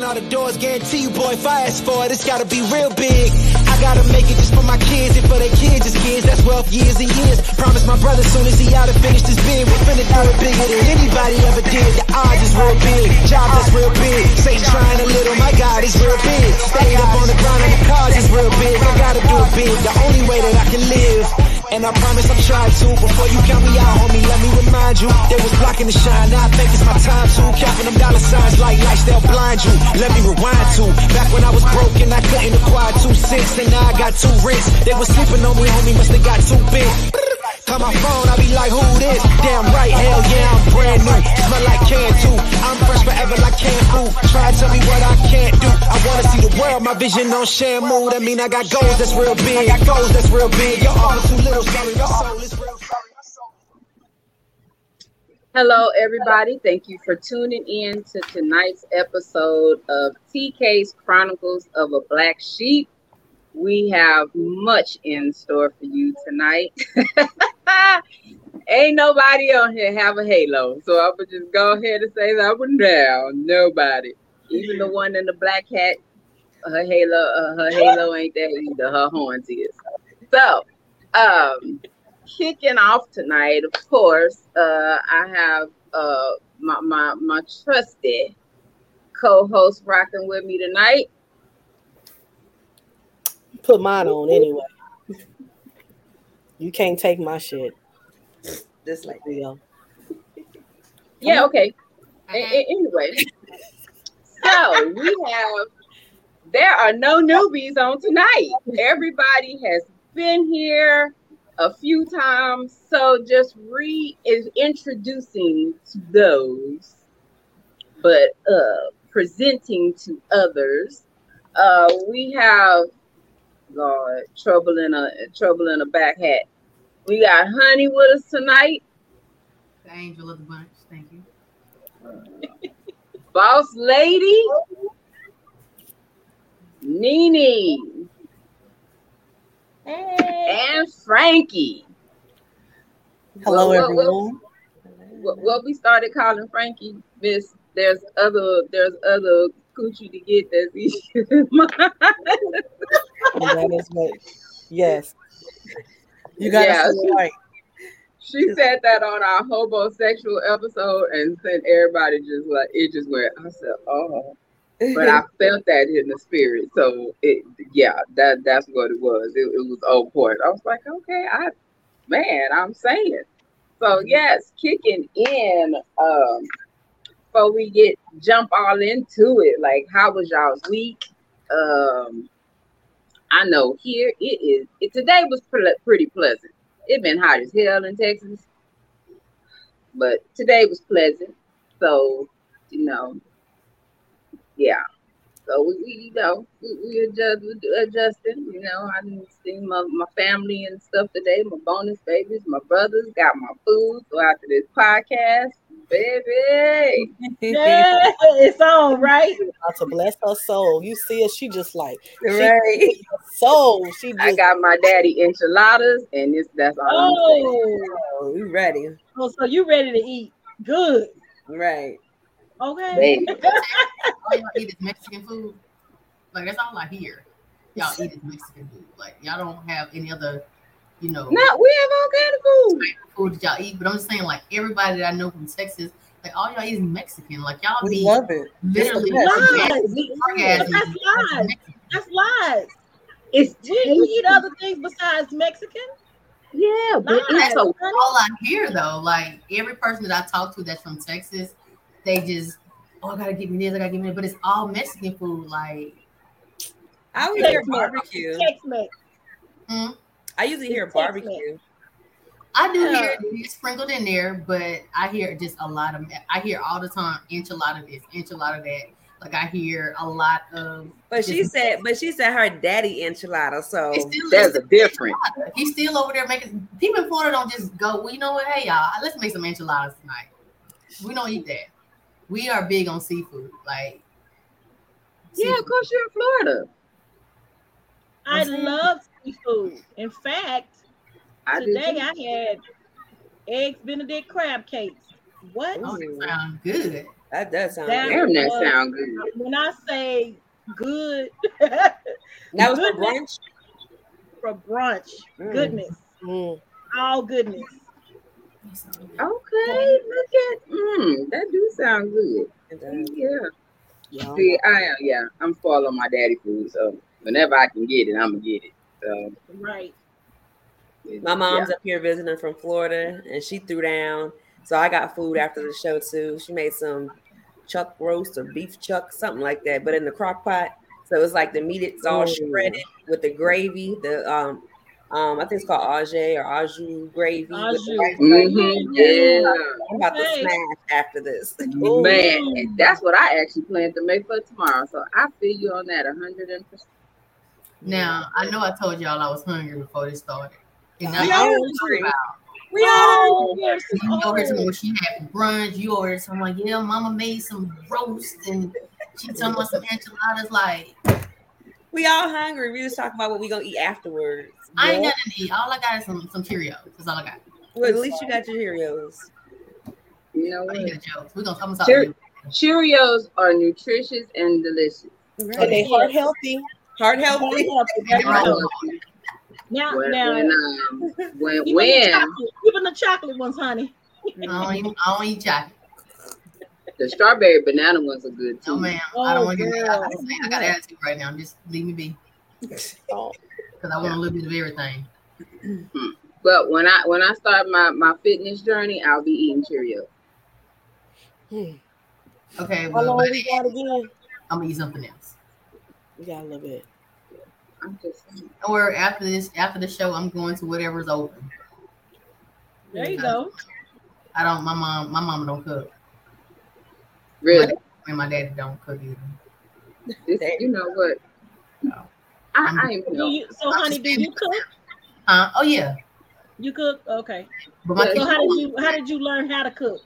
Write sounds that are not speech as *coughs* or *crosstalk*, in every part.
down all the doors. Guarantee you, boy, if I ask for it, it's gotta be real big. I gotta make it just for my kids and for their kids' kids. That's wealth years and years. Promise my brother soon as he out and finished his bid, we finna do it bigger than anybody ever did. The odds is real big, job that's real big. Satan trying a little, my God is real big. Staying up on the ground and the cards is real big. I gotta do it big, the only way that I can live. And I promise I'm trying to. Before you count me out, homie, let me remind you. They was blocking the shine, now I think it's my time to. Counting them dollar signs like lights, they'll blind you. Let me rewind to. Back when I was broken, I couldn't acquire two cents. And now I got two rents. They was sleeping on me, homie, must have got big. Call my phone, I be like, who this? Damn right, hell yeah, I'm brand new. Smell like can too. I'm fresh forever like can food. Try to tell me what I can't do. I wanna see the world, my vision on shamu. That mean I got goals that's real big. I got goals that's real big. Your all too little, sorry, your soul is real. Hello, everybody. Thank you for tuning in to tonight's episode of TK's Chronicles of a Black Sheep. We have much in store for you tonight. *laughs* Ain't nobody on here have a halo, so I would just go ahead and say that one down. Nobody, even the one in the black hat, her halo, uh, her halo ain't that either. Her horns is. So, um, kicking off tonight, of course, uh, I have uh my my my trusty co-host rocking with me tonight. Put mine on anyway. You can't take my shit. Just like Leo. Yeah, okay. A- a- anyway, so we have there are no newbies on tonight. Everybody has been here a few times, so just re is introducing to those, but uh presenting to others. Uh we have Lord trouble in a trouble in a back hat. We got Honey with us tonight. The angel of the bunch. Thank you. *laughs* Boss Lady, Nene, and Frankie. Hello, What- what- what- everyone. What, what we started calling Frankie, Miss. There's other there's other coochie to get that's easier mine. And *laughs* that is what, yes. You got to Yeah, say it right. She said that on our homosexual episode, and then everybody just like it just went. I said, oh, but I *laughs* felt that in the spirit. So it, yeah, that that's what it was. It, it was old point. I was like, okay, I, man, I'm saying. So yes, kicking in. Um, before we get jump all into it, like how was y'all's week? Um, I know here it is. It, today was pre- pretty pleasant. It been hot as hell in Texas, but today was pleasant. So you know, yeah. So we, we you know, we, we adjust, we adjusting. You know, I didn't see my, my family and stuff today. My bonus babies, my brothers got my food. So after this podcast, baby, Yeah, it's on, right? To bless her soul. You see her, she just like she right. soul. She just I got my daddy enchiladas, and this that's all. I'm saying. Oh, Oh, we ready. oh, so you ready to eat? Good. Right. Okay. Baby. All y'all eat is Mexican food. Like that's all I hear. Y'all eat is Mexican food. Like y'all don't have any other, you know, No, we have all kind of food. food that y'all eat. But I'm just saying, like everybody that I know from Texas, like all y'all eat is Mexican. Like y'all We be love it. literally Lies. orgasming That's lies. That's lies. It's We, we eat other things besides Mexican. Yeah, but Lies. it's so all I hear though, like every person that I talk to that's from Texas, they just, oh, I gotta give me this, I gotta give me this, but it's all Mexican food. Like, I usually hear barbecue. Tex-Mex. hmm, I usually hear barbecue. I do Yeah. hear it sprinkled in there, but I hear just a lot of. I hear all the time enchilada this, enchilada that. Like I hear a lot of. But she said, but she said her daddy enchilada. So It's still There's a difference. enchilada. He's still over there making. People in Florida don't just go. Well, you know what? Hey y'all, let's make some enchiladas tonight. We don't eat that. We are big on seafood. Like, Yeah, of course you're in Florida. I love seafood. In fact, I today. I had eggs Benedict crab cakes. What? oh, that sounds good. That does sound That- good. Damn, that was- sound good. When I say good *laughs* That was for brunch. for brunch, Mm. goodness, Mm. all goodness. Okay, look at mm, that do sound good. Yeah. Yeah. See, I am. Yeah, I'm following my daddy food, so whenever I can get it, I'm gonna get it. So Right. My mom's up here visiting from Florida, and she threw down. So I got food after the show too. She made some chuck roast or beef chuck, something like that, but in the crock pot. So it's like the meat it's all Mm. shredded with the gravy. The um um I think it's called Ajay or Aju gravy. with the Au white jus. gravy. Mhm, yeah. I'm about to Okay. smash after this. Man, *laughs* that's what I actually plan to make for tomorrow. So I feel you on that hundred and percent. Now I know I told y'all I was hungry before this started. And now We y'all talk hungry. about We are. Oh, yes. you ordered some she had for brunch. You ordered some like, yeah, mama made some roast and she *laughs* talking about some enchiladas. Like, We all hungry. We just talking about what we gonna eat afterwards. I ain't nothing to eat. All I got is some, some Cheerios. That's all I got. Well, at least you got your Cheerios. You know what? ain't got jokes. We're gonna I'm talk Cheer- to. Cheerios are nutritious and delicious. And they heart healthy. Heart Heart healthy. healthy, very healthy. Now, When, now, when, um, when, even the chocolate, even the chocolate ones, honey. I don't eat, I don't eat chocolate. the strawberry banana ones are good No, too. ma'am. Oh, I don't want to hear that. I, got- I got attitude right now. Just leave me be. Oh. Because I want a little bit of everything. *clears throat* But when I when I start my my fitness journey, I'll be eating Cheerios. Hmm. Okay, How well, long we got *laughs* again? I'm gonna eat something else. We got a little bit. I'm just Or after this, after the show, I'm going to whatever's open. There you go. I don't. My mom, my mama don't cook, really. and my daddy don't cook either. This, you know what? I, I am. Do you, so, honey, do you cook? Uh, oh yeah, You cook? Okay. but my So, how did you how did you learn how to cook?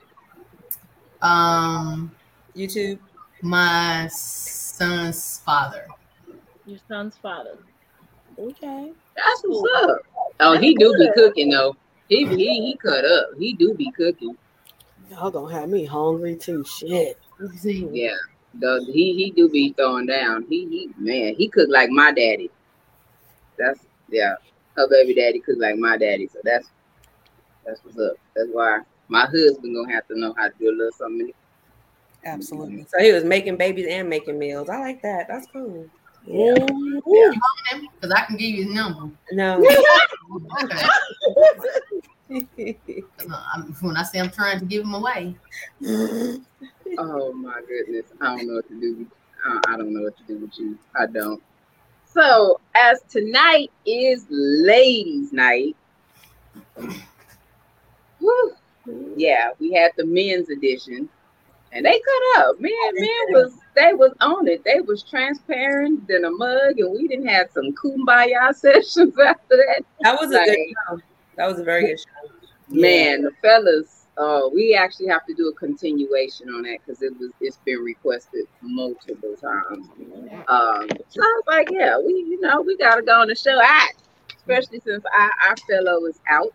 um YouTube. my son's father. Your son's father. Okay. That's what's up. Oh, he do be cooking though. He he he cut up. He do be cooking. Y'all gonna have me hungry too. Shit. Yeah. The, he he do be throwing down. He he man, he cook like my daddy. That's yeah. Her baby daddy cook like my daddy. So that's that's what's up. That's why my husband gonna have to know how to do a little something. Absolutely. So he was making babies and making meals. I like that. That's cool. Yeah. because I can give you his number. No. *laughs* Okay. *laughs* When I say I'm trying to give him away, *laughs* Oh my goodness. I don't know what to do. I uh, I don't know what to do with you. I don't. So as tonight is ladies' night. whew, yeah, we had the men's edition. And they cut up. Man, man was they was on it. They was transparent than a mug, and we didn't have some kumbaya *laughs* sessions after that. That was a good show. That was a very good show. Man, the fellas, uh, we actually have to do a continuation on that because it was it's been requested multiple times. Um, so I was like, yeah, we you know we gotta go on the show out, especially since our, our fellow is out.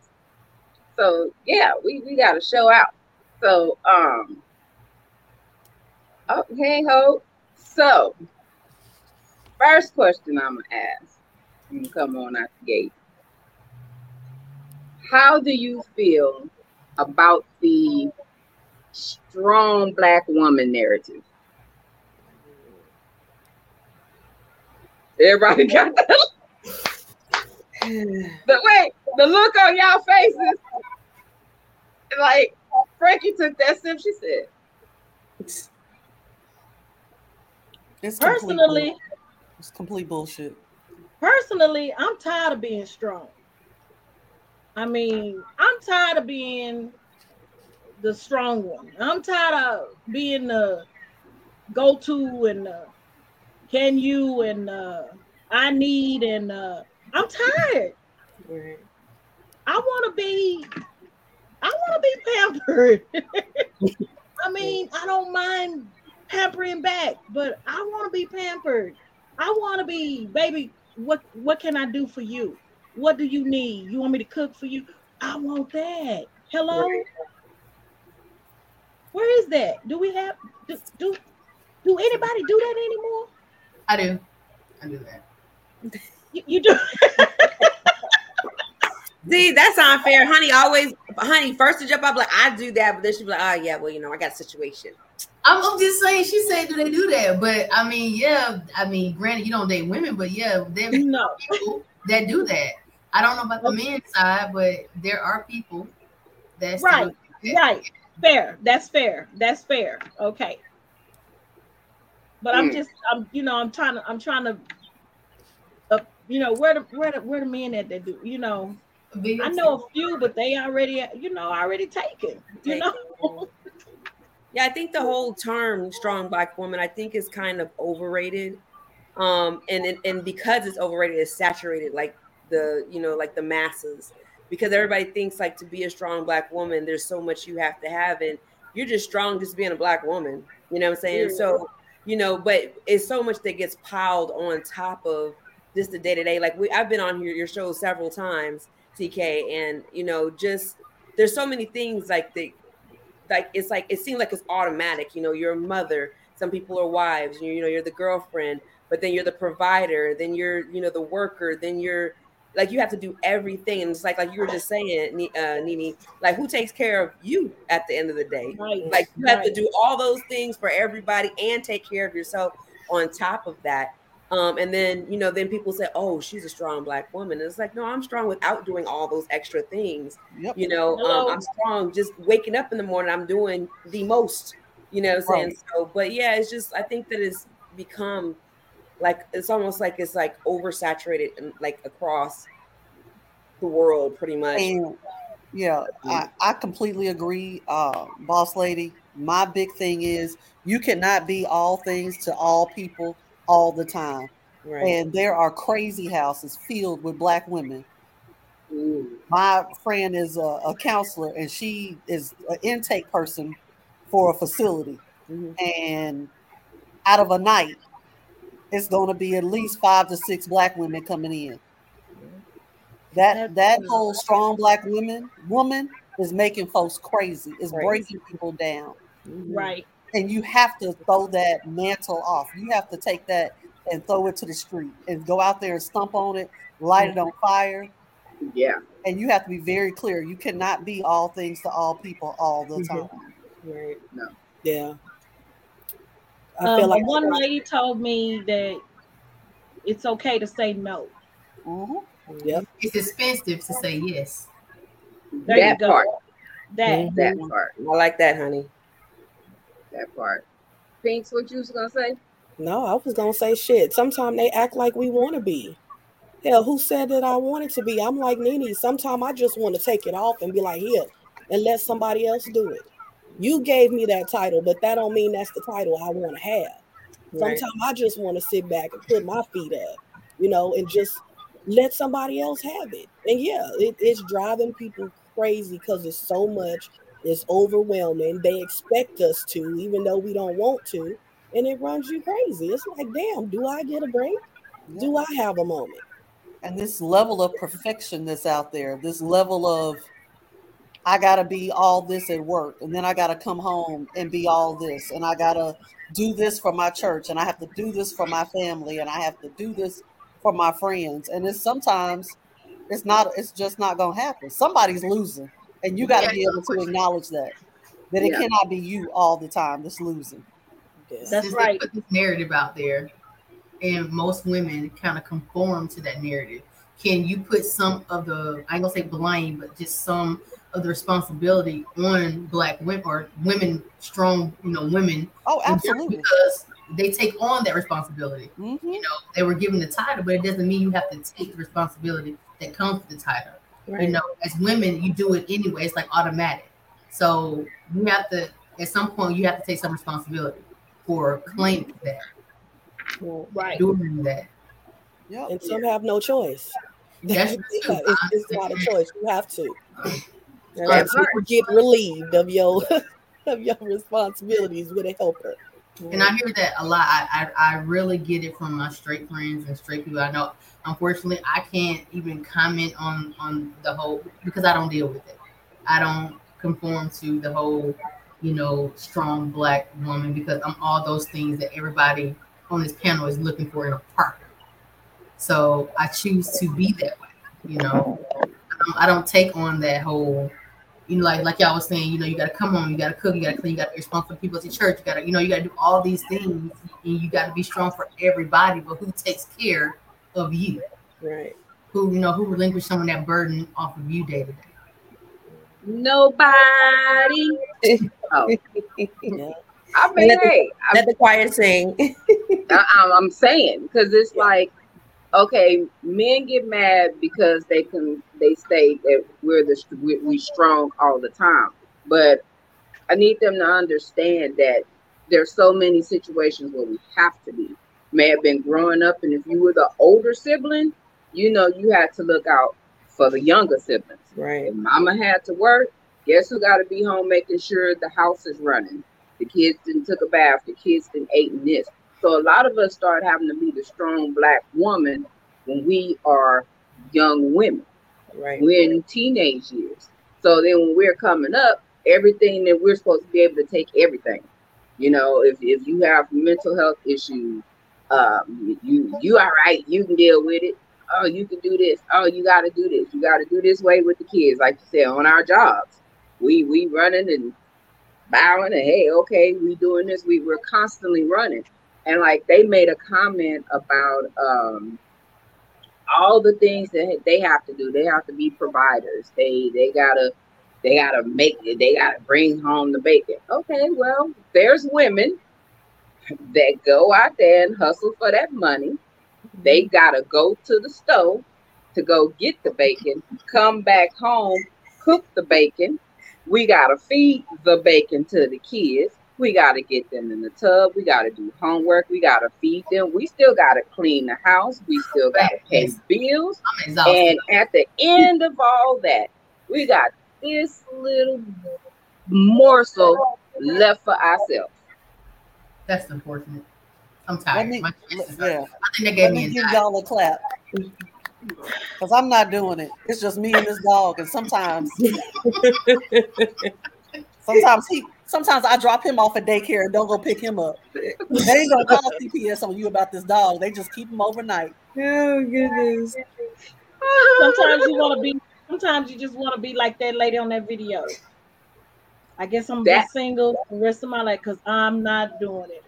So yeah, we we got to show out. So um, oh hey ho. So first question I'm gonna ask, come on out the gate. How do you feel about the strong black woman narrative? Everybody got that? The wait, the look on y'all faces. Like Frankie took that sip, she said. It's complete Personally, bull- it's complete bullshit. personally, I'm tired of being strong. I mean, I'm tired of being the strong one. I'm tired of being the go-to and the can you and uh, I need and uh, I'm tired. Right. I want to be, I want to be pampered. *laughs* I mean, I don't mind pampering back, but I want to be pampered. I want to be, baby. What what can I do for you? What do you need? You want me to cook for you? I want that. Hello. Where is that? Do we have do do, do anybody do that anymore? I do. I do that. You, you do. *laughs* See, that's unfair. Honey always, honey, first to jump up, like, I do that, but then she'll be like, oh, yeah, well, you know, I got a situation. I'm, I'm just saying. She said, "Do they do that?" But I mean, yeah. I mean, granted, you don't date women, but yeah, there no. people that do that. I don't know about the men's side, but there are people that's Right. Right. Fair. That's fair. That's fair. Okay. But I'm Hmm. just I'm you know I'm trying to I'm trying to uh, you know where the where the where the men at that do you know I know a few but they already you know already taken you know Yeah, I think the whole term strong black woman, I think is kind of overrated. Um, and, and and because it's overrated, it's saturated like the you know, like the masses. Because everybody thinks like to be a strong black woman, there's so much you have to have, and you're just strong just being a black woman. You know what I'm saying? Yeah. So, you know, but it's so much that gets piled on top of just the day to day. Like we I've been on here your show several times, TK, and you know, just there's so many things like the like it's like it seems like it's automatic you know you're a mother some people are wives you know you're the girlfriend but then you're the provider then you're you know the worker then you're like you have to do everything. And it's like like you were just saying uh Nene like who takes care of you at the end of the day? Right like you have to do all those things for everybody and take care of yourself on top of that. Um, and then you know then people say oh she's a strong black woman. And it's like no i'm strong without doing all those extra things. Yep. you know Hello. um, i'm strong just waking up in the morning i'm doing the most you know what i'm saying? So but yeah it's just i think that it's become like it's almost like it's like oversaturated and like across the world pretty much And yeah, I, I completely agree, uh, boss lady. My big thing is you cannot be all things to all people all the time. right And there are crazy houses filled with black women. Ooh. My friend is a, a counselor and she is an intake person for a facility. Mhm. And out of a night, it's going to be at least five to six black women coming in. That that whole strong black woman woman is making folks crazy. Is Crazy. breaking people down, Mhm. right and you have to throw that mantle off. You have to take that and throw it to the street and go out there and stomp on it, light it on fire, Yeah. and you have to be very clear. You cannot be all things to all people all the Mhm. time. right No. Yeah. I um, feel like one lady told me that it's okay to say no Mhm. Yep. It's expensive to say yes. There you that go. part. that Mhm. That part. i like that honey That part. Pinks, what you was gonna say? No, I was gonna say shit. Sometimes they act like we want to be. Hell, who said that I wanted to be? I'm like Nene. Sometimes I just want to take it off and be like, here, and let somebody else do it. You gave me that title, but that don't mean that's the title I want to have. right Sometimes I just want to sit back and put my feet up, you know, and just let somebody else have it. And yeah, it, it's driving people crazy because it's so much, it's overwhelming. They expect us to, even though we don't want to, and it runs you crazy. It's like, damn, do I get a break? Do I have a moment? And this level of perfection that's out there, this level of I gotta be all this at work, and then I gotta come home and be all this, and I gotta do this for my church, and I have to do this for my family, and I have to do this for my friends. And it's sometimes it's not, it's just not gonna happen. Somebody's losing, and you gotta Yeah, be able to acknowledge that. That it cannot be you all the time that's losing. Yeah. That's Since right. They put this narrative out there, and most women kind of conform to that narrative. Can you put some of the I ain't gonna say blame, but just some of the responsibility on black women or women, strong, you know, women Oh, absolutely. because they take on that responsibility. Mhm. You know, they were given the title, but it doesn't mean you have to take the responsibility that comes with the title. You know, as women, you do it anyway. It's like automatic. So you have to, at some point, you have to take some responsibility for claiming that, right doing that. Yep. And some have no choice. That's *laughs* it's, true. it's not a choice. You have to. That And part. get relieved of your *laughs* of your responsibilities with a helper. And I hear that a lot. I, I, I really get it from my straight friends and straight people I know. Unfortunately, I can't even comment on on the whole because I don't deal with it. I don't conform to the whole you know, strong black woman because I'm all those things that everybody on this panel is looking for in a partner. So I choose to be that way. You know, I don't take on that whole, you know, like like y'all was saying, you know, you got to come home, you got to cook, you got to clean, you got to be responsible for people at your church, you got to, you know, you got to do all these things, and you got to be strong for everybody. But who takes care of you? Right. Who you know who relinquish some of that burden off of you day to day? Nobody. *laughs* Oh. Yeah. I mean, Let the- hey, I'm, Let the choir sing. I- I'm saying because it's like, okay, men get mad because they can they say that we're the we, we strong all the time, but I need them to understand that there's so many situations where we have to be. May have been growing up, and if you were the older sibling, you know you had to look out for the younger siblings. right. If mama had to work, guess who got to be home making sure the house is running? The kids didn't took a bath, the kids didn't ate and this. So a lot of us start having to be the strong black woman when we are young women. Right. We're in teenage years. So then when we're coming up, everything that we're supposed to be able to take everything. You know, if, if you have mental health issues, um, you you all right, you can deal with it. Oh, you can do this. Oh, you got to do this. You got to do this way with the kids, like you said, on our jobs. We we running and bowing and hey, okay, we doing this. We we're constantly running, and like they made a comment about um all the things that they have to do. They have to be providers. They they gotta they gotta make it. They gotta bring home the bacon. Okay, well, there's women that go out there and hustle for that money. They gotta go to the stove to go get the bacon, come back home, cook the bacon. We gotta feed the bacon to the kids. We gotta get them in the tub. We gotta do homework. We gotta feed them. We still gotta clean the house. We still gotta pay bills. I'm exhausted. And at the end of all that, we got this little morsel left for ourselves. That's unfortunate. I'm Let tired. me, My let- chest is hurt. yeah. I think that Let gave me me give anxiety. y'all a clap. *laughs* Because I'm not doing it. It's just me and this dog. And sometimes, *laughs* sometimes he, sometimes I drop him off at daycare and don't go pick him up. They ain't gonna call CPS on you about this dog. They just keep him overnight. Oh goodness. Sometimes you want to be. Sometimes you just want to be like that lady on that video. I guess I'm That- be single the rest of my life because I'm not doing it.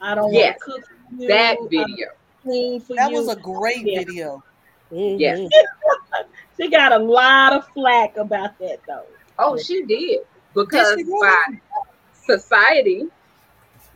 I don't Yes, want to cook for you. That video. clean for That you. was a great Yeah. video. Mhm. Yes. *laughs* She got a lot of flack about that though. Oh, she did. Because by society,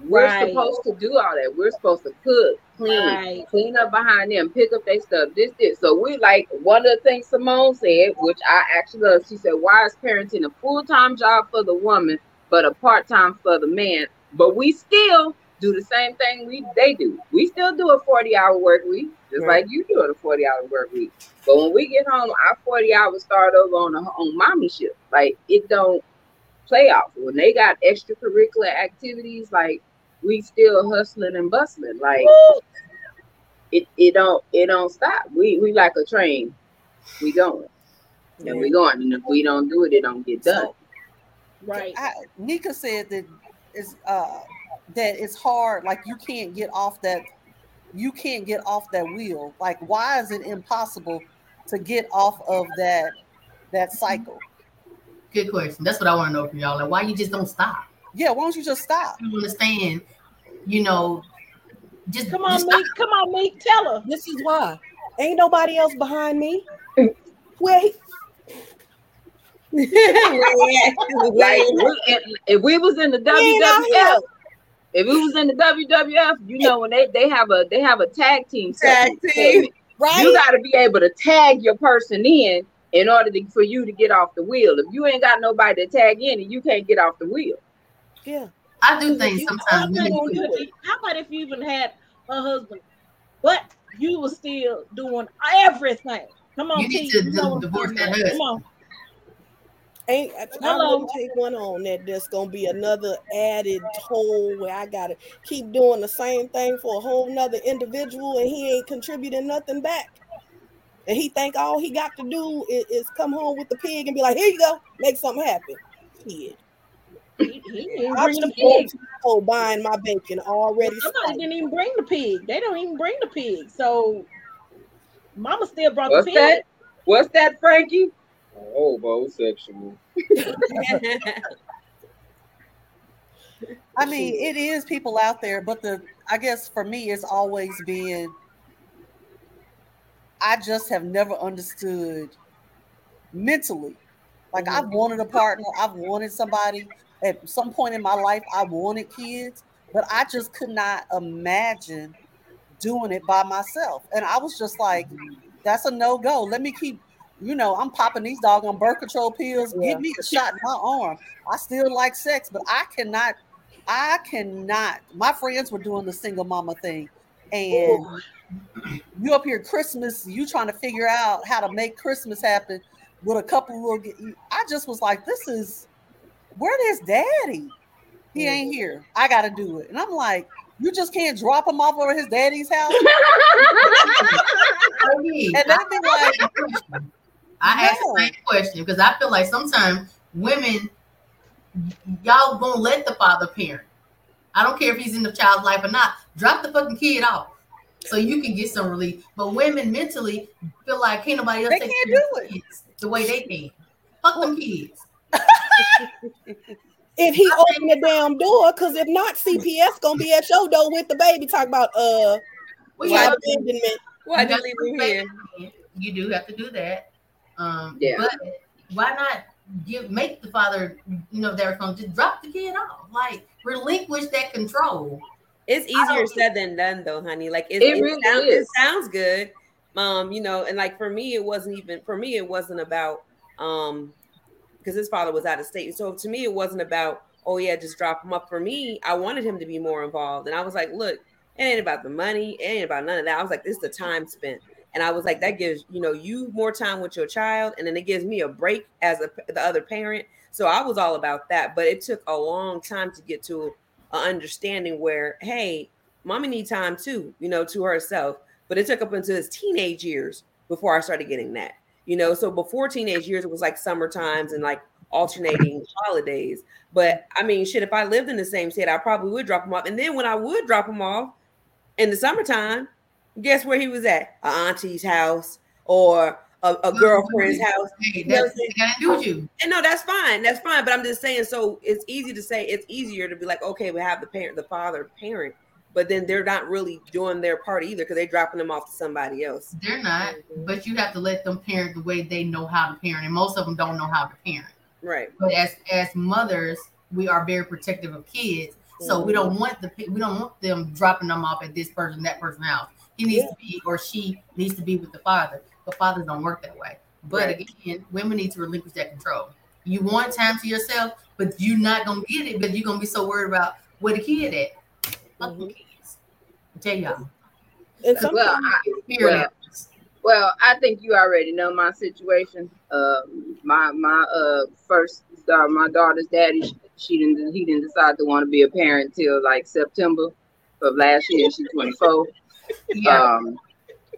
we're Right. supposed to do all that. We're supposed to cook, clean, Right. clean up behind them, pick up their stuff, this, this. So we like one of the things Simone said, which I actually love. She said, Why is parenting a full-time job for the woman, but a part-time for the man? But we still do the same thing we they do. We still do a 40-hour work week, just Right. like you do a 40-hour work week. But when we get home, our 40 hours start over on a, on mommy shift. Like it don't play off. When they got extracurricular activities, like we still hustling and bustling. Like it, it don't it don't stop. We we like a train. We going. And we going. And if we don't do it, it don't get done. So, Right. I, Nika said that it's uh that it's hard. Like you can't get off that. You can't get off that wheel. Like why is it impossible to get off of that that cycle? Good question. That's what I want to know from y'all. Like, why you just don't stop? Yeah, why don't you just stop? I don't understand. You know, just Come on, just Meek. Come on, Meek. Tell her. This is why. Ain't nobody else behind me. Wait. he, *laughs* Like we, if, if we was in the he ain't out WWF, if we was in the WWF, you know when they they have a they have a tag team Tag segment. team. You got to be able to tag your person in in order to, for you to get off the wheel. If you ain't got nobody to tag in, you can't get off the wheel. Yeah. I do think You- How sometimes about, women do if quit. you, how about if you even had a husband, but you were still doing everything? Come on, You need T, to you know di- what I'm divorce that husband. Come on. Ain't I, I Hello. wouldn't take one on that there's gonna be another added toll where I gotta keep doing the same thing for a whole nother individual and he ain't contributing nothing back. And he think all he got to do is, is come home with the pig and be like, here you go, make something happen. Shit. He, he didn't bring the just going pig. to Costco buying my bacon already. Somebody spiked. didn't even bring the pig. They don't even bring the pig. So Mama still brought What's the pig. that? What's that, Frankie? Oh, Homosexual. *laughs* I mean, it is people out there, but the I guess for me, it's always been. I just have never understood mentally. Like mm-hmm. I've wanted a partner, I've wanted somebody. At some point in my life, I wanted kids, but I just could not imagine doing it by myself. And I was just like, "That's a no go." Let me keep. You know, I'm popping these doggone birth control pills. Yeah. Give me a shot in my arm. I still like sex, but I cannot I cannot. My friends were doing the single mama thing, and you up here Christmas, you trying to figure out how to make Christmas happen with a couple little. I just was like, this is where is daddy? He ain't here. I got to do it, and I'm like, you just can't drop him off over his daddy's house, *laughs* Frankie, and then be like, I asked No. the same question because I feel like sometimes women, y'all gonna let the father parent. I don't care if he's in the child's life or not. Drop the fucking kid off so you can get some relief. But women mentally feel like can't nobody else They take can't care of do the it. kids the way they can. Fuck them kids. *laughs* If he opened the damn door, because if not, CPS gonna be at your door with the baby. Talk about uh Well, Why yeah, abandonment. Why you did got you leave here? baby. You do have to do that. Um, Yeah. But why not give make the father, you know, that responsibility? Just drop the kid off. Like relinquish that control. It's easier said than done, though, honey. Like it, It it, really sound- it sounds good, um, you know, and like for me, it wasn't even for me. It wasn't about um, because his father was out of state. So to me, it wasn't about oh yeah, just drop him up. For me, I wanted him to be more involved, and I was like, look, it ain't about the money, it ain't about none of that. I was like, this is the time spent. And I was like, that gives you know you more time with your child, and then it gives me a break as a the other parent. So I was all about that, but it took a long time to get to an understanding where, hey, mommy need time too, you know, to herself. But it took up into his teenage years before I started getting that, you know. So before teenage years, it was like summer times and like alternating holidays. But I mean, shit, if I lived in the same state, I probably would drop him off. And then when I would drop him off in the summertime, guess where he was at? A auntie's house or a, a girlfriend's house. Hey, You know that's I'm what got to do with you. And no, that's fine. That's fine. But I'm just saying, so it's easy to say it's easier to be like, okay, we have the parent, the father parent, but then they're not really doing their part either because they're dropping them off to somebody else. They're not, Mm-hmm. but you have to let them parent the way they know how to parent, and most of them don't know how to parent. Right. But as as mothers, we are very protective of kids, so we don't want the we don't want them dropping them off at this person, that person's house. He needs Yeah. to be or she needs to be with the father. But fathers don't work that way. But Right. again, women need to relinquish that control. You want time to yourself, but you're not gonna get it. because you're gonna be so worried about where the kid at. Fuck Mm-hmm. the kids. I tell y'all. And sometimes Well, I, Well, well, I think you already know my situation. Uh, my my uh first uh, my daughter's daddy, she, she didn't he didn't decide to want to be a parent till like September of last year. She's 24. Yeah. Um,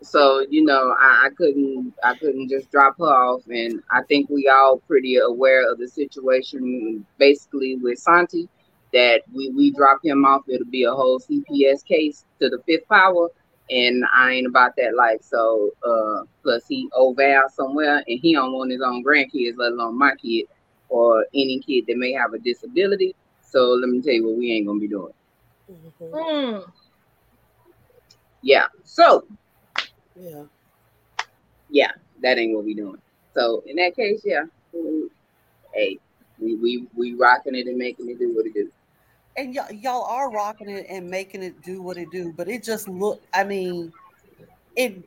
so you know, I, I couldn't I couldn't just drop her off, and I think we all pretty aware of the situation. Basically, with Santi, that we we drop him off, it'll be a whole CPS case to the fifth power, and I ain't about that life. So uh, plus he over out somewhere, and he don't want his own grandkids, let alone my kid or any kid that may have a disability. So let me tell you what we ain't gonna be doing. Mhm. Mm. Yeah. So yeah. yeah, that ain't what we doing. So in that case, yeah, hey, we we we rocking it and making it do what it do. and y'all, y'all are rocking it and making it do what it do, but it just look. I mean, it.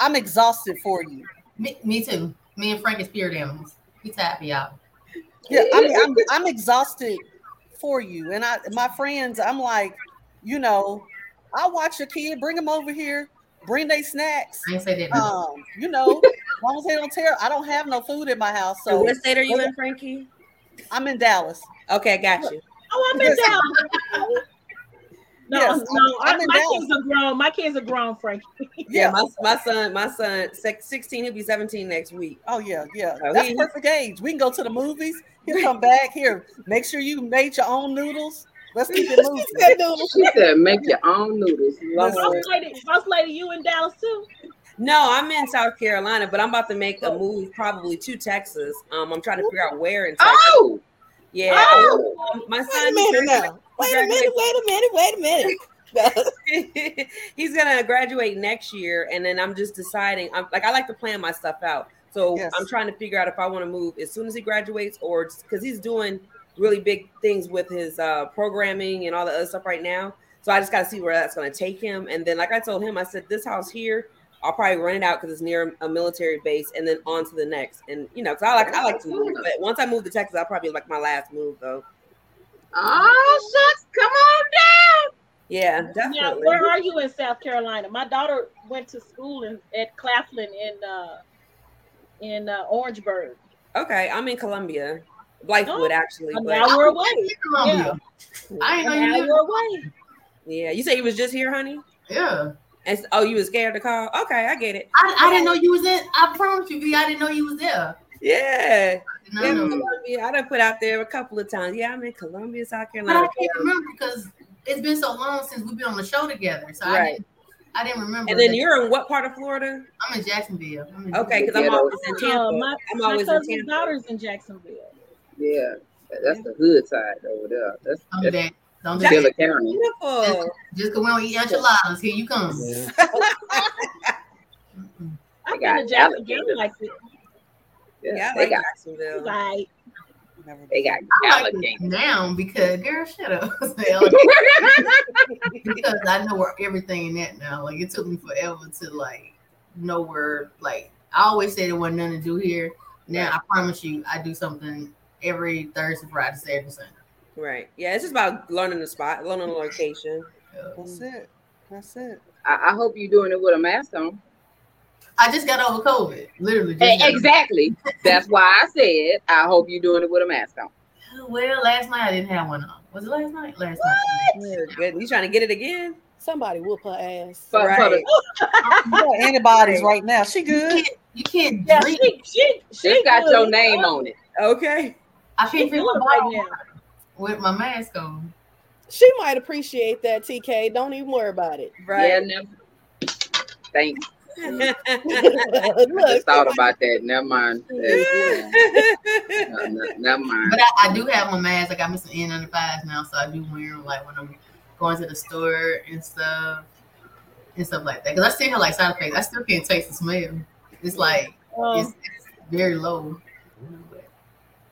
I'm exhausted for you. Me, me too. Me and Frank are spirit animals. We tap y'all. Yeah, I mean, I'm I'm exhausted for you, and I my friends. I'm like, you know, I watch your kid, bring him over here, bring they snacks. I say that. Um, you know, as *laughs* long as they don't tear. I don't have no food in my house, So so what state are you in, Frankie? I'm in Dallas. Okay, got you. Oh, I'm in Yes. town. *laughs* No, Yes, no, I'm- I'm I, my Dallas. kids are grown. My kids are grown, Frankie. *laughs* Yeah, my, my son, my son, 16, he'll be 17 next week. Oh yeah, yeah. Oh, That's he- perfect age. We can go to the movies. He'll come back here. Make sure you made your own noodles. Let's keep it moving. She said, "Make your own noodles." Lord. Boss lady, boss lady, you in Dallas too? No, I'm in South Carolina, but I'm about to make a move probably to Texas. Um, I'm trying to figure out where in Texas. Oh, Yeah, Oh! um, my Wait a son. minute now. Wait a minute, wait a minute, wait a minute. *laughs* he's gonna graduate next year, and then I'm just deciding. I'm like I like to plan my stuff out, so Yes. I'm trying to figure out if I want to move as soon as he graduates, or because he's doing really big things with his uh, programming and all the other stuff right now. So I just got to see where that's going to take him. And then, like I told him, I said this house here, I'll probably rent it out because it's near a military base, and then on to the next. And you know, because I like I like to move, but once I move to Texas, I'll probably like my last move though. oh, shucks! Come on down. Yeah, Now, definitely. where are you in South Carolina? My daughter went to school in, at Claflin in uh, in uh, Orangeburg. Okay, I'm in Columbia, Blythewood actually. An But hour away. Columbia. I An ain't know you hour lived. away. yeah, you say you was just here, honey. Yeah. And oh, you was scared to call? Okay, I get it. I, I didn't know you was in. I promise you, V. I didn't know you was there. Yeah, No, yeah, no. Columbia. I done put out there a couple of times. Yeah, I'm in Columbia, South But I Carolina. can't remember because it's been so long since we've been on the show together. So I didn't. I didn't remember. And then that. you're in what part of Florida? I'm in Jacksonville. I'm in Okay, because I'm always in Tampa. Uh, my I'm my always in cousin's Tampa. daughter's in Jacksonville. Yeah, that's the hood side over there. That's, Don't do that's that. Don't do Taylor that. County. Beautiful. Just because we don't eat enchiladas, here you come. *laughs* I've got been to Jacksonville alligators. like it. Yeah, Yeah, they like got Jacksonville. Like, they got I like now because girl, shut up. *laughs* *laughs* because I know where everything in that now. Like it took me forever to like know where. Like I always say there wasn't nothing to do here. Now I promise you, I do something every Thursday, Friday, Saturday, Sunday. Right. Yeah, it's just about learning the spot, learning the location. That's it. That's it. I, I hope you're doing it with a mask on. I just got over COVID, literally. just Exactly. *laughs* That's why I said I hope you're doing it with a mask on. Well, last night I didn't have one on. Was it last night? Last night. Yeah. Oh, you trying to get it again? Somebody whoop her ass. For, for Right. *laughs* the, got antibodies right now. She You good. can't, you can't yeah, drink. she, she, she it's got good. your name on it. Okay. I She can't feel good my right now. *laughs* with my mask on. She might appreciate that, TK. Don't even worry about it. Right. Yeah, Right. never. Thanks. Look, Just *laughs* thought about that. Never mind. No, no, never mind. But I, I do have my mask. I got me some N95s now, so I do wear them like when I'm going to the store and stuff and stuff like that. Because I still have like side effects. I still can't taste the smell. It's like Um, it's, it's very low.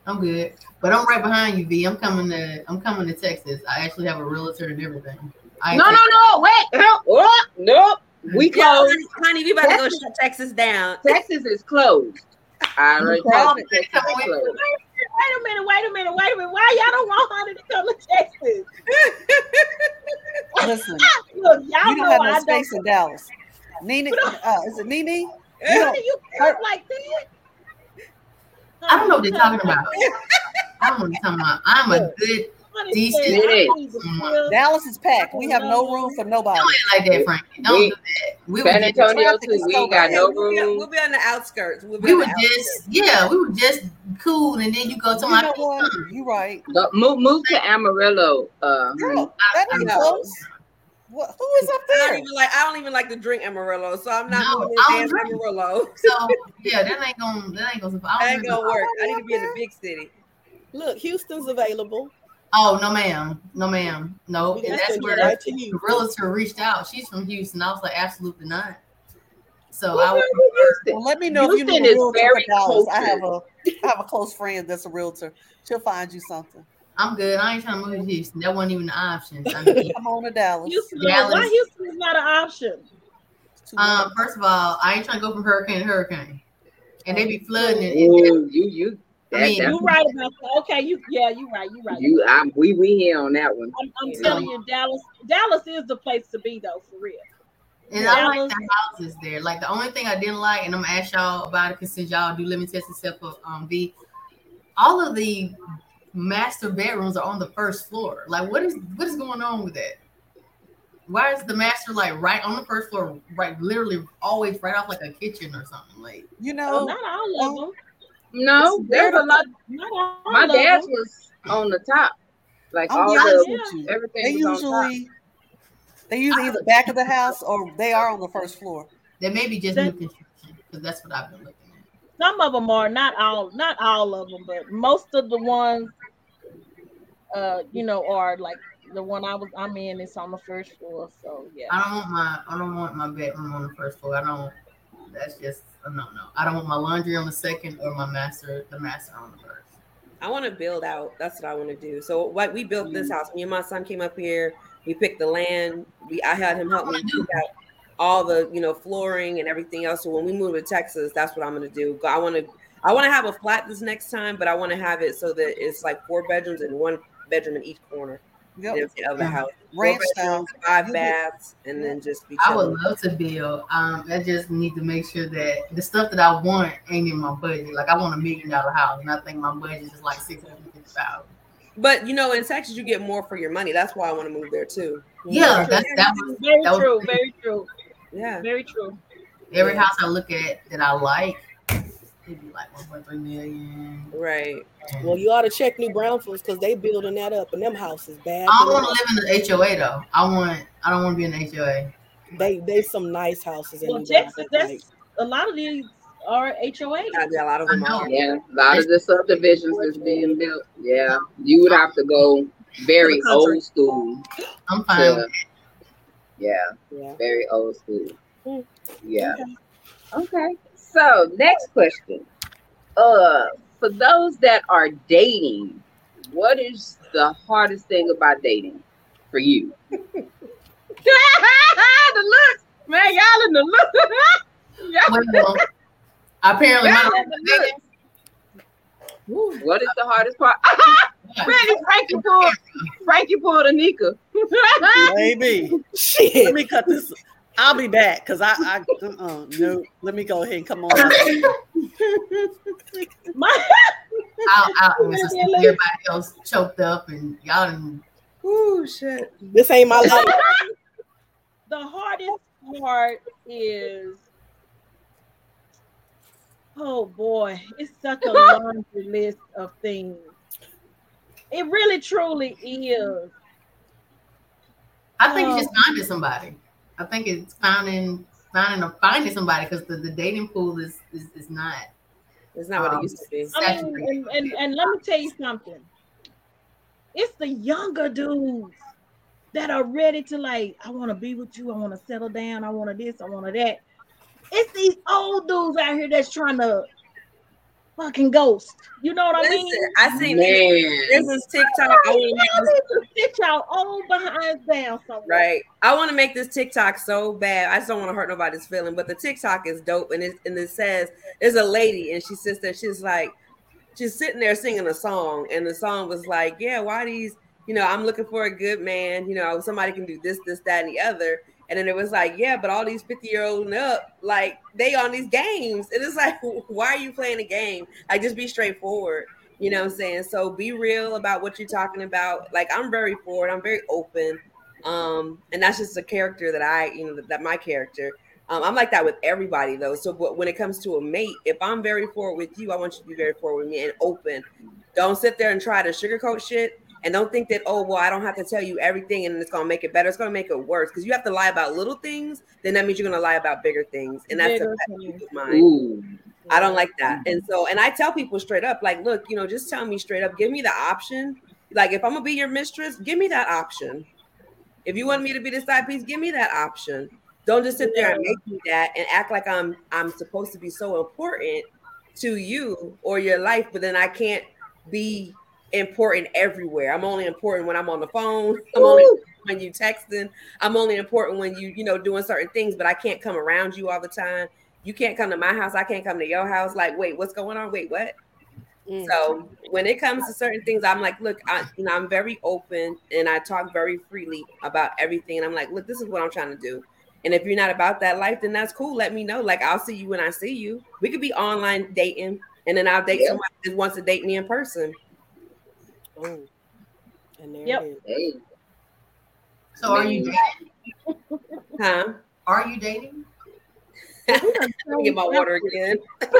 I'm good, but I'm right behind you, V. I'm coming to I'm coming to Texas. I actually have a realtor and everything. I No, no, no. Wait. No. Oh, nope. We Yo, closed. honey, honey, we about to go shut Texas down. Texas is closed. I already told you Texas is closed. wait a minute, wait a minute, wait a minute. Why y'all don't want honey to come to Texas? Listen, *laughs* Look, y'all you don't have no I don't. space in Dallas. Nene, uh, is it Nene? You Honey, know, you talk like that. I don't know what they're talking about. *laughs* I don't know what you're talking about. I'm a good. Honey Decent. said, I need to feel- Dallas is packed. We have no room for nobody. Don't act like that, Frankie. Don't We- do that. We San were just, Antonio too. We so ain't got bad. no we'll, be, room. we'll be on the outskirts. We'll be we were the just yeah, we were just cool, and then you go to You my know what? You right. Go- Move, move to Amarillo. Uh. Girl, that ain't close. What, who is up there? I don't even like. I don't even like to drink Amarillo, so I'm not No, moving I to drink. Amarillo. So *laughs* yeah, that ain't gonna that ain't gonna. I That ain't gonna work. I need to be in the big city. Look, Houston's available. Oh no, ma'am, no, ma'am, no. We And that's where right to the you. realtor reached out. She's from Houston. I was like, absolutely not. So What's I wrong would? Well, let me know if you Houston need a realtor very for I have a I have a close friend that's a realtor. She'll find you something. I'm good. I ain't trying to move to Houston. That wasn't even an option. I *laughs* mean, Come on to Dallas. Houston, Dallas. why Houston is not an option? Um, first of all, I ain't trying to go from hurricane to hurricane, and they be flooding it. Ooh, you, you. I mean, that, You right about that. Okay, you yeah, you right, you right. you, I'm, we, we here on that one. I'm, I'm Yeah. telling you, Dallas, Dallas is the place to be though, for real. And I like the houses there. Like the only thing I didn't like, and I'm gonna ask y'all about it because since y'all do limit test except for um V, all of the master bedrooms are on the first floor. Like what is what is going on with that? why is the master like right on the first floor, right, literally always right off like a kitchen or something? Like, You Oh, know, not all of um, them. No, there's a lot. Not all My of dad's them. was on the top, like I'm all be the with you. everything They was on top. usually they usually either back of the house or they are on the first floor. They may be just That- new construction because that's what I've been looking at. Some of them are not all, not all of them, but most of the ones, uh, you know, are like the one I was I'm in. It's on the first floor, so yeah. I don't want my I don't want my bedroom on the first floor. I don't. That's just a no no. I don't want my laundry on the second or my master the master on the first. I want to build out. That's what I want to do. So what we built this house. Me and my son came up here. We picked the land. We I had him help me pick out all the you know flooring and everything else. So when we move to Texas, that's what I'm gonna do. I want to I want to have a flat this next time, but I want to have it so that it's like four bedrooms and one bedroom in each corner Yep. of the house. Ranch style. bedrooms, five baths, and then just be. I would love to build. Um, I just need to make sure that the stuff that I want ain't in my budget. Like I want a million dollar house, and I think my budget is like six hundred fifty thousand. But you know, in Texas, you get more for your money. That's why I want to move there too. Yeah, that's that was Very that was true, very true, Yeah. very true. every house I look at that I like. It'd be like one point three million. Right. Well, you ought to check New Braunfels because they building that up, and them houses bad. I don't want to live in the HOA though. I want. I don't want to be in the HOA. They they some nice houses in Well, New Texas, Braunfels. that's a lot of these are HOA. Yeah, a lot of them are. Yeah, a lot of the subdivisions is being built. Yeah, you would have to go very To old school. I'm fine. To, yeah, Yeah. very old school. Hmm. Yeah. Okay. So next question. Uh, for those that are dating, what is the hardest thing about dating for you? *laughs* the looks, man, y'all in the look. Well, *laughs* apparently, y'all my in the looks. What is the hardest part? *laughs* Really, Frankie pulled Frankie pulled a Nika. Baby. Let me cut this. I'll be back because I, I uh-uh, no. Let me go ahead and come on. My, *laughs* I'll, I'll answer everybody else choked up and y'all didn't. Ooh, shit. This ain't my life. *laughs* the hardest part is oh boy, it's such a laundry *laughs* list of things. It really truly is. I think it's Oh. Um, just finding somebody. I think it's finding finding or finding somebody because the, the dating pool is is, is not. It's not what Um, it used to be. I mean, and, and, and let me tell you something. It's the younger dudes that are ready to like, I want to be with you, I want to settle down, I want to this, I want to that. It's these old dudes out here that's trying to fucking ghost. You know what I mean? I seen this, Man, this is TikTok. I want to make Y'all this, need to y'all old behinds down somewhere. right. I want to make this TikTok so bad. I just don't want to hurt nobody's feeling. But the TikTok is dope, and it and it says there's a lady, and she sits there. She's like, she's sitting there singing a song, and the song was like, yeah, why these? You know, I'm looking for a good man. You know, somebody can do this, this, that, and the other. And then it was like, yeah, but all these 50 year old and up, like they on these games. And it's *laughs* like, why are you playing a game? Like just be straightforward. You know what I'm saying? So be real about what you're talking about. Like I'm very forward, I'm very open. Um, and that's just a character that I, you know, that, my character. Um, I'm like that with everybody though. So but when it comes to a mate, if I'm very forward with you, I want you to be very forward with me and open. Don't sit there and try to sugarcoat shit. And don't think that, oh, well, I don't have to tell you everything and it's going to make it better. It's going to make it worse because you have to lie about little things. Then that means you're going to lie about bigger things. And that's Bigger a pet things. peeve of mine. ooh, I don't like that. And so, and I tell people straight up, like, look, you know, just tell me straight up, give me the option. Like, if I'm gonna be your mistress, give me that option. If you want me to be the side piece, give me that option. Don't just sit there and make me that and act like I'm I'm supposed to be so important to you or your life, but then I can't be important everywhere. I'm only important when I'm on the phone. *laughs* I'm only when you texting. I'm only important when you, you know, doing certain things, but I can't come around you all the time. You can't come to my house. I can't come to your house. Like, wait, what's going on? Wait, what? Mm. So when it comes to certain things, I'm like, look, I, you know, I'm very open and I talk very freely about everything. And I'm like, look, this is what I'm trying to do. And if you're not about that life, then that's cool. Let me know. Like, I'll see you when I see you. We could be online dating, and then I'll date Yeah. someone that wants to date me in person. Mm. And there Yep. it is. hey, So are you dating? Huh? Are you dating? *laughs* Let me get my water again. *laughs*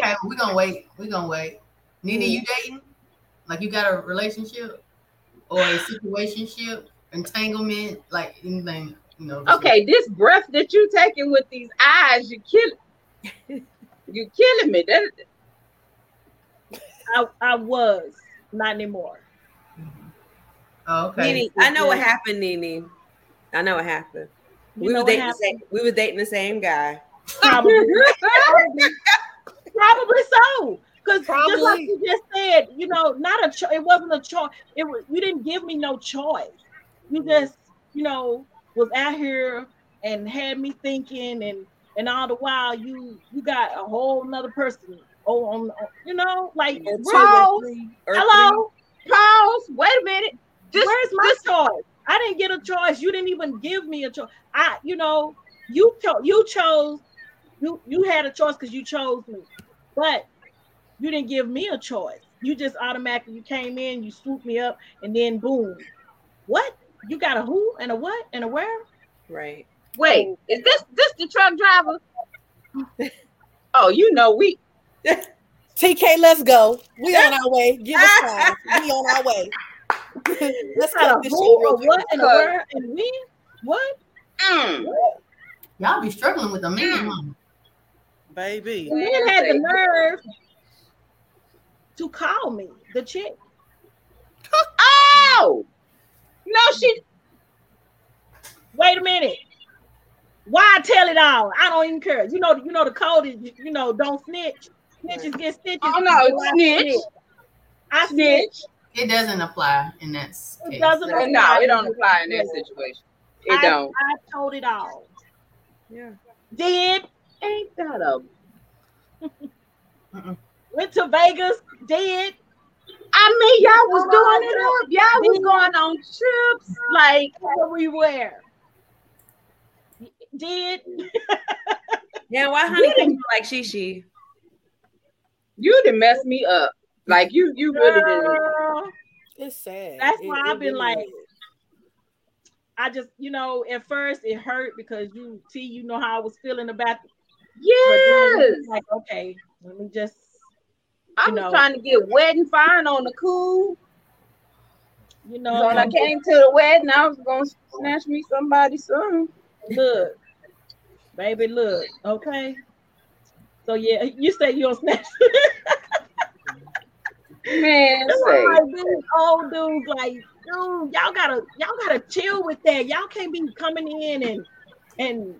Okay, we're gonna wait. We're gonna wait. Nina, you dating? Like you got a relationship or a situationship, entanglement, like anything, you know? just- Okay, this breath that you taking with these eyes, you kill *laughs* you killing me. That I, I was not anymore. Mm-hmm. Oh, okay. Nene, I know what happened, Nene. I know what happened. You we were what dating the same. We were dating the same guy. Probably, *laughs* probably so. Because just like you just said, you know, not a cho- it wasn't a choice. It was you didn't give me no choice. You just, you know, was out here and had me thinking, and and all the while you you got a whole nother person. Oh, on, on- you know, like Or two where- or three or hello, pause. Wait a minute. Just, where's my just choice? I didn't get a choice. You didn't even give me a choice. I, you know, you chose. You chose. You you had a choice because you chose me, but you didn't give me a choice. You just automatically you came in, you swooped me up, and then boom. What? You got a who and a what and a where? Right. wait. Is this this the truck driver? *laughs* Oh, you know we. *laughs* TK, let's go. We on *laughs* our way. Give us time. We on our way. *laughs* let's cut this shit real quick. what and a Cause- where and when? What? Mm. Y'all be struggling with the man, huh? Baby. And then had the nerve to call me the chick. Oh no, she. Wait a minute. Why tell it all? I don't even care. You know, you know the code is you know don't snitch. Snitches get stitches. Oh no, snitch, I snitch. snitch. It doesn't apply in that It doesn't Uh, No, it don't apply in that situation. It I, don't. I told it all. Yeah. Did Ain't that a? went to Vegas. Did I mean, y'all was doing it up. Y'all was going on trips. Like, everywhere. Did Yeah. Why honey came from like Shishi? You didn't mess me up. Like you, you really didn't. It's sad. That's It- why it I've been like, is. I just, you know, at first it hurt because you see, you know how I was feeling about it. But Yes, like, okay, let me just, I you was know. trying to get wet and fine on the cool. you So know, when I came to the wedding, I was gonna snatch me somebody son. look, baby, look, okay. So yeah, you *laughs* say you'll snatch. Man, That's say. why these old dudes like, dude, y'all gotta y'all gotta chill with that. Y'all can't be coming in and and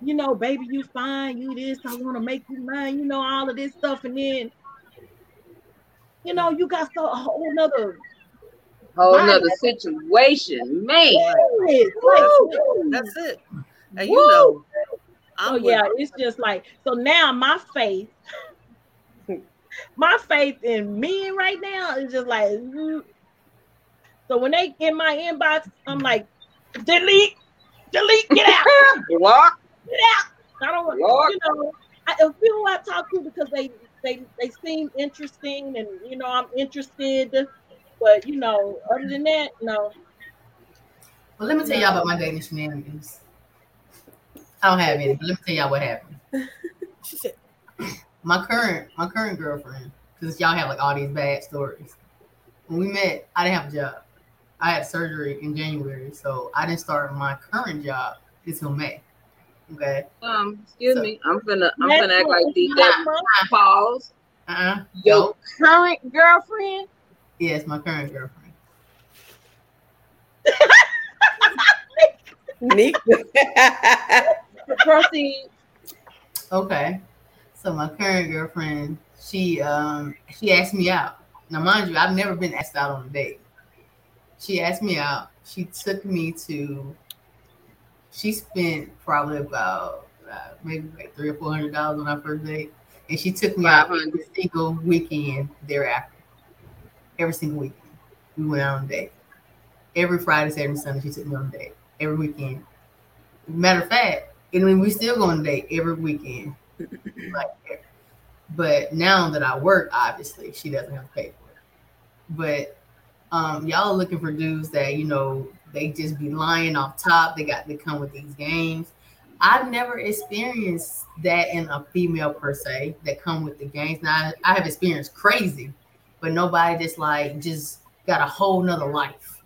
you know, baby, you fine, you this, I want to make you mine, you know, all of this stuff, and then you know, you got so a whole nother whole Right. nother situation, man. Like, That's it. That's it. And you Woo! know, Oh I'm with- yeah, it's just like so now my faith, *laughs* my faith in men right now is just like. mm. So when they in my inbox, I'm like, delete, delete, get out, *laughs* Block. get out. I don't want Lord. you know. I, if people I talk to because they they they seem interesting and you know I'm interested, but you know other than that, no. Well, let me tell y'all about my dating shenanigans. I don't have any, but let me tell y'all what happened. She *laughs* said, My current, my current girlfriend, because y'all have like all these bad stories. When we met, I didn't have a job. I had surgery in January, so I didn't start my current job until May. Okay. Um, excuse So- me. I'm gonna I'm Next gonna act like these next month, pause. Uh-uh. Your No. current girlfriend? Yes, my current girlfriend. *laughs* Nick. *laughs* Proceed. Okay. So my current girlfriend, she um she asked me out. Now mind you, I've never been asked out on a date. She asked me out. She took me to she spent probably about uh, maybe like three or four hundred dollars on our first date. And she took me out every 500. single weekend thereafter. Every single weekend. We went out on a date. Every Friday, Saturday, Sunday, she took me on a date. Every weekend. Matter of fact, I mean, we still go on date every weekend. but now that I work, obviously, she doesn't have to pay for it. But um, y'all looking for dudes that you know they just be lying off top. They got to come with these games. I've never experienced that in a female per se that come with the games. Now I have experienced crazy, but nobody that's like just got a whole nother life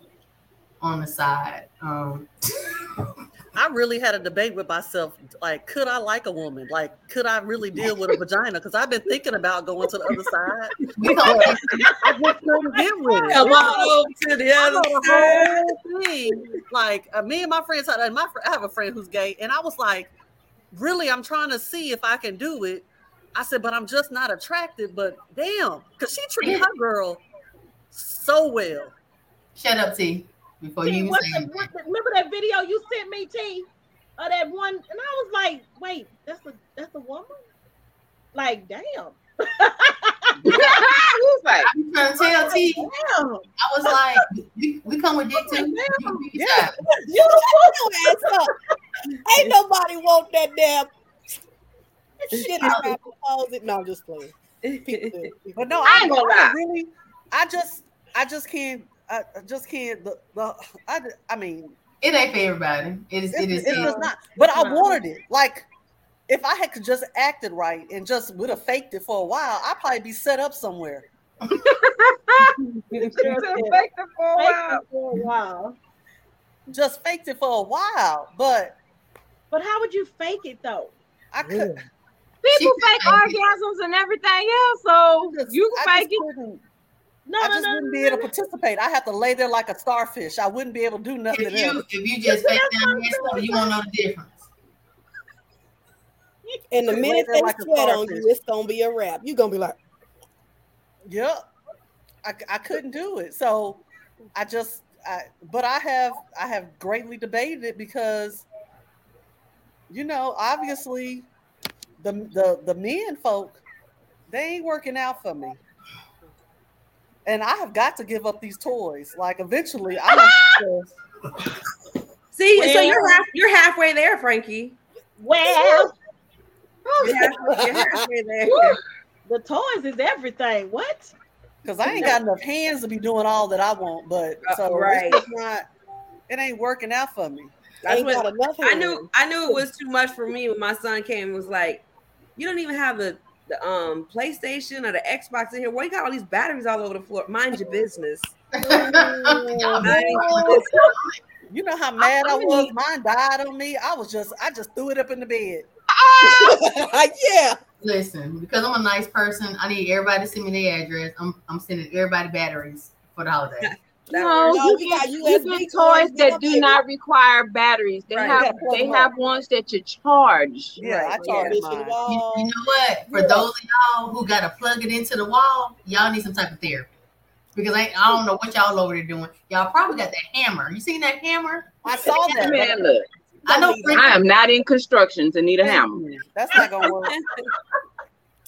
on the side. Um *laughs* I really had a debate with myself. Like, could I like a woman? Like, could I really deal with a vagina? Because I've been thinking about going to the other side. *laughs* I just couldn't get with it. Come on over to the other side. whole thing. Like uh, me and my friends had, and my I have a friend who's gay, and I was like, really, I'm trying to see if I can do it. I said, but I'm just not attracted. But damn, because she treated her *laughs* girl so well. shut up, T. Before T, even what say the, what remember that video you sent me, T? Of that one, and I was like, wait, that's a that's a woman? Like, damn. *laughs* Who's like, I'm trying to tell T. I was like, we, we come with dick too. You can pick your side. You your *laughs* ass up. Ain't *laughs* nobody want that damn shit around the closet. No, I'm just playing. People do. But no, I ain't gonna lie. really, I just, I just can't, I I just can't. The, the I, I mean, It ain't for everybody. It is. it's, It is. it's just not. But I wanted it. Like, if I had just acted right and just would have faked it for a while, I'd probably be set up somewhere. *laughs* it's effective for a while. for a while. Just faked it for a while, but But how would you fake it though? I could. People fake can it. orgasms and everything else, so just- you can fake it. Couldn't- No, I just no, wouldn't no, be no, able to participate. I have to lay there like a starfish. I wouldn't be able to do nothing If you else. if you just face down and stuff, you won't know the difference. And the minute they like sweat on you, it's gonna be a wrap. You're gonna be like, Yep. I, I couldn't do it. So I just I but I have I have greatly debated it because you know, obviously the the the men folk they ain't working out for me. And I have got to give up these toys. Like eventually I'm gonna *laughs* have to- See, so you're half, you're halfway there, Frankie. Well, You're halfway, you're halfway there. *laughs* the toys is everything. What? Cause I ain't got enough hands to be doing all that I want, but Uh, so right. it's not it ain't working out for me. That's what. I knew. I knew it was too much for me when my son came. and was like, "You don't even have the the um PlayStation or the Xbox in here. Why you got all these batteries all over the floor? Mind your business." Y'all Mind be- your business. You know how mad I I'm was? need- Mine died on me. I was just, I just threw it up in the bed. *laughs* yeah. Listen, because I'm a nice person, I need everybody to send me their address. I'm I'm sending everybody batteries for the holiday. *laughs* That No, works. No, you we get, got you USB get toys that do baby. not require batteries. They Right, have gotta they them have ones that you charge. Yeah, Right, I charged Mission mine. You, wall. you know what? For Yeah. those of y'all who gotta plug it into the wall, y'all need some type of therapy. Because I, I don't know what y'all over there doing. Y'all probably got that hammer. You seen that hammer? I saw that. Man, look, I know. I am not in construction to need a hammer. That's not gonna work. *laughs*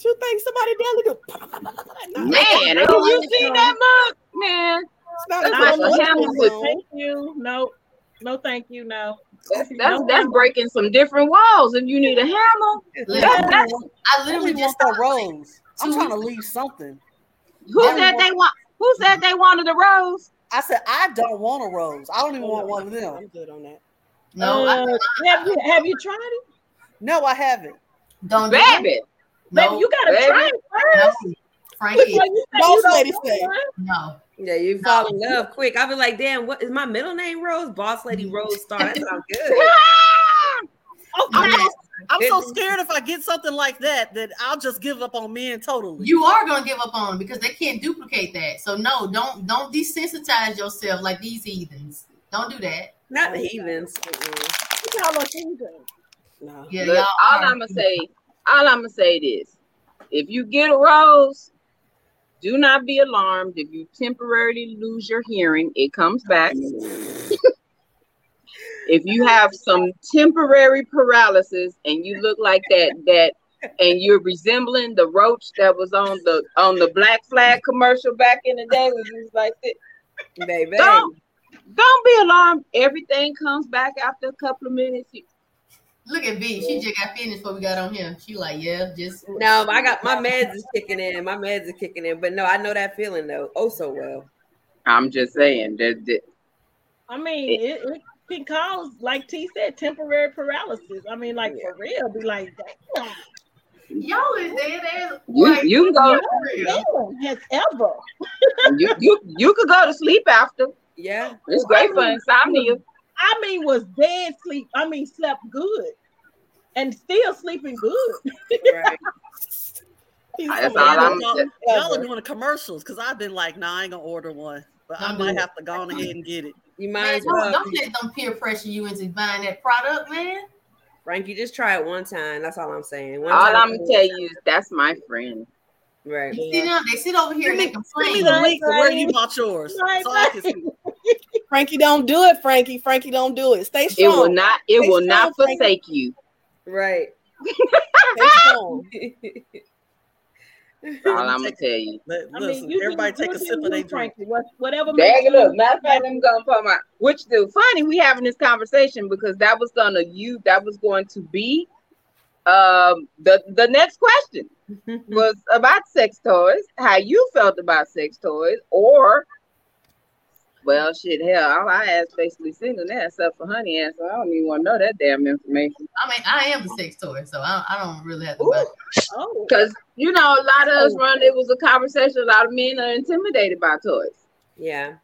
You think somebody down to do? *laughs* Man, have *laughs* you seen that mug? Man, It's not That's a a hammer with- Thank you. No, no, thank you. No. that's that's, that's breaking some different walls. If you need a hammer, Listen, That's- that's- I I literally just want that saw rose. I'm trying to leave something. who said they want? Who said they wanted a rose? I said I don't want a rose. I don't even want one of them. I'm good on that. No, I Uh, have you have you tried it? No, I haven't. don't do it. Baby, No, Baby, you gotta baby. try it no, first. Frankie, Before you say you don't lady want say. one. no. Yeah, you fall in love quick. I'll be like, "Damn, what is my middle name? Rose, Boss Lady Rose Star. That sounds *laughs* good." Oh, I'm, Okay. so, I'm so scared if I get something like that that I'll just give up on men totally. You are gonna give up on because they can't duplicate that. So no, don't don't desensitize yourself like these heathens. Don't do that. Not the heathens. You call us heathens. No. Yeah, Look, y'all. all I'm gonna say, all I'm gonna say this: if you get a rose, do not be alarmed. If you temporarily lose your hearing, it comes back. *laughs* if you have some temporary paralysis and you look like that, that and you're resembling the roach that was on the on the Black Flag commercial back in the day, when you was like this, Baby. don't don't be alarmed. Everything comes back after a couple of minutes. You- Look at B. She just got finished before we got on here. She like, yeah, just No, I got my meds is kicking in. My meds are kicking in. But no, I know that feeling though. Oh so well. I'm just saying that, that I mean, it, it can cause, like T said, temporary paralysis. I mean, like for real, be like, damn, Y'all is dead ass. You, like, you can go. for real. damn, has ever. You, you you could go to sleep after. Yeah. It's great for insomnia. I mean, was dead sleep. I mean, slept good and still sleeping good. Right. *laughs* That's Y'all I'm. y'all- y'all are doing commercials because I've been like, nah, I ain't gonna order one, but I Don't might have to go on ahead and get it. You Man, might as don't, well. don't let them peer pressure you into buying that product, man. Frankie, just try it one time. That's all I'm saying. One All time. I'm gonna tell you is that's my friend. Right. You see them? They sit over here and they Send me the link to where you bought yours. Right, So I can see. *laughs* Frankie, don't do it, Frankie. Frankie, don't do it. Stay strong. It will not. It Stay will not strong, Frankie. forsake you. Right. Stay. That's *laughs* all I'm gonna tell you. Let- I Listen, mean, you everybody can, take a sip of their drink. Whatever. Bag it up. Matter of fact, I'm gonna put my which do funny we having this conversation because that was gonna you that was going to be um the the next question *laughs* was about sex toys, how you felt about sex toys, or well shit hell, all I asked basically single now except for honey ass, so I don't even want to know that damn information. I mean, I am a sex toy, so I, I don't really have to buy. Oh, Because you know, a lot of us oh. run it was a conversation, a lot of men are intimidated by toys. Yeah.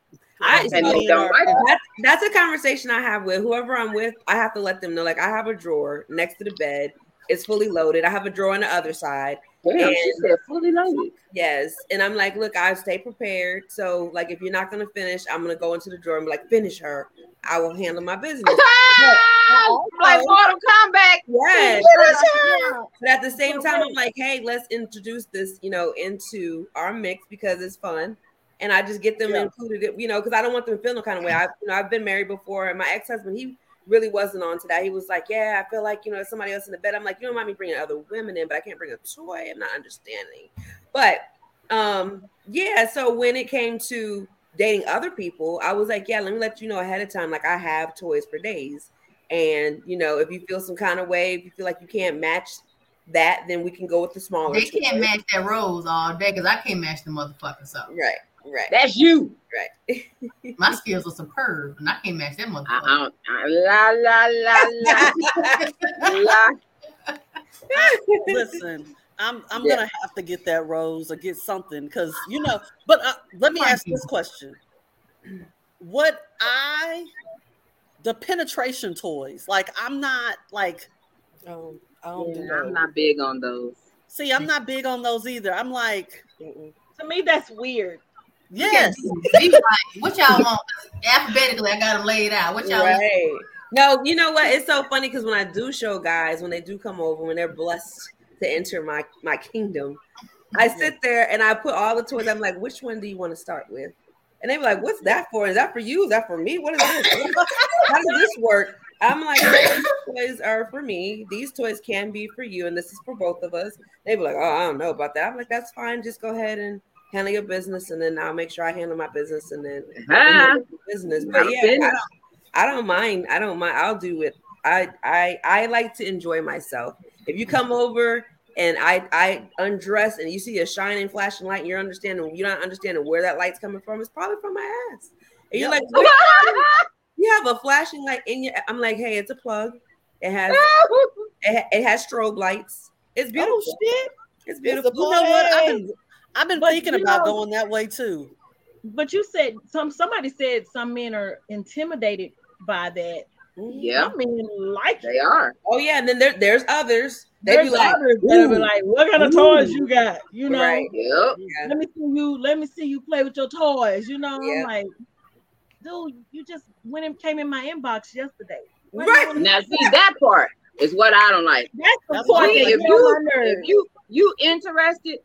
I, And so they don't like it. that, that's a conversation I have with whoever I'm with. I have to let them know, like, I have a drawer next to the bed. It's fully loaded. I have a drawer on the other side. Damn, she said fully loaded. Yes. And I'm like, look, I stay prepared. So, like, if you're not going to finish, I'm going to go into the drawer and be like, finish her. I will handle my business. *laughs* like Mortal Kombat. Yes. Finish her. But at the same time, I'm like, hey, let's introduce this, you know, into our mix because it's fun. And I just get them Yeah. included, you know, because I don't want them to feel no kind of way. I, you know, I've been married before, and my ex husband, he really wasn't on to that. He was like, yeah, I feel like, you know, somebody else in the bed. I'm like, you don't mind me bringing other women in, but I can't bring a toy. I'm not understanding. But um, yeah, so when it came to dating other people, I was like, yeah, let me let you know ahead of time. Like I have toys for days. And you know, if you feel some kind of way, if you feel like you can't match that, then we can go with the smaller. They can't toy. match that rose all day because I can't match the motherfucker. So Right, right, That's you. right. *laughs* my skills are superb, and I can't match that I motherfucker. don't, la la la la *laughs* la. Listen, I'm I'm Yeah. gonna have to get that rose or get something because you know. But uh, let me ask this question: What I the penetration toys? Like I'm not like. Um, I don't do I'm not big on those. See, I'm not big on those either. I'm like, Mm-mm. to me, that's weird. Yes, Be like, what y'all want? *laughs* Alphabetically, I got them laid out. What y'all want? Right. No, you know what? It's so funny because when I do show guys, when they do come over, when they're blessed to enter my my kingdom, I mm-hmm. sit there and I put all the toys. I'm like, which one do you want to start with? And they be like, "What's that for? Is that for you? Is that for me? What is this? How does this work?" I'm like, "These toys are for me. These toys can be for you, and this is for both of us." They be like, "Oh, I don't know about that." I'm like, "That's fine. Just go ahead and handle your business, and then I'll make sure I handle my business, and then *laughs* Ah, business." But yeah, I don't, I don't mind. I don't mind. I'll do it. I I I like to enjoy myself. If you come over and I I undress and you see a shining flashing light and you're understanding you're not understanding where that light's coming from, it's probably from my ass. And you're like, *laughs* you have a flashing light in your I'm like, hey, it's a plug. It has *laughs* it, it has strobe lights. It's beautiful. Oh shit! It's It's beautiful. a you know what? I've play. Been I've been But thinking about know- going that way too. But you said some somebody said some men are intimidated by that. yeah, Some men like they it. are. Oh yeah, and then there, there's others. They There's be like, others that be like, "What kind of ooh." toys you got?" You know, Right. Yep. yeah. let me see you. Let me see you play with your toys. You know, Yeah. I'm like, dude, you just went and came in my inbox yesterday. What Right. Now see that part is what I don't like. That's the That's part why if you- on my nerves. If you you interested,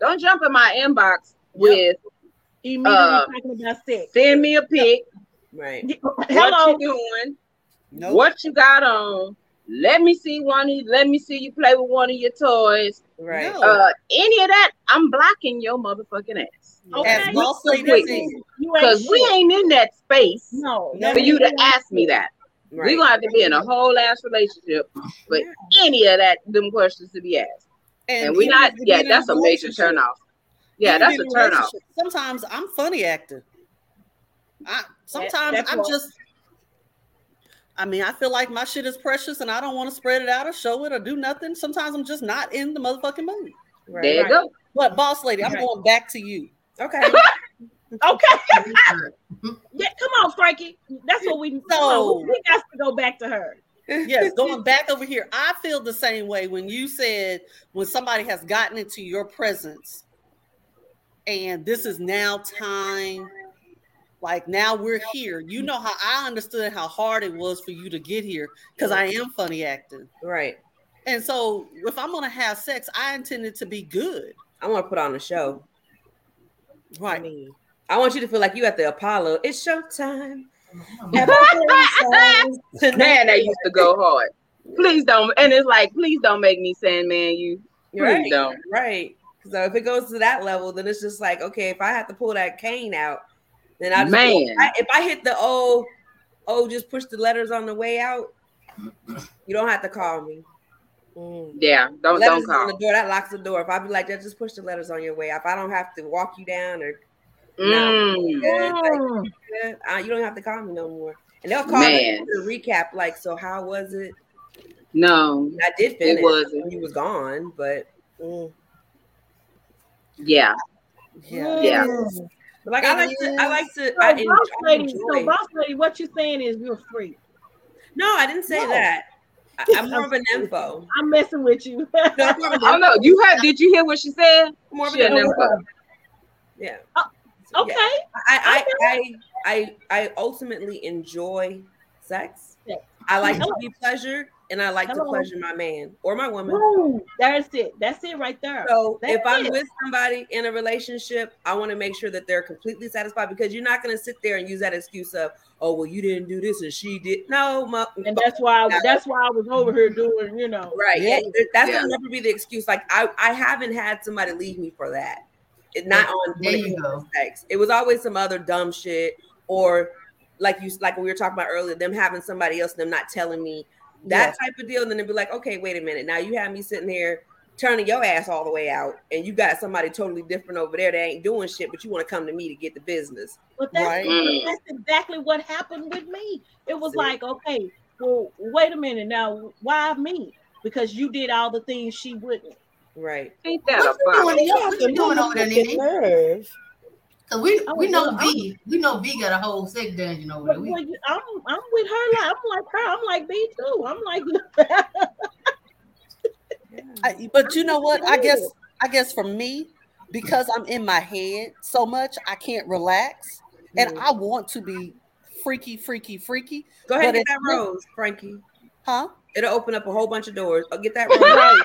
don't jump in my inbox with Immediately uh, talking about sex. send me a pic. Right. What Hello. you doing? Nope. What you got on? Let me see one. Of, let me see you play with one of your toys. Right. No. Uh, any of that, I'm blocking your motherfucking ass Okay. As boss lady Quick. said, You ain't because we ain't in that space no No. for you to ain't ask me that. Right. We gonna have to be in a whole ass relationship for any of that them questions to be asked. And, we even not. Yeah, that's a major relationship- turn off. Yeah, even that's a turn off. Sometimes I'm funny acting. I sometimes that's I'm what- just I mean, I feel like my shit is precious and I don't want to spread it out or show it or do nothing. Sometimes I'm just not in the motherfucking mood. Right. There you Right. go. But boss lady, I'm Right. going back to you. Okay. *laughs* Okay. *laughs* Yeah, come on, Frankie. That's what we So- we got to go back to her. Yes, *laughs* going back over here. I feel the same way when you said when somebody has gotten into your presence and this is now time like now we're here. You know how I understood how hard it was for you to get here because I am funny acting. right. And so if I'm gonna have sex, I intend it to be good. I want to put on a show. I Right. mean, I want you to feel like you at the Apollo. It's showtime. *laughs* *laughs* Man, that used to go hard. Please don't. And it's like, please don't make me Sandman you. Please Right. don't. Right. So if it goes to that level, then it's just like, okay, if I have to pull that cane out, then I just Man. I, if I hit the oh, oh, just push the letters on the way out, you don't have to call me. Mm. Yeah, don't letters don't is on the call. door. That locks the door. If I be like that, just push the letters on your way. If I don't have to walk you down or Mm. good, like, uh, you don't have to call me no more. And they'll call Man. me to recap, like, so how was it? No, I did finish wasn't. when you was gone, but mm. yeah, Yeah. Yeah. but like I like to, I like to, So, I enjoy. boss lady, so boss lady, what you're saying is you're free. No, I didn't say No. that. I, I'm more of an *laughs* info. I'm messing with you. No, I'm more of Oh no, you heard? Did you hear what she said? more of She an an info. info. Yeah. Oh, So, okay. yeah. I, I, I, I, I ultimately enjoy sex. Sex. I like to be pleasured, and I like to pleasure my man or my woman. Woo, that's it. That's it right there. So That's if I'm it. with somebody in a relationship, I want to make sure that they're completely satisfied because you're not going to sit there and use that excuse of, oh, well, you didn't do this and she did. No, ma- and that's why I, that's why I was over here doing, you know. right. Yeah. Yeah. That's Yeah. gonna never be the excuse. Like I, I haven't had somebody leave me for that. It not on There it you go. sex. It was always some other dumb shit or like you like we were talking about earlier, them having somebody else, them not telling me that type of deal. And then they'd be like, okay, wait a minute. Now you have me sitting here turning your ass all the way out, and you got somebody totally different over there that ain't doing shit, but you want to come to me to get the business. But that's, Right. Mm. that's exactly what happened with me. It was See? like, okay, well, wait a minute now. Why me? Because you did all the things she wouldn't. Right. Ain't that What a you problem? doing? What you doing over there, Nene? nerve. Cause we Oh, we know well, V. We know V got a whole sex dungeon over But, there. We, well, I'm, I'm with her. Like, I'm like her. I'm like B too. I'm like, *laughs* I, but you know what? I guess I guess for me, because I'm in my head so much, I can't relax, and Mhm. I want to be freaky, freaky, freaky. Go ahead and get that rose, Frankie. Huh? It'll open up a whole bunch of doors. Oh, get that *laughs* rose.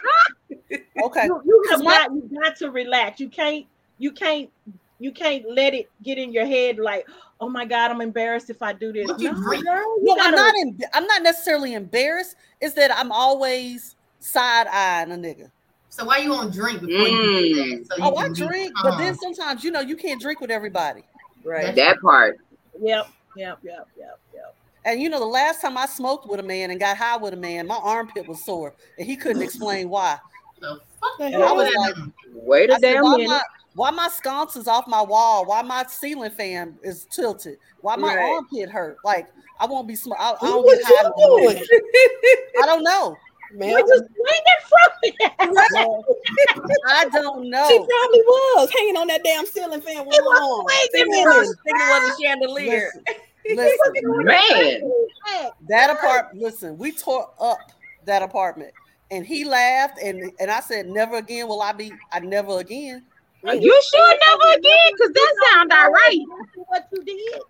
Okay. you, you have Because my- got, you got to relax. You can't, you can't, you can't let it get in your head like, oh my God, I'm embarrassed if I do this. What you no, drink? girl, I'm not. In, I'm not necessarily embarrassed. It's that I'm always side eyeing a nigga. so why you won't drink before you do that? Mm. So you Oh, I can be drink, but then sometimes you know you can't drink with everybody. Right. That part. Yep, yep, yep, yep, yep. And you know, the last time I smoked with a man and got high with a man, my armpit was sore, and he couldn't explain why. The fuck And I was like, Wait a I said, damn why minute. my why my sconce is off my wall? Why my ceiling fan is tilted? Why my Right. armpit hurt? Like I won't be sm- I, I don't What you doing? I don't know. Man, You just swing it from me. *laughs* I don't know. she probably was hanging on that damn ceiling fan with It was long. swinging from minutes. Thinking it was a chandelier. Listen, *laughs* listen, Man. that apartment. Listen, we tore up that apartment, and he laughed, and and I said, "Never again will I be. I never again." You should never again, because that sound all right. What you did?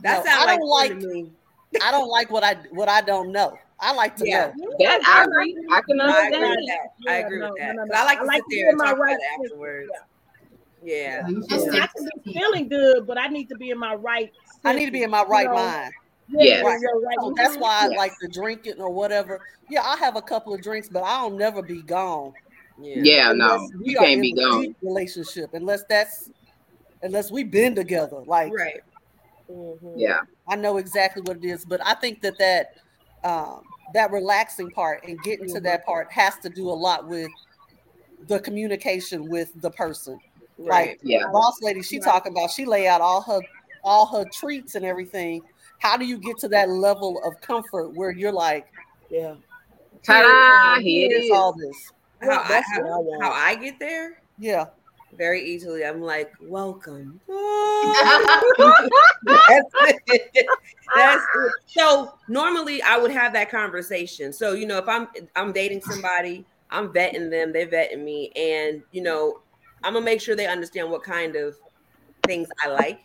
That No, sounds I don't fun like- I don't like what I what I don't know. I like to Yeah. know. That I agree. I can No, I agree understand. with that. I agree no, with that. no, no, 'Cause I like no. to I like sit there be and in talk my about right it afterwards. Yeah. You Yeah. stick I can be feeling good, but I need to be in my right. I need to be in my right mind. Yes. Yeah, you're right. So that's why I Yes. like to drink it or whatever. Yeah, I'll have a couple of drinks, but I'll never be gone. Yeah. Yeah, no. Unless we You can't be gone. Relationship, unless that's unless we've been together. Like Right. Mhm. Yeah. I know exactly what it is, but I think that that um, that relaxing part and getting to that part has to do a lot with the communication with the person. Right. Like Yeah. boss lady, she Right. talking about she lay out all her all her treats and everything, how do you get to that level of comfort where you're like, Yeah. Ta-da! Here it here's all this? How I, how, I how I get there Yeah. very easily. I'm like, welcome. That's *laughs* it. *laughs* That's it. So normally I would have that conversation. So you know, if I'm I'm dating somebody, I'm vetting them, they're vetting me, and you know, I'm gonna make sure they understand what kind of things I like,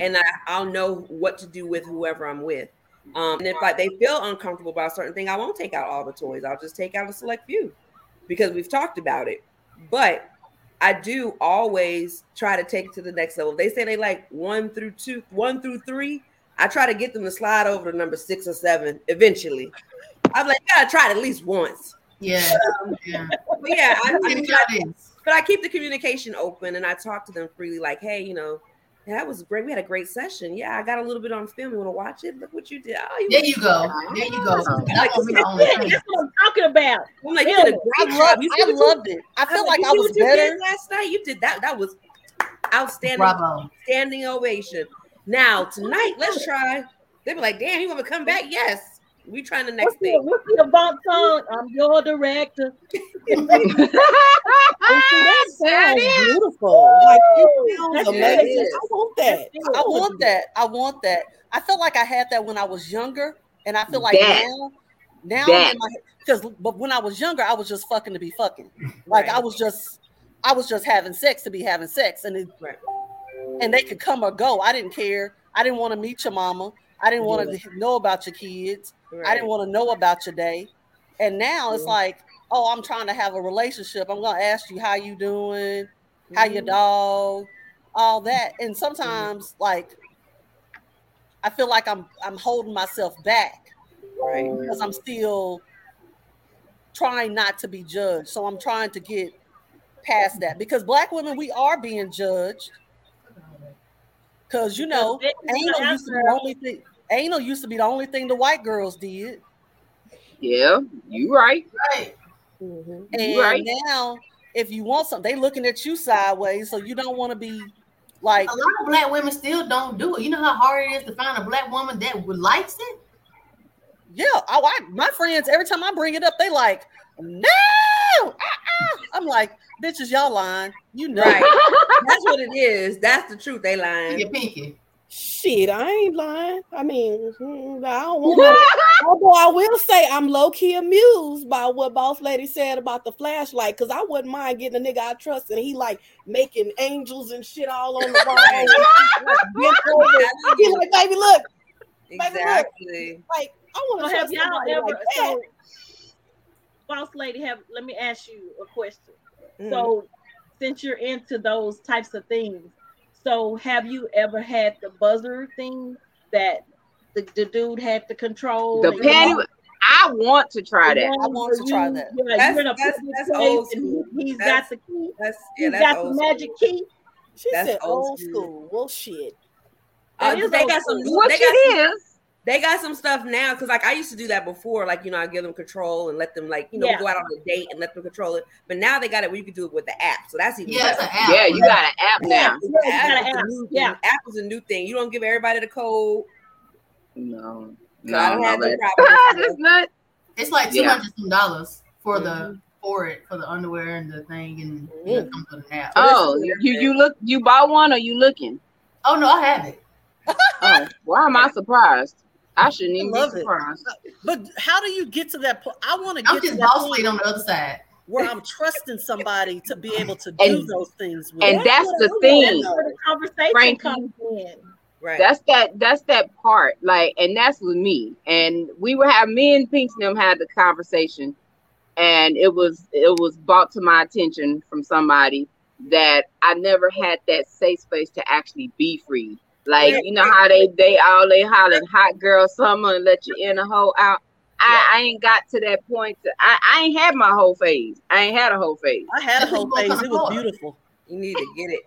and I, I'll know what to do with whoever I'm with. Um, and if like they feel uncomfortable about a certain thing, I won't take out all the toys. I'll just take out a select few because we've talked about it. But I do always try to take it to the next level. If they say they like one through two, one through three. I try to get them to slide over to number six or seven eventually. I'm like, you gotta try it at least once. Yeah. *laughs* yeah. But yeah, I, I try but I keep the communication open and I talk to them freely, like, hey, you know, that was great. We had a great session. Yeah, I got a little bit on film. You want to watch it? Look what you did. Oh, you There you go. There you go. That won't the only that's what I'm talking about. I'm like, you did a Really? great I job. love You I what you- loved it. I feel I'm like I was what you did better. last night. You did that. That was outstanding. Bravo. Standing ovation. Now tonight, let's try. They'd be like, damn, you want to come back? Yes. We trying the next What's the, thing. what's the Avant song? I'm your director. *laughs* And see, that *laughs* sounds beautiful. Like it sounds amazing. it. I want that. I want that. I want that. I felt like I had that when I was younger, and I feel like That. now, now because but when I was younger, I was just fucking to be fucking. Like I was just, I was just having sex to be having sex, and it, Right. and they could come or go. I didn't care. I didn't want to meet your mama. I didn't want to know about your kids. I didn't want to know about your day. And now it's like, oh, I'm trying to have a relationship. I'm gonna ask you how you doing, how Mm-hmm. your dog, all that. And sometimes like I feel like I'm I'm holding myself back Right. because I'm still trying not to be judged. So I'm trying to get past that because black women we are being judged. Cause you know, anal used to be the only thing anal used to be the only thing the white girls did. Yeah, you right. Right. Mhm. And Right. now, if you want something, they looking at you sideways, so you don't want to be like, A lot of black women still don't do it. You know how hard it is to find a black woman that would likes it? yeah. I, I my friends every time I bring it up, they like, no. uh-uh." I'm like, bitches, y'all lying. You know, Right. That's what it is. That's the truth. They lying. Your pinky. Shit, I ain't lying. I mean, mm, I don't want. *laughs* Although I will say, I'm low key amused by what Boss Lady said about the flashlight, because I wouldn't mind getting a nigga I trust, and he like making angels and shit all on the wall. *laughs* and like, bent over. He like, baby, look, Exactly. like I want So to have y'all somebody ever like so boss lady have let me ask you a question. Mhm. So since you're into those types of things, so have you ever had the buzzer thing that the, the dude had to control? The and panty. I want to try that. I want where to try that. Yeah, That's- you're in a that's- public that's place old school. he, has got the key. That's yeah. He's That's got the old magic key. She That's said old old school. school. Well, shit. Uh, That is they old got some. school. What they it got some, is? They got some stuff now because, like, I used to do that before. Like, you know, I give them control and let them, like, you know, Yeah. go out on a date and let them control it. But now they got it where you can do it with the app, so that's even Yeah, better. app. Yeah, you got an app now. Yeah, you App is a new Yeah. thing. App is a new thing. You don't give everybody the code. No, So I don't have no. no that- problem. with *laughs* That's not. It's like two hundred yeah. some dollars for the Mhm. for it for the underwear and the thing and you know, it comes with an app. Oh, This you you look you bought one or you looking? Oh no, I have it. Oh, why am I surprised? I shouldn't even love be it. but how do you get to that point? I want to I'm get to just that boss point on the other side. where I'm trusting somebody to be able to do And- those things with. And that's what the thing. That's where the conversation Frankie. comes in. Right. That's that that's that part. Like, and that's with me. And we were have me and Pinks and them had the conversation, and it was it was brought to my attention from somebody that I never had that safe space to actually be free. Like, you know how they they all they hollering hot girl summer and let you in a whole out. I, I ain't got to that point. To, I, I ain't had my whole phase. I ain't had a whole phase. I had a whole what phase. It was beautiful. You need to get it.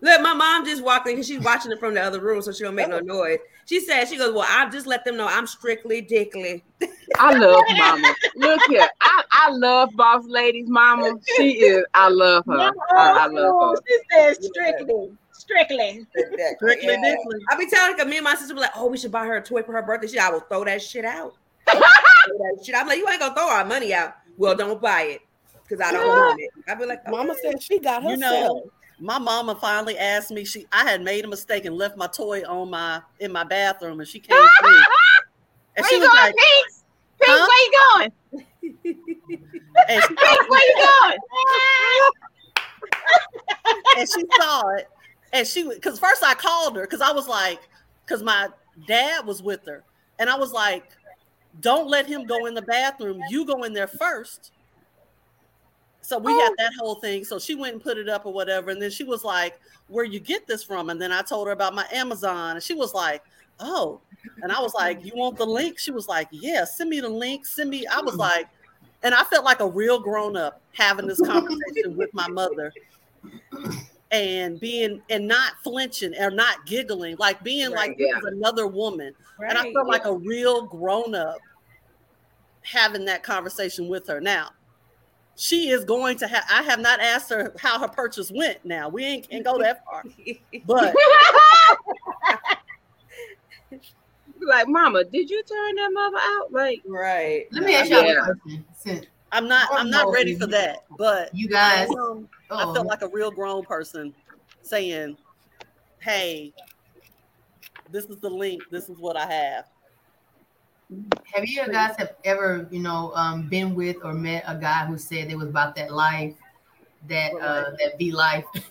Look, my mom just walked in because she's watching it from the other room, so she don't make no noise. She said, "She goes, well, I'll just let them know I'm strictly dickly." I love mama. Look here. I, I love boss ladies, mama. She is. I love her. I, I love her. She said strictly. Strictly. Strictly Yeah. Dickly. I be telling her, me and my sister be like, oh, we should buy her a toy for her birthday. She, I will throw that shit out. *laughs* That shit. I'm like, you ain't gonna throw our money out. Well, don't buy it because I don't want it. I be like, oh, Mama said she got You herself. know, my mama finally asked me. She, I had made a mistake and left my toy on my in my bathroom, and she came *laughs* through, and Where she you was going, like, Pinks? Pinks, Huh? where you going? and she, Pinks, where you going? *laughs* and she saw it, and she because first I called her because I was like, because my dad was with her, and I was like, don't let him go in the bathroom. You go in there first. So we had oh. that whole thing. So she went and put it up or whatever, and then she was like, "Where you get this from?" And then I told her about my Amazon, and she was like, "Oh," and I was like, "You want the link?" She was like, "Yeah, send me the link. Send me." I was mm. like, and I felt like a real grown up having this conversation with my mother and being and not flinching or not giggling, like being Right, like this yeah. is another woman. and I Right, felt like a real grown up having that conversation with her. Now, she is going to have. I have not asked her how her purchase went. Now we ain't can go that far, but *laughs* like, Mama, did you turn that mother out? Like, right. Let me ask y'all Yeah. a question. Since I'm not. I'm not ready for that. *laughs* But you guys, um, I oh, felt like a real grown person saying, "Hey, this is the link. This is what I have." have you guys have ever, you know, um, been with or met a guy who said it was about that life, that uh, that V life, *laughs*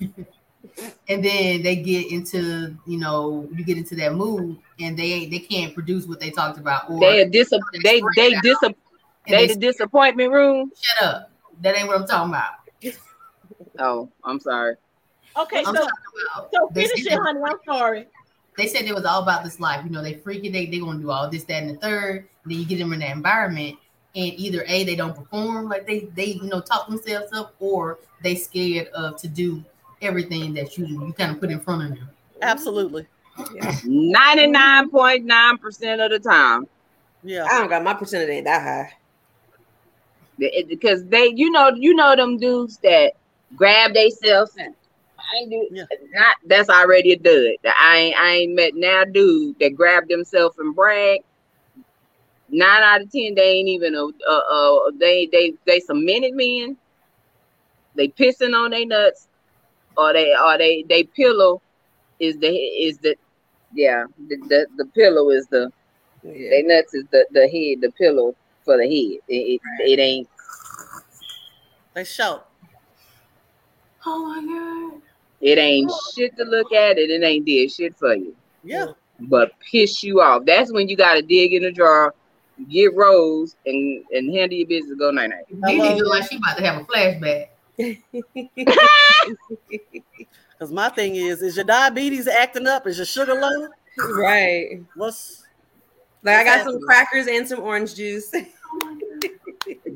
and then they get into, you know, you get into that mood, and they they can't produce what they talked about, or they a dis- they they dis- and they they the disappointment room. shut up. That ain't what I'm talking about. Oh, I'm sorry. Okay, I'm so about so finish said- it, honey. I'm sorry. they said it was all about this life. You know, they freaking they they gonna do all this, that, and the third. And then you get them in that environment, and either a they don't perform like they they you know talk themselves up, or they scared of to do everything that you you kind of put in front of them. Absolutely. Ninety nine point nine percent of the time, Yeah. I don't got my percentage ain't that high. Because they you know you know them dudes that grab themselves and I ain't do Yeah. not that's already a dud. I ain't I ain't met now dude that grab themselves and brag. Nine out of ten, they ain't even a uh, uh they they they some minute men. They pissing on their nuts, or they or they they pillow is the is the yeah the the, the pillow is the Yeah. they nuts is the the head the pillow for the head. It it, it ain't They show. Oh my god! it ain't shit to look at. It it ain't did shit for you. Yeah. but piss you off. That's when you gotta dig in the drawer, get rose, and and handle your business. Go night night. Nene look like she about to have a flashback. *laughs* Because my thing is, is your diabetes acting up? Is your sugar low? right. What's Like I got What's some crackers and some orange juice. *laughs*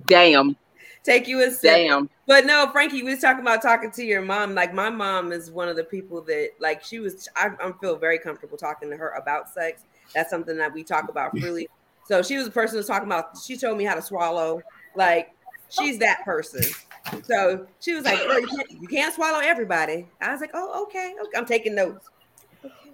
Damn, Take you a sip. damn. But no, Frankie, we was talking about talking to your mom. Like my mom is one of the people that like she was. I, I feel very comfortable talking to her about sex. That's something that we talk about freely. So she was the person who was talking about. She told me how to swallow. Like she's that person. So she was like, "Girl, you, can't, you can't swallow everybody." I was like, "Oh, okay, okay. I'm taking notes."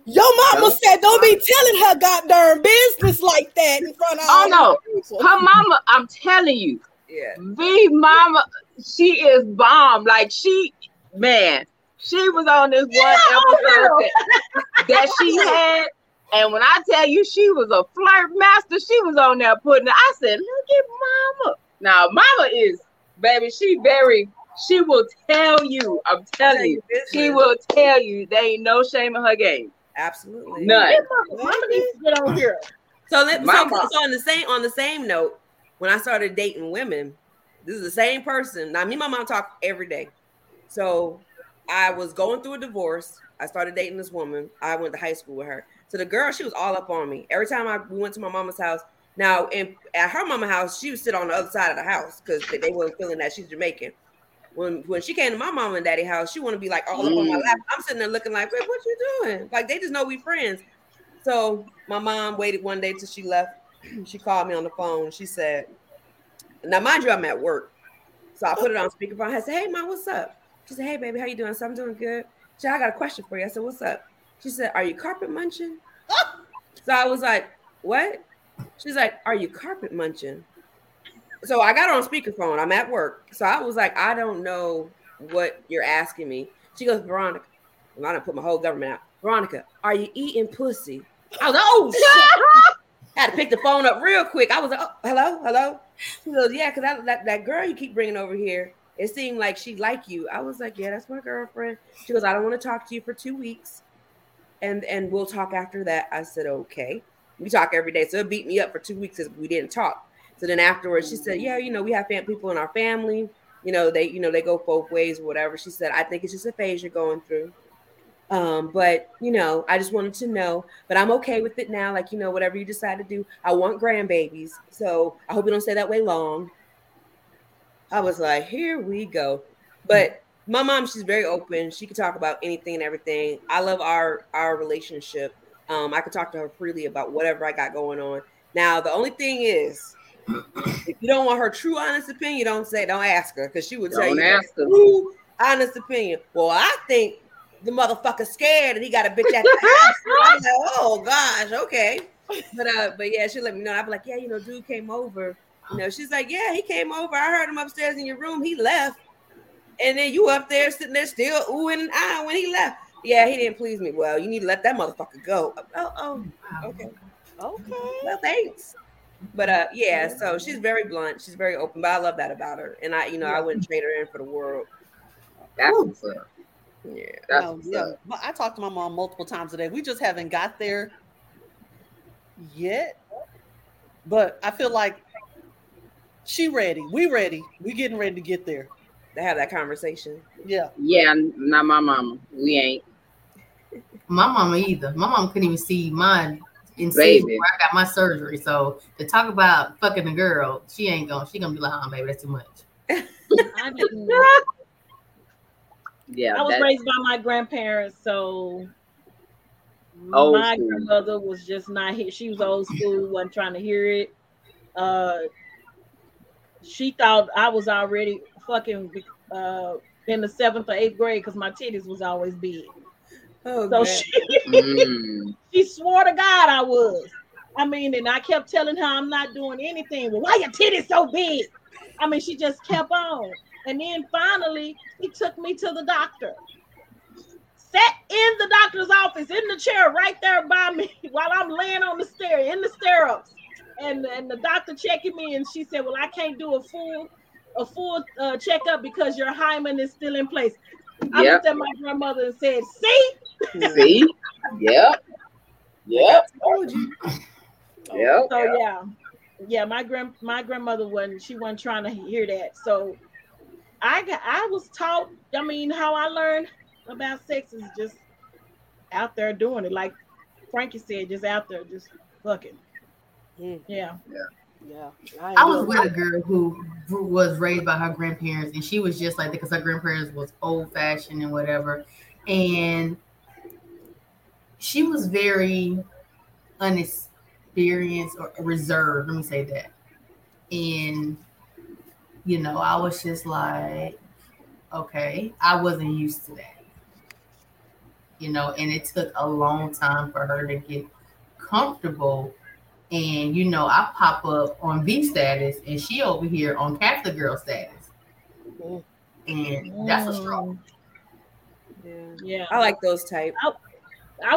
Your mama said, "Don't be telling her goddamn business like that in front of Oh all no, people." her mama. I'm telling you, Yeah, V mama, she is bomb. Like she, man, she was on this one episode that, that she had. And when I tell you she was a flirt master, she was on there putting it. I said, look at mama. Now, mama is, baby, she very, she will tell you, I'm telling you, she will tell you there ain't no shame in her game. Absolutely None. Mama needs to get on here. So, let, so, so on the same on the same note, when I started dating women, this is the same person. Now, me and my mom talk every day. So I was going through a divorce. I started dating this woman. I went to high school with her. So the girl, she was all up on me. Every time I we went to my mama's house. Now, in, at her mama's house, she would sit on the other side of the house because they, they weren't feeling that she's Jamaican. When when she came to my mom and daddy house, she want to be like all up on my Mm. lap. I'm sitting there looking like, "Babe, what you doing? Like they just know we friends. So my mom waited one day till she left. *clears throat* She called me on the phone. She said, "Now mind you, I'm at work, so I put it on speakerphone. I said, "Hey, mom, what's up?" She said, "Hey, baby, how you doing?" So I'm doing good. She said, I got a question for you. I said, What's up? She said, Are you carpet munching? *laughs* so I was like, What? She's like, Are you carpet munching? So I got her on speakerphone. I'm at work. So I was like, I don't know what you're asking me. She goes, Veronica. I'm not put my whole government out. Veronica, are you eating pussy? I was like, oh shit. *laughs* had to pick the phone up real quick. I was like, oh, hello, hello. She goes, yeah, because that, that, that girl you keep bringing over here, it seemed like she like you. I was like, yeah, that's my girlfriend. She goes, I don't want to talk to you for two weeks, and and we'll talk after that. I said, okay. We talk every day, so it beat me up for two weeks because we didn't talk. So then afterwards, she said, yeah, you know, we have fam- people in our family. You know, they you know they go both ways or whatever. She said, I think it's just a phase you're going through. Um, but you know, I just wanted to know, but I'm okay with it now. Like, you know, whatever you decide to do, I want grandbabies. So I hope you don't stay that way long. I was like, here we go. But my mom, she's very open. She can talk about anything and everything. I love our our relationship. Um, I could talk to her freely about whatever I got going on. Now, the only thing is, if you don't want her true honest opinion, don't say, don't ask her because she would tell Don't you ask her. true honest opinion. Well, I think the motherfucker scared and he got a bitch at the house. I'm like, oh gosh, okay. But uh, but yeah, she let me know. I'd be like, yeah, you know, dude came over. You know, she's like, yeah, he came over. I heard him upstairs in your room. He left, and then you up there sitting there still oohing and ah when he left. Yeah, he didn't please me. Well, you need to let that motherfucker go. Oh, oh, okay. Okay. Well, thanks. But uh, yeah, so she's very blunt. She's very open. But I love that about her. And I, you know, I wouldn't trade her in for the world. That's what's up. Yeah. That's No, what's yeah. up. But I talked to my mom multiple times today. We just haven't got there yet. But I feel like she ready. We ready. We getting ready to get there. To have that conversation. Yeah. Yeah, not my mama. We ain't. My mama either. My mom couldn't even see mine in Baby. where I got my surgery. So to talk about fucking a girl, she ain't gonna. She gonna be like, "Oh, baby, that's too much." *laughs* I didn't. Yeah, I was raised by my grandparents, so Old my school. grandmother was just not here. She was old school, wasn't trying to hear it. Uh, she thought I was already fucking uh, in the seventh or eighth grade because my titties was always big. Oh, So she, *laughs* Mm. she swore to God I was. I mean, and I kept telling her I'm not doing anything. Well, why your titties so big? I mean, she just kept on. And then finally, he took me to the doctor. Sat in the doctor's office in the chair right there by me *laughs* while I'm laying on the stair in the stirrups. And, and the doctor checking me, and she said, "Well, I can't do a full a full uh, checkup because your hymen is still in place." I Yep. looked at my grandmother and said, "See, See? Yep. Yep. Told you. Yep. So yeah, yeah. My grand my grandmother wasn't she wasn't trying to hear that. So I got I was taught. I mean, how I learned about sex is just out there doing it, like Frankie said, just out there, just fucking. Mm. Yeah. Yeah. I was with a girl who who was raised by her grandparents, and she was just like that because her grandparents was old fashioned and whatever, and she was very unexperienced or reserved. Let me say that, and you know, I was just like, okay, I wasn't used to that, you know, and it took a long time for her to get comfortable and you know I pop up on V status, and she over here on Catholic girl status, Mm. and that's a struggle. Yeah. Yeah. I like those type. I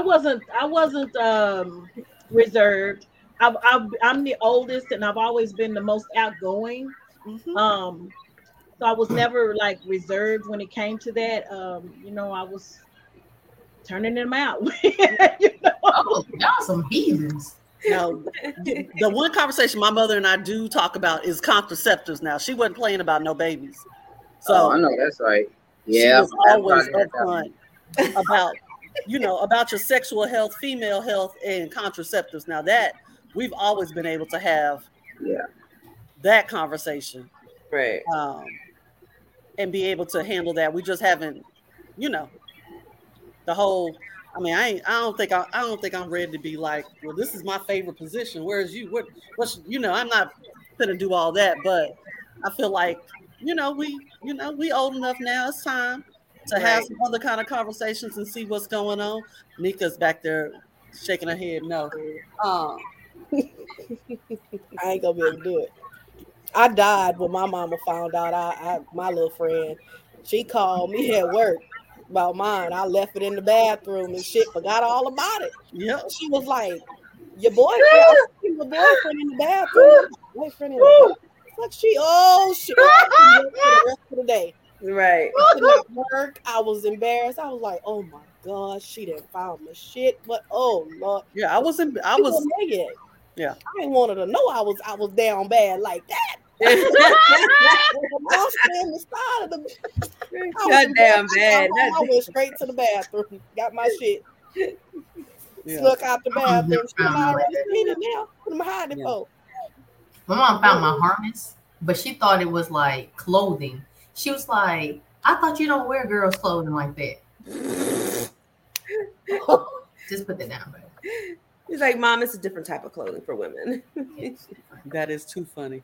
wasn't I wasn't um reserved. I've, I've, I'm the oldest, and I've always been the most outgoing. Mhm. Um, so I was never like reserved when it came to that. Um, you know, I was turning them out. *laughs* you know? Oh, y'all some heathens. Now, the one conversation my mother and I do talk about is contraceptives. Now, she wasn't playing about no babies, so oh, I know that's right. Yeah. she was always that- upfront about, you know, about your sexual health, female health, and contraceptives. Now that we've always been able to have Yeah. that conversation Right. um, and be able to handle that. We just haven't, you know, the whole. I mean, I ain't, I don't think I, I don't think I'm ready to be like, well, this is my favorite position. Whereas you, what, what's, you know, I'm not gonna do all that, but I feel like, you know, we, you know, we old enough now. It's time. To have some other kind of conversations and see what's going on. Nika's back there shaking her head. No. Um, *laughs* I ain't gonna be able to do it. I died when my mama found out. I, I my little friend, she called me at work about mine. I left it in the bathroom and shit. Forgot all about it. yep. She was like, "Your boyfriend, your boyfriend in the bathroom. Boyfriend in the bathroom." Like she, oh shit, *laughs* for the rest of the day. Right. I *laughs* work. I was embarrassed. I was like, "Oh my god, she didn't found my shit." But oh lord, Yeah, I wasn't. I she was was naked. yeah. I didn't want her to know I was I was down bad like that. *laughs* I in the side of the. *laughs* I was God damn embarrassed. bad. I went straight to the bathroom, got my shit, yeah. snuck out the bathroom. She found already seen it now. What am I hiding Yeah. for? My mom found my harness, but she thought it was like clothing. She was like, I thought you don't wear girls' clothing like that. *laughs* Just put that down, baby. He's like, Mom, it's a different type of clothing for women. *laughs* That is too funny.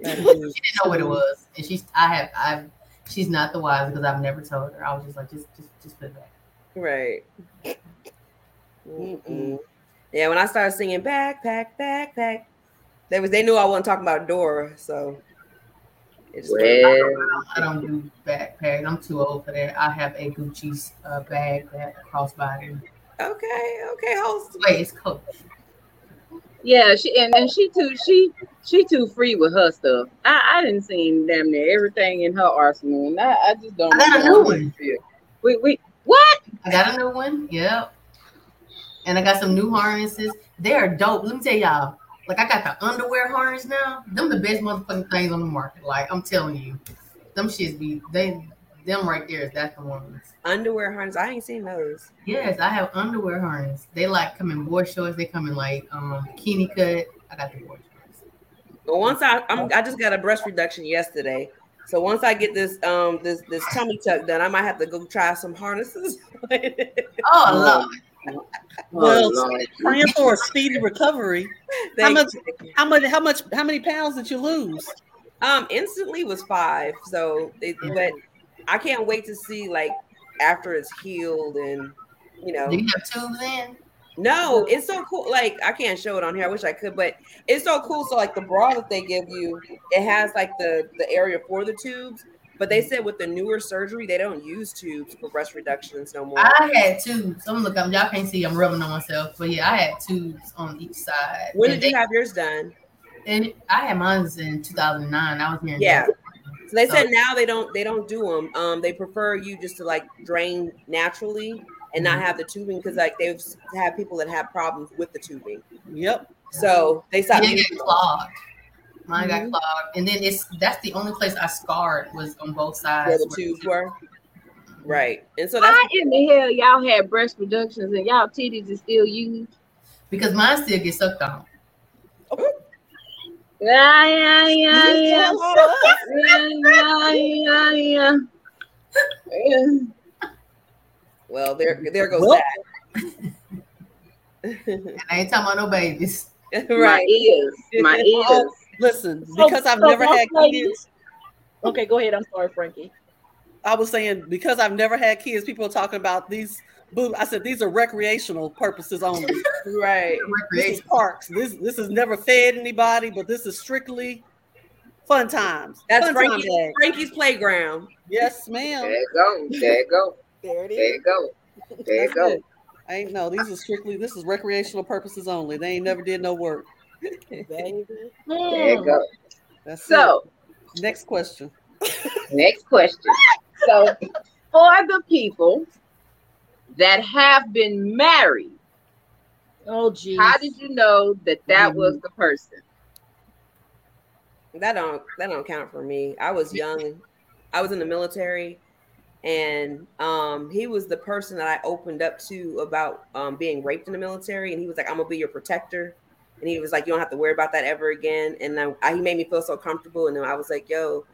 That She didn't know what it was, and she's I have I've she's not the wise because I've never told her. I was just like, just just just put it back. right. Mm-mm. Yeah, when I started singing backpack, backpack, they was they knew I wasn't talking about Dora, so it just Well, I don't do backpacks. I'm too old for that. I have a Gucci uh, bag that crossbody. okay, okay, host. Wait, it's Coach. yeah, she and, and she too she she too free with her stuff. I, I didn't see damn near everything in her arsenal, and I, I just don't. I got a know new one. to feel. We we what? I got a new one. Yep. And I got some new harnesses. They are dope. Let me tell y'all. Like I got the underwear harness now. Them the best motherfucking things on the market. Like I'm telling you, them shits be they them right there is That's the ones. Underwear harness. I ain't seen those. Yes, I have underwear harness. They like come in boy shorts. They come in like um bikini cut. I got the boy shorts. But once I I'm, I just got a breast reduction yesterday. So once I get this um this this tummy tuck done, I might have to go try some harnesses. *laughs* Oh Lord. Well, Oh, praying for a speedy recovery. *laughs* Thank much- you. How much? How much? How many pounds did you lose? Um, instantly was five. So, it, but I can't wait to see like after it's healed and you know. Do you have tubes in? No, it's so cool. Like I can't show it on here. I wish I could, but it's so cool. So like the bra that they give you, it has like the the area for the tubes. But they said with the newer surgery, they don't use tubes for breast reductions no more. I had tubes. I'm looking. Y'all can't see. I'm rubbing on myself, but yeah, I had tubes on each side. when And did you have yours done? And I had mine in 2009. I was here. Yeah. So they So- said now they don't they don't do them. Um, they prefer you just to like drain naturally and not have the tubing because like they've had people that have problems with the tubing. Yep. So they stopped. Mine using got clogged. Mine Mhm. got clogged, and then it's that's the only place I scarred was on both sides. where the tubes were. Right, and so that's Why in the hell y'all had breast reductions and y'all titties is still used? because mine still get sucked on. Yeah, yeah, yeah, You yeah. tell all of us. Yeah, yeah, yeah, yeah. *laughs* well. There, there goes Well- And I ain't talking about no babies. that. *laughs* My right. ears, my *laughs* ears. Listen, So- because I've so never had ladies- kids. Okay, go ahead. I'm sorry, Frankie. I was saying because I've never had kids, people are talking about these. Boob. I said these are recreational purposes only. *laughs* Right. this is parks. This this has never fed anybody, but this is strictly fun times. That's fun time Frankie, bag. Frankie's playground. Yes, *laughs* ma'am. There ma'am. you go. There you go. There it There is. you go. *laughs* There you go. it. I ain't no. These are strictly. This is recreational purposes only. They ain't never did no work. Baby. There you go. That's So, it. Next question. next question. So, for the people that have been married, Oh, geez. how did you know that that Mm-hmm. was the person? That don't that don't count for me. I was young. I was in the military, and um, he was the person that I opened up to about um, being raped in the military, and he was like, "I'm gonna be your protector," and he was like, "You don't have to worry about that ever again." And then I, he made me feel so comfortable, and then I was like, "Yo."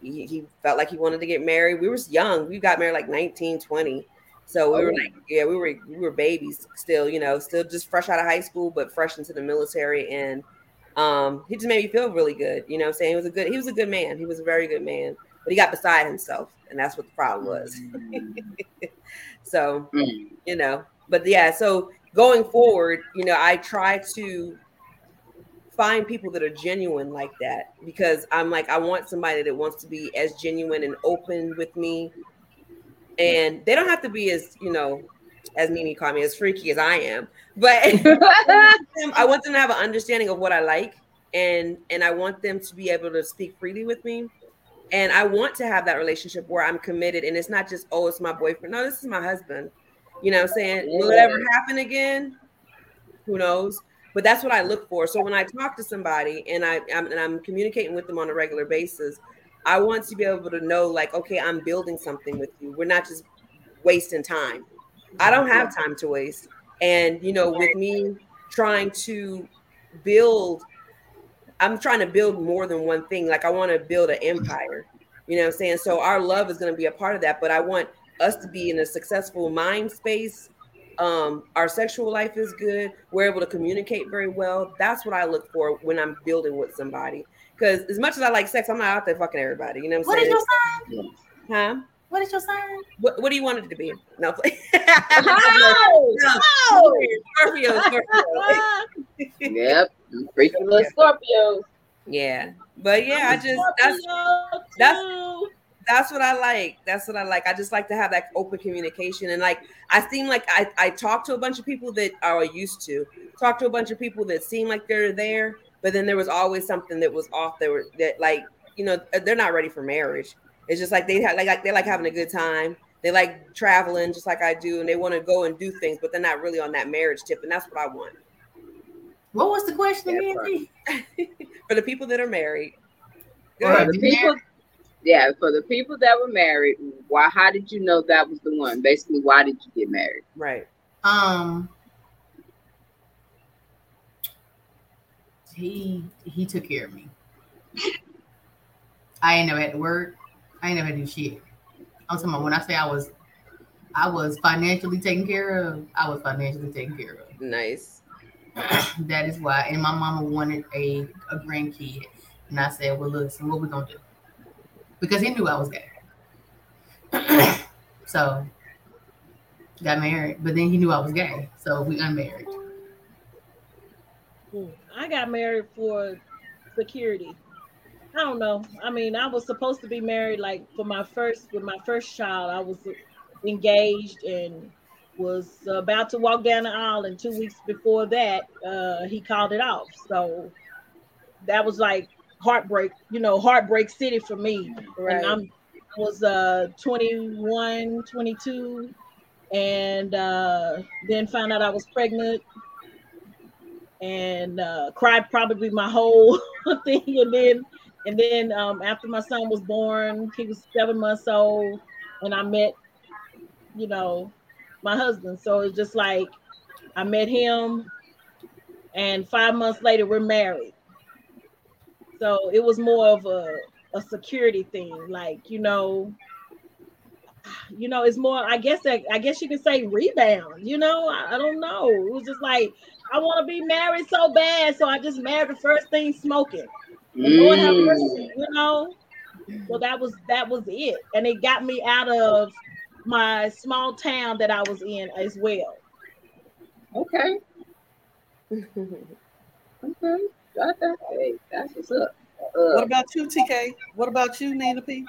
He, he felt like he wanted to get married. We were young. We got married like 19, 20. So we were like, yeah, we were we were babies still, you know, still just fresh out of high school, but fresh into the military. And um, he just made me feel really good. You know what I'm saying? He was a good, he was a good man. He was a very good man. but he got beside himself, and that's what the problem was. *laughs* so, Mm. you know, but yeah, so going forward, you know, I try to find people that are genuine like that because I'm like, I want somebody that wants to be as genuine and open with me. And they don't have to be as, you know, as Mimi called me, as freaky as I am, but *laughs* I want them to have an understanding of what I like and and I want them to be able to speak freely with me. And I want to have that relationship where I'm committed and it's not just, oh, it's my boyfriend. No, this is my husband. You know what I'm saying? Will it ever happen again? Who knows? But that's what I look for. So when I talk to somebody and I I'm, and I'm communicating with them on a regular basis, I want to be able to know, like, okay, I'm building something with you. We're not just wasting time. I don't have time to waste. And you know, with me trying to build, I'm trying to build more than one thing. Like I want to build an empire. You know what I'm saying? So our love is going to be a part of that. But I want us to be in a successful mind space. Um, our sexual life is good. We're able to communicate very well. That's what I look for when I'm building with somebody. Because as much as I like sex, I'm not out there fucking everybody. You know what I'm saying? What is your sign? Huh? What is your sign? What, what do you want it to be? No, play. *laughs* Oh, no. Scorpio, Scorpio. *laughs* Yep. Freaky little Scorpios. Yeah, but yeah, I just that's that's- too. That's what I like. That's what I like. I just like to have that open communication. And like I seem like I, I talk to a bunch of people that oh, are used to talk to a bunch of people that seem like they're there, but then there was always something that was off. That were that like you know uh, they're not ready for marriage. It's just like they have like, like they like having a good time. They like traveling just like I do, and they want to go and do things, but they're not really on that marriage tip. And that's what I want What was the question Yeah, again? *laughs* for the people that are married. Go ahead. The people, yeah, for the people that were married, why? How did you know that was the one? Basically, why did you get married? Right. Um, he he took care of me. I ain't never had to work. I ain't never had to do shit. I'm talking about when I say I was, I was financially taken care of. I was financially taken care of. Nice. that is why. And my mama wanted a a grandkid, and I said, "Well, listen, what we gonna do?" Because he knew I was gay. *coughs* so got married, but then he knew I was gay, so we unmarried. I got married for security. I don't know. I mean, I was supposed to be married like for my first with my first child. I was engaged and was about to walk down the aisle, and two weeks before that, uh, he called it off. So that was like heartbreak, you know, heartbreak city for me. Right. And I'm I was uh 21, 22, and uh, then found out I was pregnant and uh, cried probably my whole *laughs* thing. And then, and then um, after my son was born, he was seven months old, and I met, you know, my husband. So it's just like I met him, and five months later we're married. So it was more of a a security thing, like you know. You know, it's more. I guess. that- I guess you can say rebound. You know, I, I don't know. It was just like I want to be married so bad, so I just married the first thing smoking. And Lord have Mm. mercy, you know. Well, that was that was it, and it got me out of my small town that I was in as well. Okay. *laughs* Okay. Got that. Hey, that's what's up. What Uh, about you, TK? What about you, Nina Peace?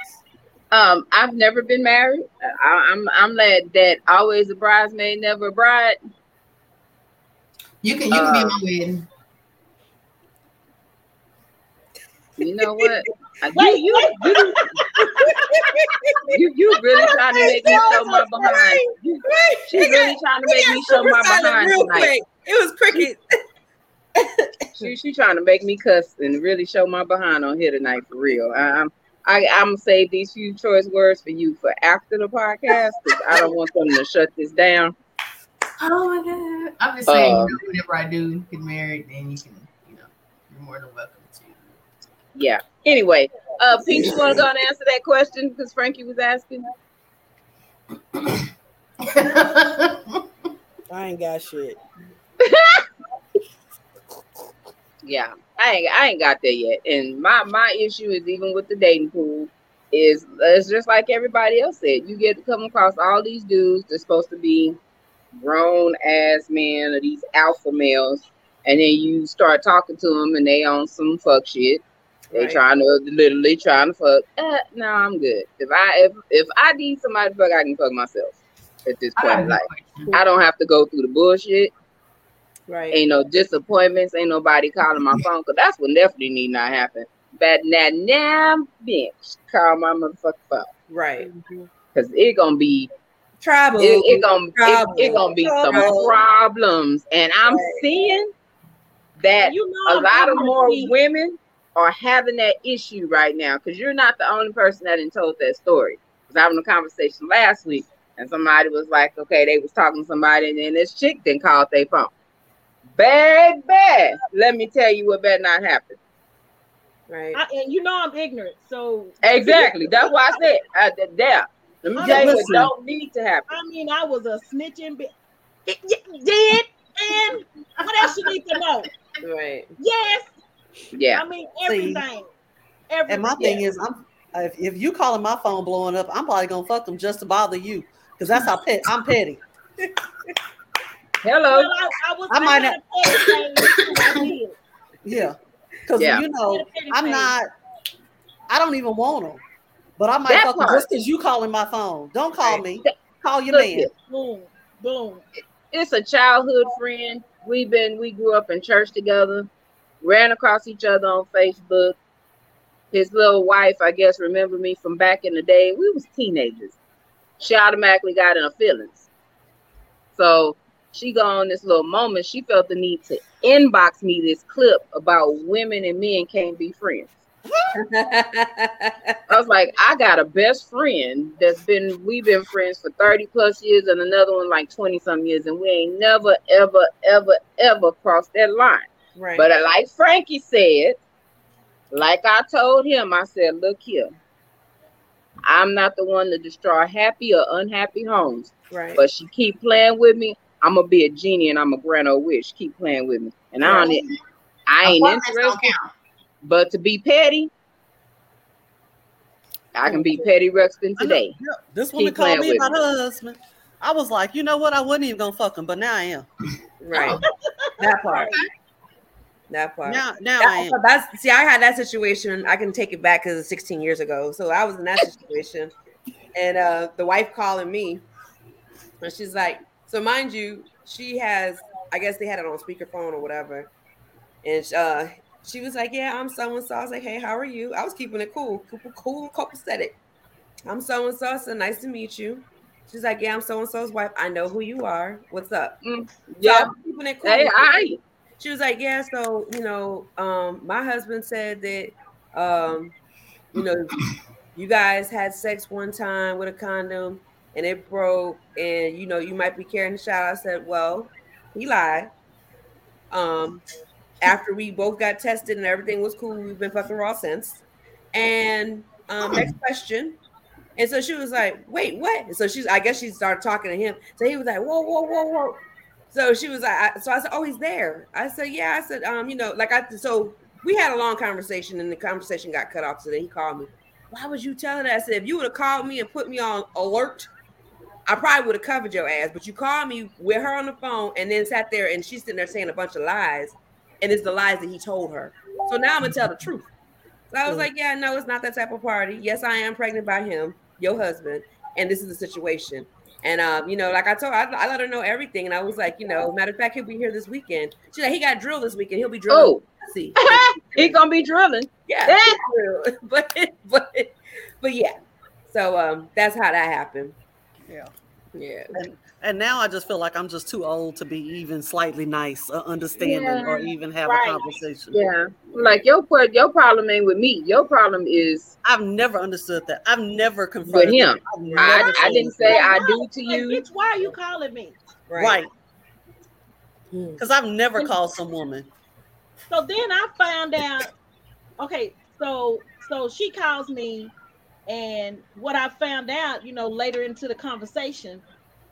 um, I've never been married. I, I'm I'm that that always a bridesmaid, never a bride. You can you can be Uh, in my wedding. You know what? *laughs* Wait, you, you, you, you, you really trying to make me show my behind. You, she really trying to make me show my behind real tonight. quick. It was cricket. *laughs* She, she trying to make me cuss and really show my behind on here tonight for real. I'm I, I'm gonna save these few choice words for you for after the podcast because I don't want them to shut this down. Oh my god! I'm just saying, Uh, you know, whenever I do get married, then you can, you know, you're more than welcome to. Yeah. Anyway, uh, Pete, you want to go and answer that question because Frankie was asking? I ain't got shit. Yeah, I ain't I ain't got there yet. And my my issue is even with the dating pool. is it's just like everybody else said. You get to come across all these dudes that's supposed to be grown ass men or these alpha males, and then you start talking to them and they on some fuck shit. They Right. trying to literally trying to fuck. Uh, no, I'm good. If I if if I need somebody to fuck, I can fuck myself. At this point in life. I don't have to go through the bullshit. Right. Ain't no disappointments. Ain't nobody calling my phone. Cause that's what definitely need not happen. But now, now, bitch, call my motherfucking phone. Right. Cause it gonna be Trouble. it, it gonna Trouble. it gonna be some problems, and I'm Right. seeing that You know, a lot of more see- women are having that issue right now. Because you're not the only person that didn't told that story. Because I was having a conversation last week, and somebody was like, "Okay, they was talking to somebody, and then this chick then called their phone." Bad, bad. Let me tell you what better not happen. Right. I, and you know I'm ignorant, so Exactly. That's why I said uh, th- there. Let me I tell you what don't need to happen. I mean I was a snitching bitch. It, it did, and what else you need to know? Right. Yes, Yeah. I mean everything. Everything. And my thing is, I'm if, if you calling my phone blowing up, I'm probably gonna fuck them just to bother you, because that's how pet I'm petty. *laughs* Hello. Well, I, I was. I I, might might have. I. Yeah, because Yeah. you know I'm not. I don't even want them, but I might That fuck them just because you calling my phone. Don't call Right. me. Call your Look man. here. Boom, boom. it's a childhood friend. We've been we grew up in church together, ran across each other on Facebook. His little wife, I guess, remember me from back in the day. We was teenagers. She automatically got in her feelings. So she got on this little moment. She felt the need to inbox me this clip about women and men can't be friends. *laughs* I was like, I got a best friend that's been we've been friends for 30 plus years and another one like 20 some years, and we ain't never, ever, ever, ever crossed that line. right. But uh, like Frankie said, like I told him, I said, look here. I'm not the one to destroy happy or unhappy homes. right. But she keep playing with me. I'm gonna be a genie and I'm a grant her wish. Keep playing with me. And I don't I ain't Apartments don't interested. count. But to be petty, I can be petty Ruxpin today. Yeah, This woman Keep called me with about me. her husband. I was like, you know what? I wasn't even gonna fuck him, but now I am. right. *laughs* that part. That part. Now, now I am. that's see, I had that situation. I can take it back because it's 16 years ago. So I was in that situation, and uh, the wife calling me, and she's like, "So mind you, she has, I guess they had it on speakerphone or whatever, and uh, she was like, "Yeah, I'm so and so." I was like, "Hey, how are you?" I was keeping it cool, cool, cool, and copacetic. I'm so and so. So nice to meet you. She's like, "Yeah, I'm so and so's wife. I know who you are. What's up?" Mm, So I Yeah. was keeping it cool. Hey, I she was like, Yeah, so you know, um, my husband said that um, you know, you guys had sex one time with a condom and it broke, and you know, you might be carrying the child. I said, Well, he lied. Um, after we both got tested and everything was cool, we've been fucking raw since. And um, next question. And so she was like, "Wait, what?" And so she's, I guess she started talking to him. So he was like, "Whoa, whoa, whoa, whoa." So she was like, I, so I said, "Oh, he's there." I said, "Yeah." I said, "Um, you know, like I." So we had a long conversation, and the conversation got cut off. So then he called me. Why would you tell her that? I said, "If you would have called me and put me on alert, I probably would have covered your ass." But you called me with her on the phone, and then sat there, and she's sitting there saying a bunch of lies, and it's the lies that he told her. So now I'm gonna tell the truth. So I was like, "Yeah, no, it's not that type of party. Yes, I am pregnant by him, your husband, and this is the situation." And um, you know, like I told, I, I let her know everything, and I was like, you know, matter of fact, he'll be here this weekend. She's like, he got drilled this weekend. He'll be drilling. Oh, See, *laughs* he gonna be drilling. yeah, Eh. *laughs* but but but yeah. So um, that's how that happened. Yeah. Yeah, And now I just feel like I'm just too old to be even slightly nice, or understanding, or even have Right. a conversation. Yeah. Like your your problem ain't with me. Your problem is I've never understood that. I've never confronted him. that. I've I, never I seen didn't say I do no, to like, you. Bitch, why are you calling me? right Hmm. because I've never called some woman. So then I found out. Okay, so so she calls me, and what I found out, you know, later into the conversation,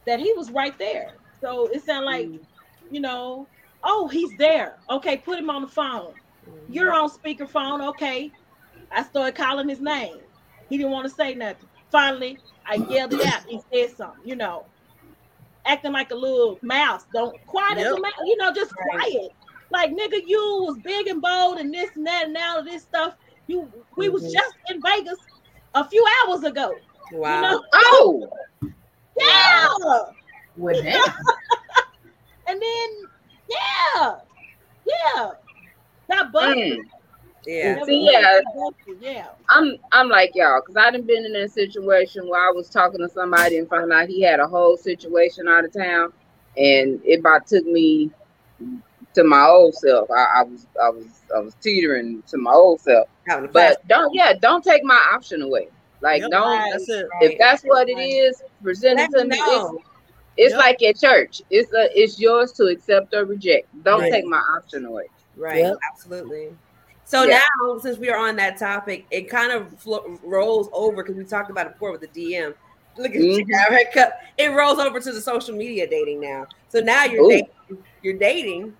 that he was right there. So it sounded like, you know, oh, he's there. Okay, put him on the phone. You're on speakerphone. Okay, I started calling his name. He didn't want to say nothing. Finally, I yelled it out. He said something, you know, acting like a little mouse. Don't quiet as a mouse, you know, just quiet. Like nigga, you was big and bold and this and that and all of this stuff. You we was Mhm. just in Vegas a few hours ago. Wow. You know? Oh, Yeah. With that, *laughs* And then yeah. Yeah. Not busted. mm. yeah. See, yeah. Yeah. I'm I'm like y'all because I done been in a situation where I was talking to somebody and found out he had a whole situation out of town, and it about took me to my old self. I, I was I was I was teetering to my old self. Having a. But don't yeah, don't take my option away. Like Yep, don't That's it. if that's what it is, present it to me me. know. It's, it's Yep. like at church. It's a, it's yours to accept or reject. Don't Right. take my option away. Right, Yep. absolutely. So Yeah. now, since we are on that topic, it kind of flo- rolls over because we talked about it before with the DM. Look at you, Mhm. got her cut. It rolls over to the social media dating now. So now you're Ooh. dating, you're dating,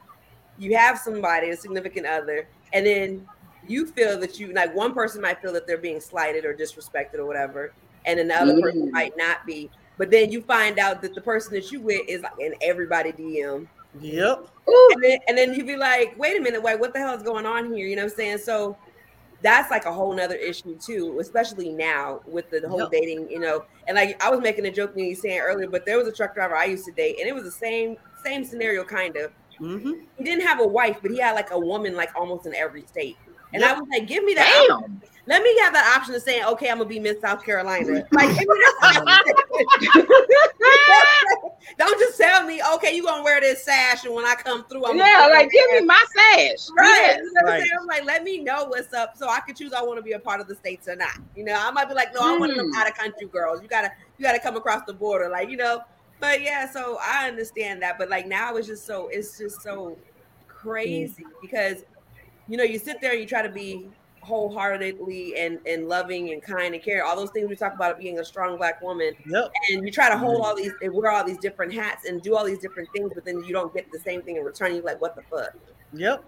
you have somebody, a significant other, and then you feel that you like one person might feel that they're being slighted or disrespected or whatever, and then the other person Mm. might not be. But then you find out that the person that you with is like in everybody DM Yep. And then and then you'd be like, wait a minute, wait, what the hell is going on here? You know what I'm saying? So that's like a whole nother issue too, especially now with the whole Yep. dating, you know. And like I was making a joke when you were saying earlier, but there was a truck driver I used to date, and it was the same same scenario kind of. Mm-hmm. He didn't have a wife, but he had like a woman like almost in every state. And I Yep. was like, give me that. Damn. Let me have that option of saying, okay, I'm gonna be Miss South Carolina. Like, *laughs* give me that *laughs* don't just tell me, okay, you're gonna wear this sash, and when I come through, I'm gonna Yeah, like give me my sash. Right. Yes. You know what I'm saying? I'm like, let me know what's up so I can choose I want to be a part of the states or not. You know, I might be like, no, I want them out of country girls. You gotta you gotta come across the border. Like, you know, but yeah, so I understand that. But like now it's just so it's just so hmm. crazy because you know, you sit there and you try to be wholeheartedly and and loving and kind and care all those things we talk about being a strong black woman Yep. and you try to hold all these and wear all these different hats and do all these different things but then you don't get the same thing in return you're like what the fuck Yep.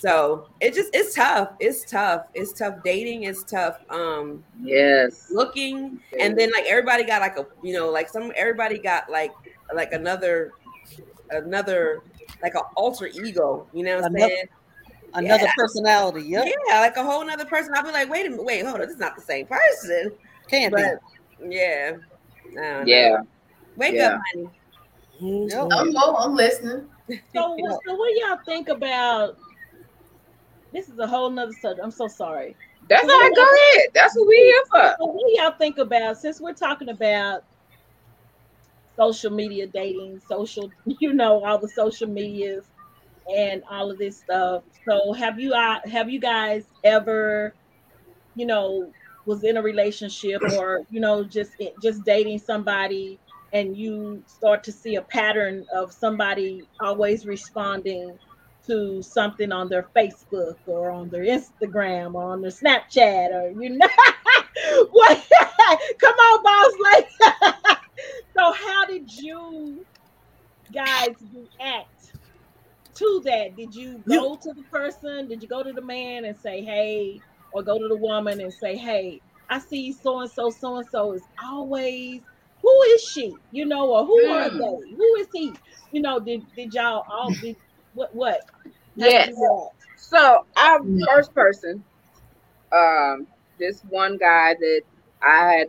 so it just it's tough. It's tough. It's tough. Dating is tough. Um Yes. looking and then like everybody got like a you know, like some everybody got like like another another like an alter ego, you know what I'm Another- saying? Another Yeah. personality. Yep. Yeah, like a whole nother person. I'll be like, wait a minute, wait, hold on, this is not the same person. Can't But yeah. I don't know. Yeah. Wake Yeah. up, honey. Mhm. I'm, oh, I'm listening. *laughs* So, what- so what do y'all think about? This is a whole nother subject. I'm so sorry. That's all right. Go ahead. That's what we here for. So what do y'all think about since we're talking about social media dating, social, *laughs* you know, all the social medias and all of this stuff. So have you uh, have you guys ever, you know, was in a relationship or you know just just dating somebody and you start to see a pattern of somebody always responding to something on their Facebook or on their Instagram or on their Snapchat or you know *laughs* what come on boss like *laughs* so how did you guys react to that did you go to the person did you go to the man and say hey or go to the woman and say hey i see so and so so and so is always who is she you know or who are Hmm. they who is he you know did, did y'all all did what what Yes. you? So our first person, um, this one guy that I had,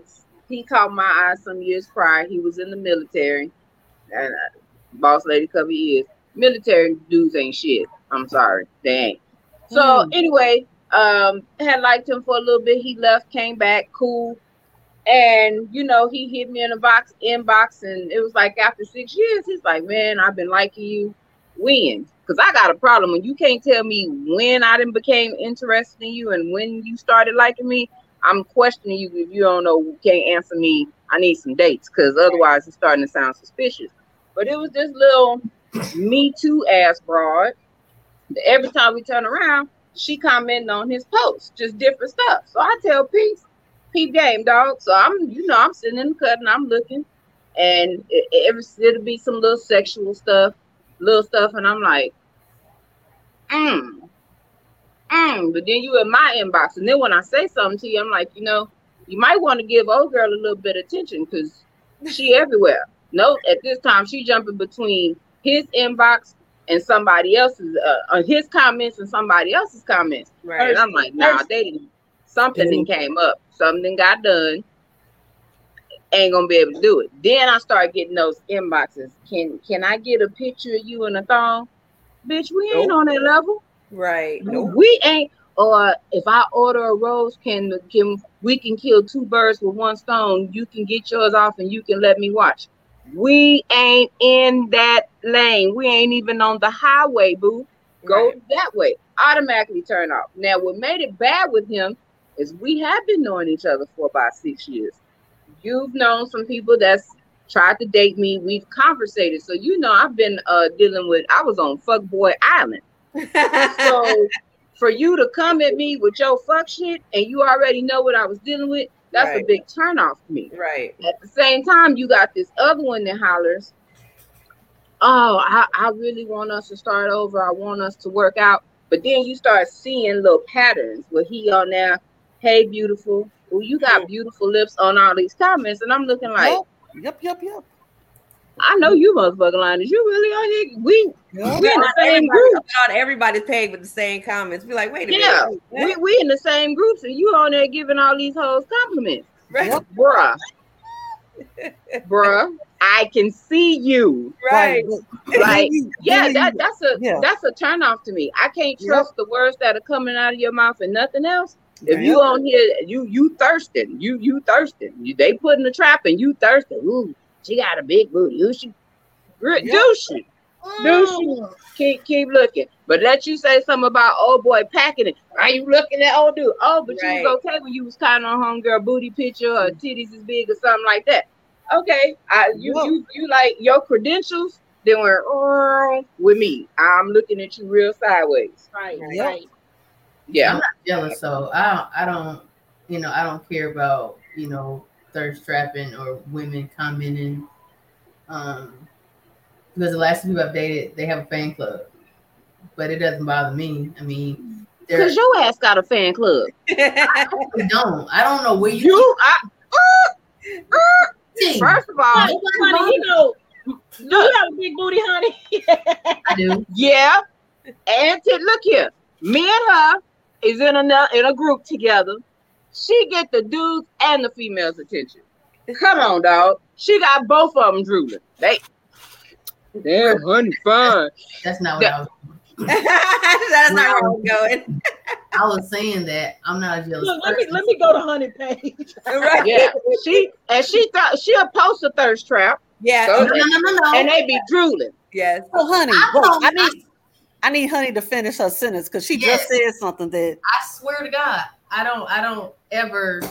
he caught my eye some years prior. He was in the military, and uh, boss lady cover years. Military dudes ain't shit. I'm sorry, they ain't. So Hmm. anyway, um, had liked him for a little bit. He left, came back, cool. And you know, he hit me in the box inbox, and it was like after six years, he's like, "Man, I've been liking you. When? Because I got a problem when you can't tell me when I didn't became interested in you and when you started liking me. I'm questioning you if you don't know, can't answer me. I need some dates because otherwise it's starting to sound suspicious. But it was this little Me Too ass broad. Every time we turn around, she commenting on his post, just different stuff. So I tell Peace, peep game, dog. So I'm, you know, I'm sitting in the cut and I'm looking, and it, it, it'll be some little sexual stuff, little stuff, and I'm like, mm, mm. But then you in my inbox, and then when I say something to you, I'm like, you know, you might want to give old girl a little bit of attention because she everywhere. No, at this time she jumping between his inbox and somebody else's uh, uh, his comments and somebody else's comments. Right. And I'm like, nah, they didn't. Something Mhm. didn't came up. Something got done. Ain't gonna be able to do it. Then I start getting those inboxes. Can can I get a picture of you in a thong? Bitch, we ain't on that level. Right. Nope. We ain't. Or if I order a rose, can can we can kill two birds with one stone? You can get yours off, and you can let me watch. We ain't in that lane. We ain't even on the highway, boo. Go Right. that way. Automatically turn off. Now, what made it bad with him is we have been knowing each other for about six years. You've known some people that's tried to date me. We've conversated, so you know I've been uh dealing with. I was on Fuckboy Island. So *laughs* for you to come at me with your fuck shit and you already know what I was dealing with, that's a big turnoff for me. right. At the same time, you got this other one that hollers, Oh, I, I really want us to start over. I want us to work out. But then you start seeing little patterns where he on there, hey beautiful. Well, you got mm. beautiful lips on all these comments, and I'm looking like, Yep, yep, yep, yep. I know you motherfucking lying. Is you really on here? We Yep. we in the same everybody- group. not everybody's paid with the same comments. Be like, wait a Yeah, minute. we, we in the same groups, and you on there giving all these hoes compliments, right. Yep. bruh. *laughs* bruh, I can see you. Right. but- *laughs* Like, Yeah, that that's a Yeah. that's a turn off to me. I can't Yep. trust the words that are coming out of your mouth and nothing else. If Yep. you on here, you you thirsting, you you thirsting. You, they put in the trap and you thirsting. Ooh, she got a big booty. You should do she? Do she? Keep keep looking, but let you say something about old boy packing it. Are you looking at old dude? Oh, but Right. you was okay when you was kind of on homegirl booty picture or mm. titties as big or something like that. Okay, I you Yep. you you like your credentials? They went "Oh," with me. I'm looking at you real sideways. Right, Yep. right. Yeah, I'm not jealous, so I don't, I don't, you know, I don't care about, you know, thirst trapping or women commenting. Um, because the last two people I've dated, they have a fan club, but it doesn't bother me. I mean, because your ass got a fan club. *laughs* I don't, I don't know where you. You, I, See, first of all, Honey, honey, you know, do you have a big booty, honey? I do. *laughs* Yeah. And to, look here, me and her is in a in a group together. She get the dudes and the females' attention. Come on, dog. She got both of them drooling. They, damn, honey, fine. That's not what I was. *laughs* That's not where I'm going. *laughs* I was saying that I'm not a jealous Look, let me person. let me go to honey page. *laughs* Right. Yeah, she and she thought she'll post a thirst trap, Yeah. So- No, no, no, no, no. and they be drooling. Yes. Oh, honey, I wait, don't- I need, I need honey to finish her sentence because she Yes. just said something that I swear to God, I don't, I don't ever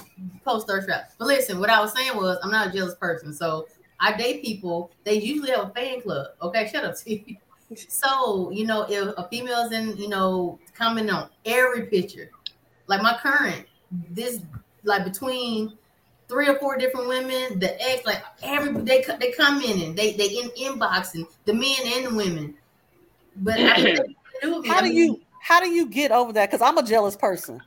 post thirst trap. But listen, what I was saying was, I'm not a jealous person, so I date people. They usually have a fan club. Okay, shut up, *laughs* T. So you know, if a female's in, you know, commenting on every picture, like my current, this like between three or four different women, the ex, like every they co- they commenting, they they in inboxing the men and the women. But I *laughs* mean, they do with me. how do you how do you get over that? Because I'm a jealous person.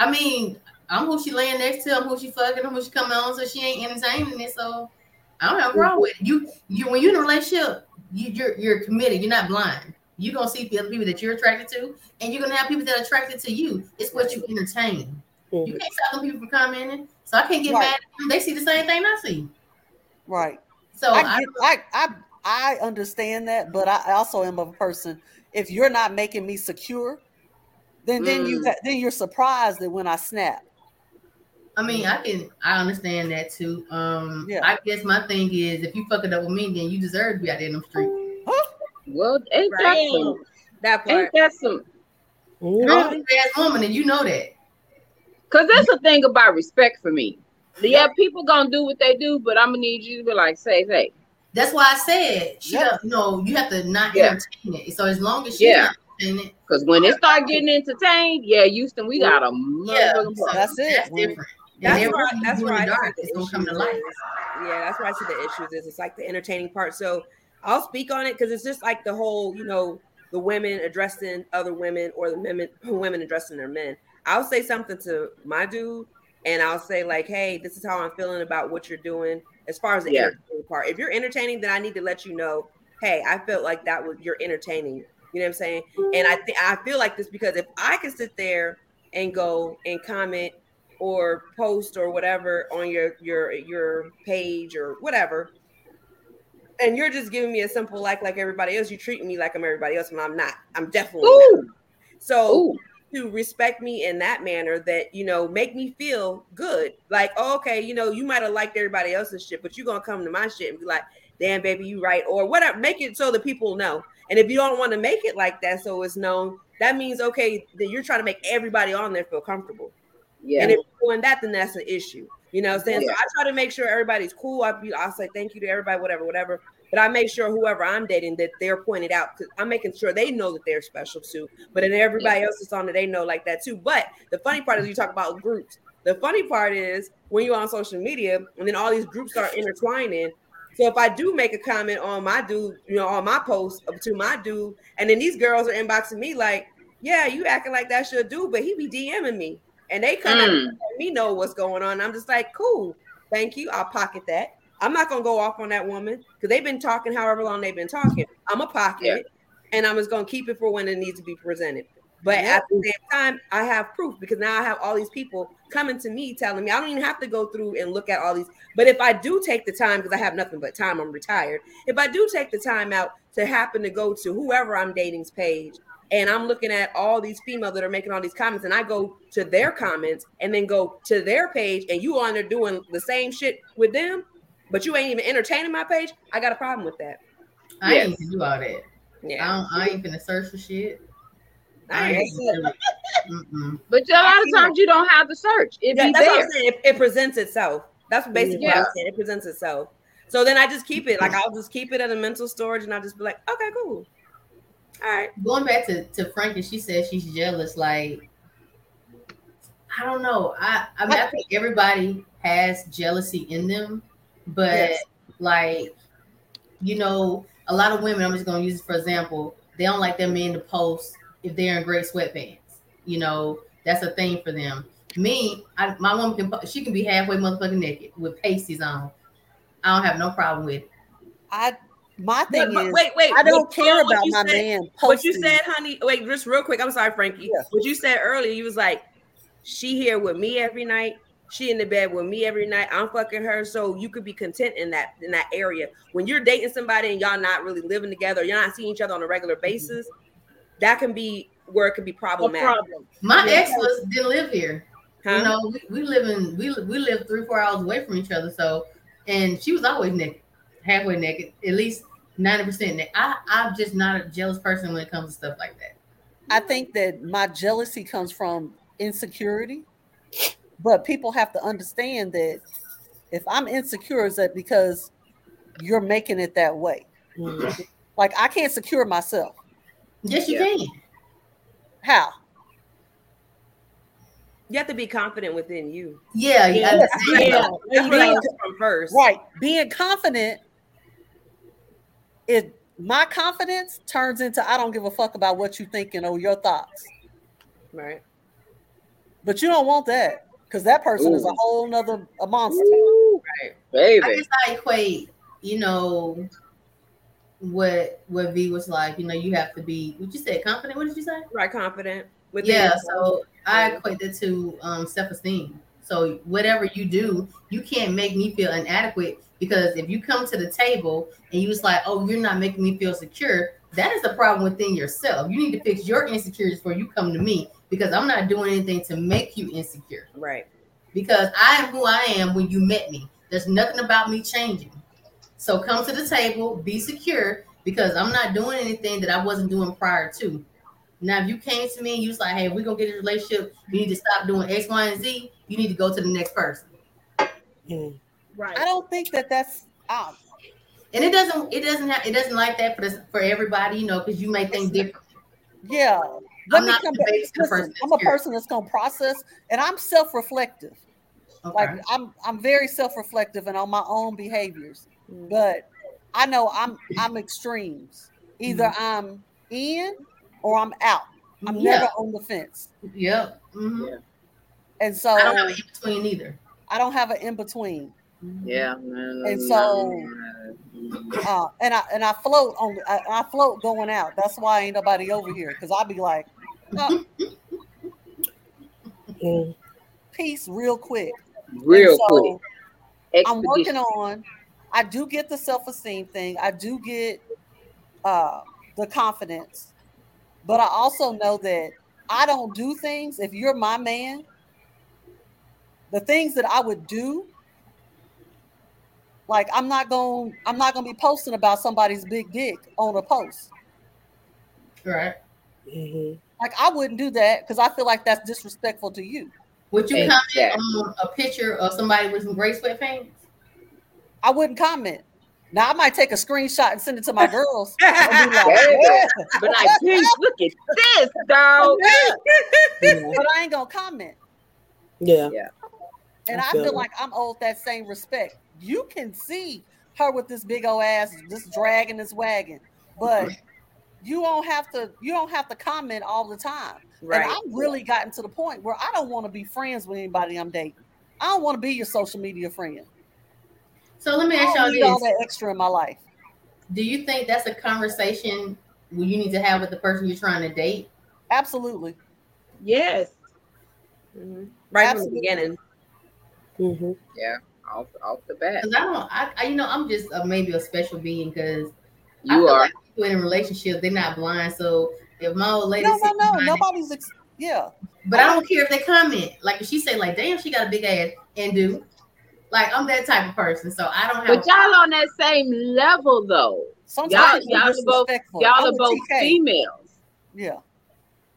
I mean, I'm who she laying next to, I'm who she fucking, I'm who she coming on, so she ain't entertaining it. So I don't have a problem with it. You you when you're in a relationship, you, you're you're committed, you're not blind. You're gonna see the other people that you're attracted to, and you're gonna have people that are attracted to you. It's what you entertain. You Mhm. can't stop them people from commenting. So I can't get Right. mad at them. They see the same thing I see. Right. So I I, get I I I understand that, but I also am a person. If you're not making me secure, then then you Mm. ha- then you're surprised that when I snap. I mean, I can I understand that too. Um Yeah. I guess my thing is if you fuck it up with me, then you deserve to be out there in the street. Well, ain't that some? That Ain't that some? I'm a ass woman, and you know that. Cause that's the thing about respect for me. Yeah, people gonna do what they do, but I'm gonna need you to be like, say, say. That's why I said she Yeah. don't know you have to not Yeah. entertain it. So as long as she Yeah. Not entertain it, Cause when it start getting entertained, yeah, Houston, we got a yeah, so. That's it. That's When- different. That's and where, that's you do where in I the dark see gonna come to issues light. is. Yeah, that's why I see the issues is. It's like the entertaining part. So I'll speak on it because it's just like the whole, you know, the women addressing other women or the women women addressing their men. I'll say something to my dude, and I'll say like, "Hey, this is how I'm feeling about what you're doing." As far as the Yeah. entertaining part, if you're entertaining, then I need to let you know, "Hey, I felt like that was you're entertaining." You know what I'm saying? And I think I feel like this because if I can sit there and go and comment or post or whatever on your your your page or whatever, and you're just giving me a simple like like everybody else, you treat me like I'm everybody else, and I'm not. I'm definitely not. So ooh. to respect me in that manner that you know make me feel good like oh, okay you know you might have liked everybody else's shit but you're gonna come to my shit and be like damn baby you right or whatever make it so that people know and if you don't want to make it like that so it's known that means okay that you're trying to make everybody on there feel comfortable Yeah. and if you're doing that then that's an issue you know what I'm saying Yeah. so i try to make sure everybody's cool i be i'll say thank you to everybody whatever whatever but I make sure whoever I'm dating that they're pointed out because I'm making sure they know that they're special too. But then everybody else is on it, they know like that too. But the funny part is you talk about groups. The funny part is when you're on social media and then all these groups start intertwining. So if I do make a comment on my dude, you know, on my post to my dude, and then these girls are inboxing me like, yeah, you acting like that's your dude, but he be DMing me. And they come Mm. and me know what's going on. I'm just like, cool, thank you. I'll pocket that. I'm not gonna go off on that woman because they've been talking however long they've been talking. I'm a pocket Yeah. it, and I'm just gonna keep it for when it needs to be presented. But at the same time, I have proof because now I have all these people coming to me telling me I don't even have to go through and look at all these. But if I do take the time, because I have nothing but time, I'm retired. If I do take the time out to happen to go to whoever I'm dating's page and I'm looking at all these females that are making all these comments, and I go to their comments and then go to their page, and you on there doing the same shit with them, but you ain't even entertaining my page, I got a problem with that. I Yes. ain't to do all that. Yeah. I, don't, I ain't finna search for shit. *laughs* But a lot of times you don't have to search. It Yeah, be that's what there. I'm saying. It, it presents itself. That's basically what I'm saying. It presents itself. So then I just keep it. Like I'll just keep it at a mental storage, and I'll just be like, okay, cool. All right. Going back to, to Frankie, she said she's jealous. Like, I don't know. I I mean, I think everybody has jealousy in them, but Yes. like, you know, a lot of women. I'm just gonna use it for example. They don't like their men to post if they're in great sweatpants. You know, that's a thing for them. Me, I, my woman can she can be halfway motherfucking naked with pasties on. I don't have no problem with it. I my thing but is wait, wait. I don't what- care about my said- man What you said, honey. Wait, just real quick. I'm sorry, Frankie. Yeah. What you said earlier, you was like, she here with me every night. She in the bed with me every night. I'm fucking her, so you could be content in that in that area. When you're dating somebody and y'all not really living together, you're not seeing each other on a regular mm-hmm. basis. That can be where it could be problematic. problem. My Yeah. ex was didn't live here. Huh? You know, we, we live in we we live three four hours away from each other. So, and she was always naked, halfway naked, at least ninety percent naked. I I'm just not a jealous person when it comes to stuff like that. I think that my jealousy comes from insecurity, but people have to understand that if I'm insecure, is that because you're making it that way? Mm. Like I can't secure myself. Yes, you Yeah. can. How? You have to be confident within you. Yeah, Yeah. yeah. Yeah. that's where Yeah. comes from first. Right. Being confident, it my confidence turns into I don't give a fuck about what you thinking or your thoughts. Right. But you don't want that because that person is a whole nother a monster. Ooh, Right. baby. I guess I equate, you know, what what V was like. You know, you have to be. What you say? confident. What did you say? Right. Confident. Within Yeah. So I equate that to um, self esteem. So whatever you do, you can't make me feel inadequate because if you come to the table and you was like, oh, you're not making me feel secure, that is a problem within yourself. You need to fix your insecurities before you come to me because I'm not doing anything to make you insecure. Right. because I am who I am when you met me. There's nothing about me changing. So come to the table, be secure, because I'm not doing anything that I wasn't doing prior to. Now, if you came to me and you was like, hey, we're gonna get a relationship, you need to stop doing X, Y, and Z, you need to go to the next person. Right. I don't think that that's um, And it doesn't, it doesn't have, it doesn't like that for this, for everybody, you know, because you may think different. yeah. Let I'm me not come the back. Listen, person I'm a here. person that's gonna process and I'm self-reflective. Okay. Like I'm I'm very self-reflective and on my own behaviors. But I know I'm I'm extremes. Either I'm in or I'm out. I'm Yeah. never on the fence. Yep. mhm. And so I don't have an in between either. I don't have an in between. Yeah, man. And so- Uh, and I and I float on I, I float going out. That's why ain't nobody over here because I'll be like, *laughs* oh, peace real quick. real so quick. I'm working on. I do get the self esteem thing. I do get uh, the confidence, but I also know that I don't do things. If you're my man, the things that I would do, like I'm not going. I'm not going to be posting about somebody's big dick on a post. Right. Mhm. Like I wouldn't do that because I feel like that's disrespectful to you. Would you Exactly. comment on a picture of somebody with some gray sweatpants? I wouldn't comment. Now I might take a screenshot and send it to my girls. *laughs* and like, Yeah. "Yeah." But like, *laughs* look at this, dog. *laughs* Yeah. but I ain't gonna comment. Yeah. Yeah. And I I feel feel like I'm owed that same respect. You can see her with this big old ass just dragging this wagon, but you don't have to. You don't have to comment all the time. Right. And I've really gotten to the point where I don't want to be friends with anybody I'm dating. I don't want to be your social media friend. So let me ask y'all need all this: that extra in my life. Do you think that's a conversation you need to have with the person you're trying to date? Absolutely. Yes. Mhm. Right from the Absolutely. beginning. Mhm. Yeah, off off the bat. Because I don't, I, I, you know, I'm just a, maybe a special being because I You feel are. like people in a relationship they're not blind. So if my old lady, No, no, no. behind- Nobody's. Ex- yeah. but I don't care if they comment. Like if she say like, "Damn, she got a big ass," and do, like I'm that type of person. So I don't have. But y'all on that same level though. Sometimes y'all you're are both- Y'all are both TK. females. Yeah.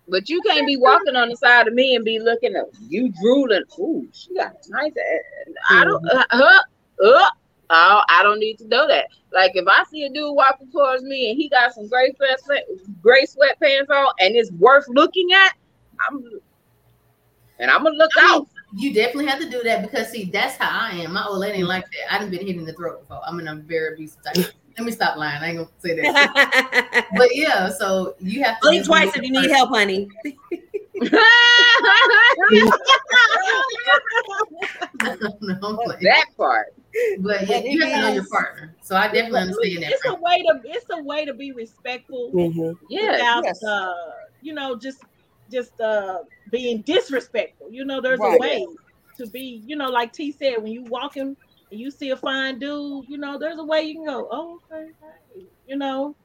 But you can't be walking on the side of me and be looking at you drooling. Ooh, she got a nice ass. I don't uh, uh, uh, oh, I don't need to know that. Like if I see a dude walking towards me and he got some gray sweat gray sweatpants on and it's worth looking at, I'm and I'm gonna look I mean, out. You definitely have to do that because see, that's how I am. My old lady ain't like that. I done been hit in the throat before. I'm in a very abusive type. Let me stop lying. I ain't gonna say that. *laughs* but yeah, so you have to Blink just twice if you need help, honey. *laughs* no, I'm that part. But yeah, But you it have to know your partner. So I definitely understand that. It's a way to it's a way to be respectful Mhm. Yeah. without Yes. uh you know just just uh being disrespectful. You know, there's Right. a way to be, you know, like T said, when you walking and you see a fine dude, you know, there's a way you can go, oh, okay, hey," you know,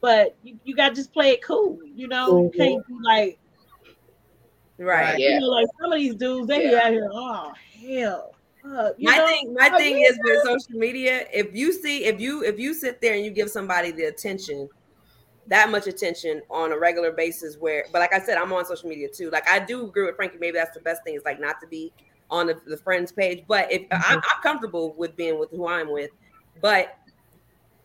but you, you got to just play it cool, you know, you Mhm. can't be like, Right. Yeah. you know, like some of these dudes, they Yeah. out here, oh hell, uh, you my know, thing, my like, thing you is with social media. If you see, if you if you sit there and you give somebody the attention, that much attention on a regular basis, where, but like I said, I'm on social media too. Like I do agree with Frankie. Maybe that's the best thing is like not to be on the, the friends page. But if I'm, mm-hmm. I'm comfortable with being with who I'm with, but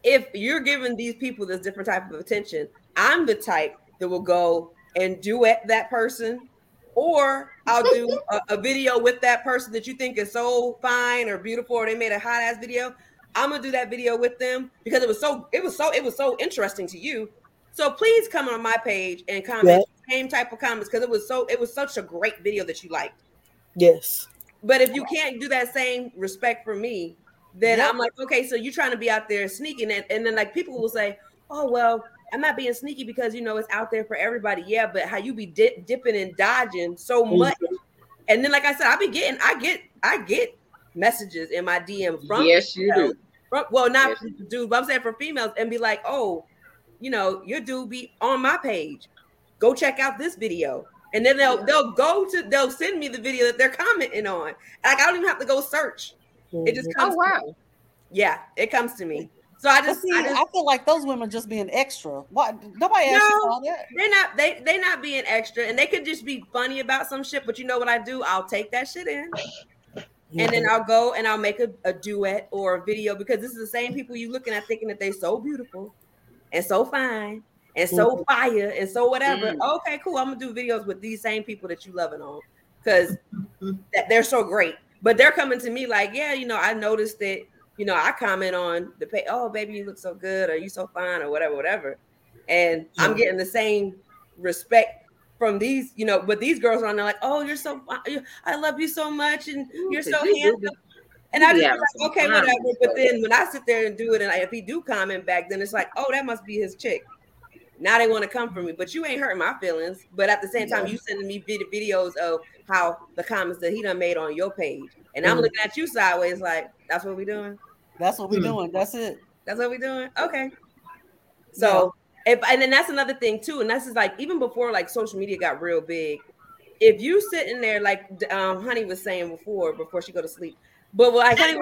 if you're giving these people this different type of attention, I'm the type that will go and duet that person, or I'll do a, a video with that person that you think is so fine or beautiful, or they made a hot ass video. I'm gonna do that video with them because it was so it was so it was so interesting to you. So please come on my page and comment same type of comments because it was so it was such a great video that you liked. Yes. But if you can't do that same respect for me, then Yep. I'm like, okay, so you're trying to be out there sneaking it. And then like people will say, oh, well, I'm not being sneaky because, you know, it's out there for everybody. Yeah, but how you be dip, dipping and dodging so Mhm. much. And then, like I said, I be getting, I get, I get messages in my DM from, Yes, you do. from well, not Yes. from dudes, but I'm saying for females and be like, oh, you know, your dude be on my page. Go check out this video. And then they'll they'll go to they'll send me the video that they're commenting on. Like I don't even have to go search. It just Mhm. comes. Oh, wow. Yeah, it comes to me. So I just, see, I I, feel like those women just being extra. Why nobody asked you No. all that? they're not they they not being extra, and they could just be funny about some shit. But you know what I do? I'll take that shit in, and then I'll go and I'll make a, a duet or a video because this is the same people you looking at thinking that they so beautiful and so fine and so fire and so whatever. Mm. Okay, cool. I'm gonna do videos with these same people that you loving on because that they're so great. But they're coming to me like, yeah, you know, I noticed that, you know, I comment on the pay, oh baby, you look so good, or you so fine, or whatever, whatever. And I'm getting the same respect from these, you know, but these girls are on there like, oh, you're so, I love you so much, and you're so you handsome. And I just Yeah, like, some okay, fun. whatever. But then when I sit there and do it, and I, if he do comment back, then it's like, oh, that must be his chick. Now they want to come for me, but you ain't hurting my feelings. But at the same time, you sending me vid- videos of how the comments that he done made on your page, and I'm Mhm. looking at you sideways, like, that's what we doing. That's what we're Hmm. doing. That's it. That's what we doing. Okay. So if and then that's another thing too, and that's just like even before like social media got real big. If you sitting there like um, Honey was saying before, before she go to sleep, but was *laughs* saying,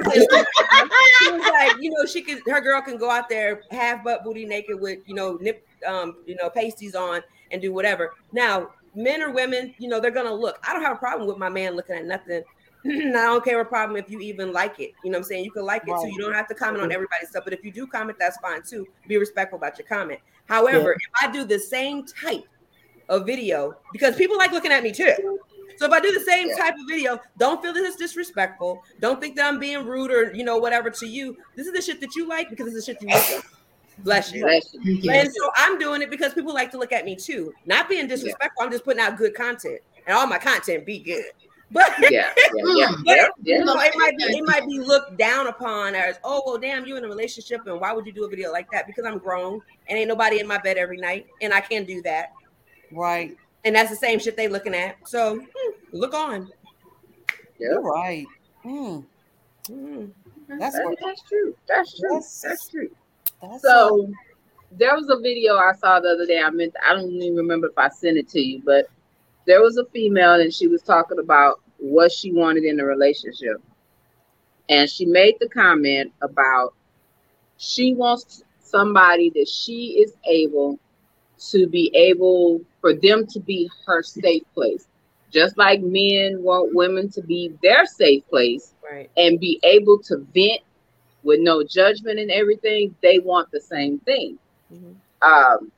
she was like, you know, she could her girl can go out there half butt booty naked with you know nip um you know pasties on and do whatever. Now men or women, you know, they're gonna look. I don't have a problem with my man looking at nothing. *clears throat* I don't care a problem if you even like it. You know what I'm saying? You can like it too. You don't have to comment on everybody's stuff. But if you do comment, that's fine too. Be respectful about your comment. However, if I do the same type of video, because people like looking at me too. So if I do the same type of video, don't feel that it's disrespectful. Don't think that I'm being rude or you know whatever to you. This is the shit that you like because it's the shit you look at. Bless you. Bless you. Yes. And so I'm doing it because people like to look at me too. Not being disrespectful. I'm just putting out good content, and all my content be good. *laughs* But Yeah, yeah, yeah, *laughs* yeah, yeah. you know, it might be it might be looked down upon as oh well damn you in a relationship and why would you do a video like that because I'm grown and ain't nobody in my bed every night and I can do that Right. And that's the same shit they looking at so hmm, look on You're right. Mm, Hmm. that's That- that's true. That's true. That's- That's true. That's So there was a video I saw the other day. I meant I don't even remember if I sent it to you, but there was a female and she was talking about what she wanted in a relationship. And she made the comment about she wants somebody that she is able to be able for them to be her safe place. Just like men want women to be their safe place right and be able to vent with no judgment and everything, they want the same thing. Mhm. Um,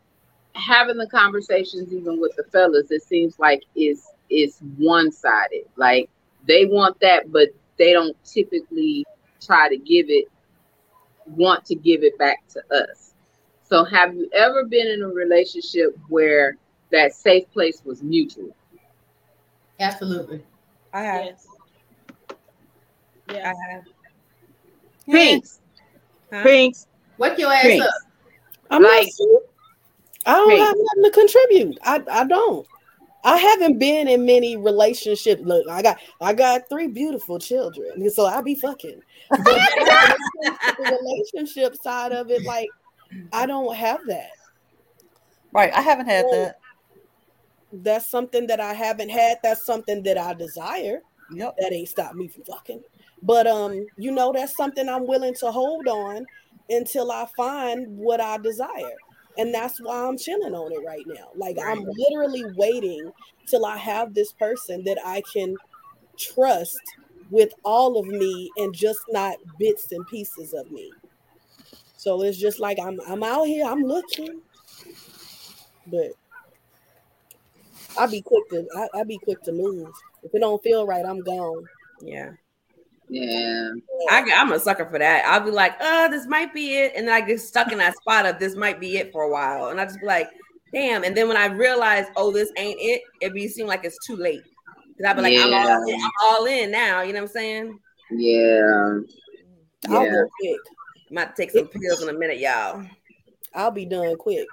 having the conversations even with the fellas, it seems like is is one sided. Like they want that, but they don't typically try to give it, want to give it back to us. So, have you ever been in a relationship where that safe place was mutual? Absolutely. I have Yes. I have Pinks, Huh? pinks, Wake your ass Pinks. up. I'm Like- not. I don't Hey. have nothing to contribute. I, I don't. I haven't been in many relationships. Look, I got I got three beautiful children, so I be fucking. But the relationship side of it, like I don't have that. right. I haven't had that. That's something that I haven't had. That's something that I desire. Yep. That ain't stopped me from fucking. But um, you know, that's something I'm willing to hold on until I find what I desire. And that's why I'm chilling on it right now. Like I'm literally waiting till I have this person that I can trust with all of me and just not bits and pieces of me. So it's just like I'm I'm out here, I'm looking. But I'll be quick to I, I'll be quick to move. If it don't feel right, I'm gone. yeah yeah. I, I'm a sucker for that. I'll be like, uh, this might be it. And then I get stuck in that spot of this might be it for a while. And I just be like, damn. And then when I realize, oh, this ain't it, it be seem like it's too late. Cause I'll be like, I'm, all in, I'm all in now. You know what I'm saying? Yeah. I'll Yeah. go quick. I'm about to take some pills in a minute, y'all. I'll be done quick.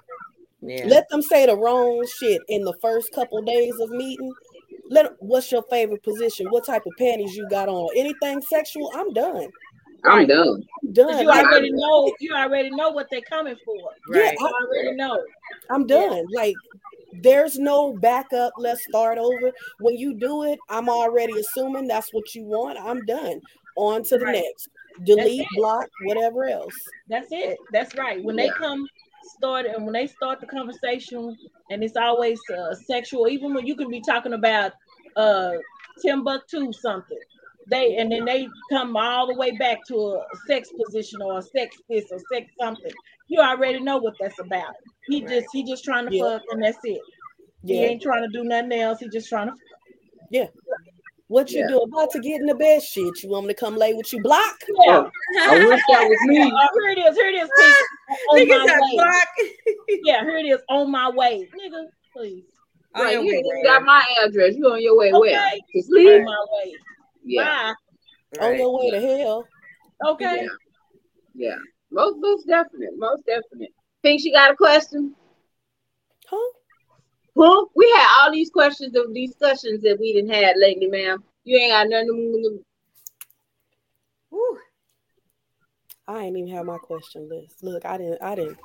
Yeah. Let them say the wrong shit in the first couple days of meeting. Let what's your favorite position? What type of panties you got on? Anything sexual? I'm done. I'm done. I'm done. 'Cause you Like, already know. You already know what they're coming for. yeah, right. You already know. I'm done. Like there's no backup. Let's start over. When you do it, I'm already assuming that's what you want. I'm done. On to the Right. next. Delete, block, whatever else. That's it. That's right. When they come start and when they start the conversation and it's always uh, sexual, even when you can be talking about uh Timbuktu something. They and then they come all the way back to a sex position or a sex this or sex something. You already know what that's about. He just he just trying to Yeah. fuck and that's it. He ain't trying to do nothing else. He just trying to What you Yeah. do about to get in the bed? Shit. You want me to come lay with you? Block. yeah. Oh, I wish that was me. *laughs* Oh, here it is. Here it is. Pete. Ah, on Nigga my way. block. *laughs* Yeah, here it is. On my way, nigga. Please. On Like, you way, got my address. You on your way where? Okay. To On my way. Yeah. Bye. On your way to hell. Okay. Yeah. Yeah. Most most definite. Most definite. Think she got a question? Huh? Huh? We had all these questions of discussions that we didn't had lately, ma'am. You ain't got nothing. Whew. I ain't even have my question list. Look, I didn't I didn't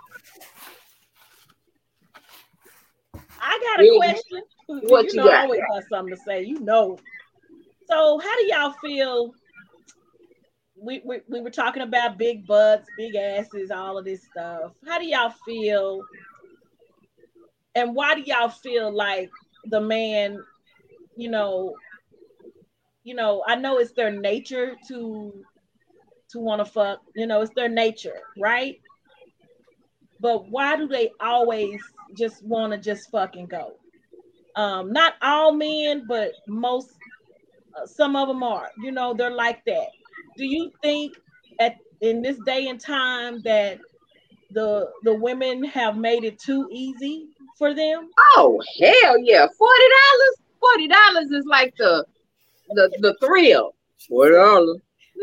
I got a Yeah. question. *laughs* What you know, got? I always got something to say. You know. So, how do y'all feel? We, we we were talking about big butts, big asses, all of this stuff. How do y'all feel? And why do y'all feel like the man, you know, you know, I know it's their nature to to want to fuck, you know, it's their nature, right? But why do they always just want to just fucking go? Um, not all men, but most, uh, some of them are. You know, they're like that. Do you think at in this day and time that the the women have made it too easy for them? Oh hell yeah! Forty dollars. Forty dollars is like the the the thrill. Forty dollars.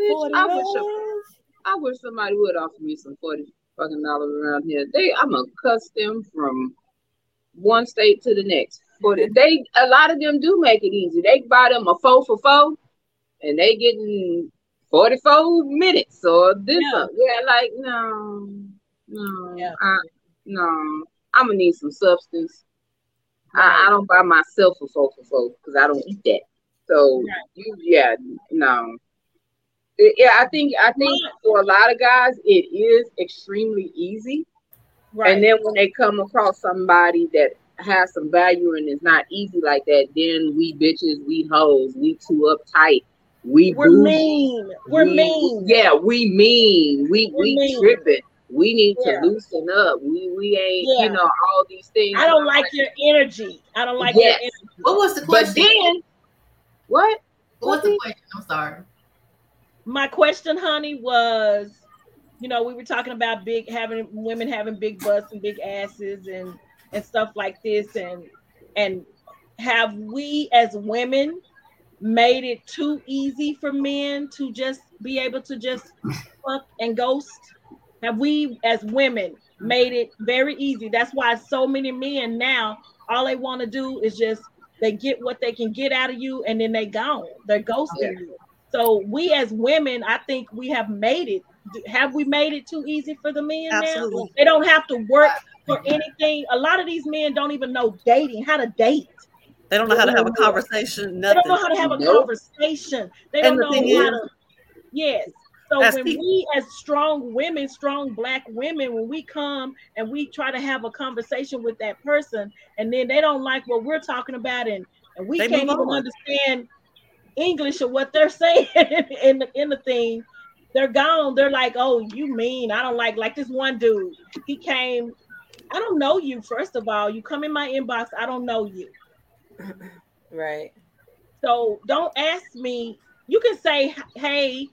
Forty I wish dollars. I wish somebody would offer me some forty fucking dollars around here. They I'm gonna cuss them from one state to the next. But they a lot of them do make it easy. They buy them a four for four, and they getting forty four minutes or this. Yeah. Yeah, like no, no, Yeah. I, no. I'm gonna need some substance. I, I don't buy myself a for four because I don't eat that. So Right. you, yeah, no. It- yeah, I think I think Right. for a lot of guys it is extremely easy. Right. And then when they come across somebody that has some value and is not easy like that, then we bitches, we hoes, we too uptight, we we're bougie, mean. We're we- mean. Yeah, we mean. We We're we mean. tripping. We need Yeah. to loosen up. We we ain't Yeah. you know all these things. I don't like your energy. I don't like Yes. your energy. What was the question? But question? then what? what was the question? I'm sorry. my question, honey, was, you know, we were talking about big having women having big butts and big asses and and stuff like this, and and have we as women made it too easy for men to just be able to just fuck and ghost? Have we as women made it very easy? That's why so many men now all they want to do is just they get what they can get out of you and then they gone. They're ghosting Yeah. you. So we as women, I think we have made it. Have we made it too easy for the men now? Absolutely. They don't have to work for anything. A lot of these men don't even know dating, how to date. They don't know how to have a conversation, Nothing. They don't know how to have a Nope. conversation. They don't the know thing how is- to. Yes. So As when people- we, as strong women, strong black women, when we come and we try to have a conversation with that person, and then they don't like what we're talking about, and and we They can't even on. understand English or what they're *laughs* saying in the in the thing, they're gone. They're like, "Oh, you mean I don't like like this one dude. He came. I don't know you. First of all, you come in my inbox. I don't know you. Right. So don't ask me. You can say, "Hey,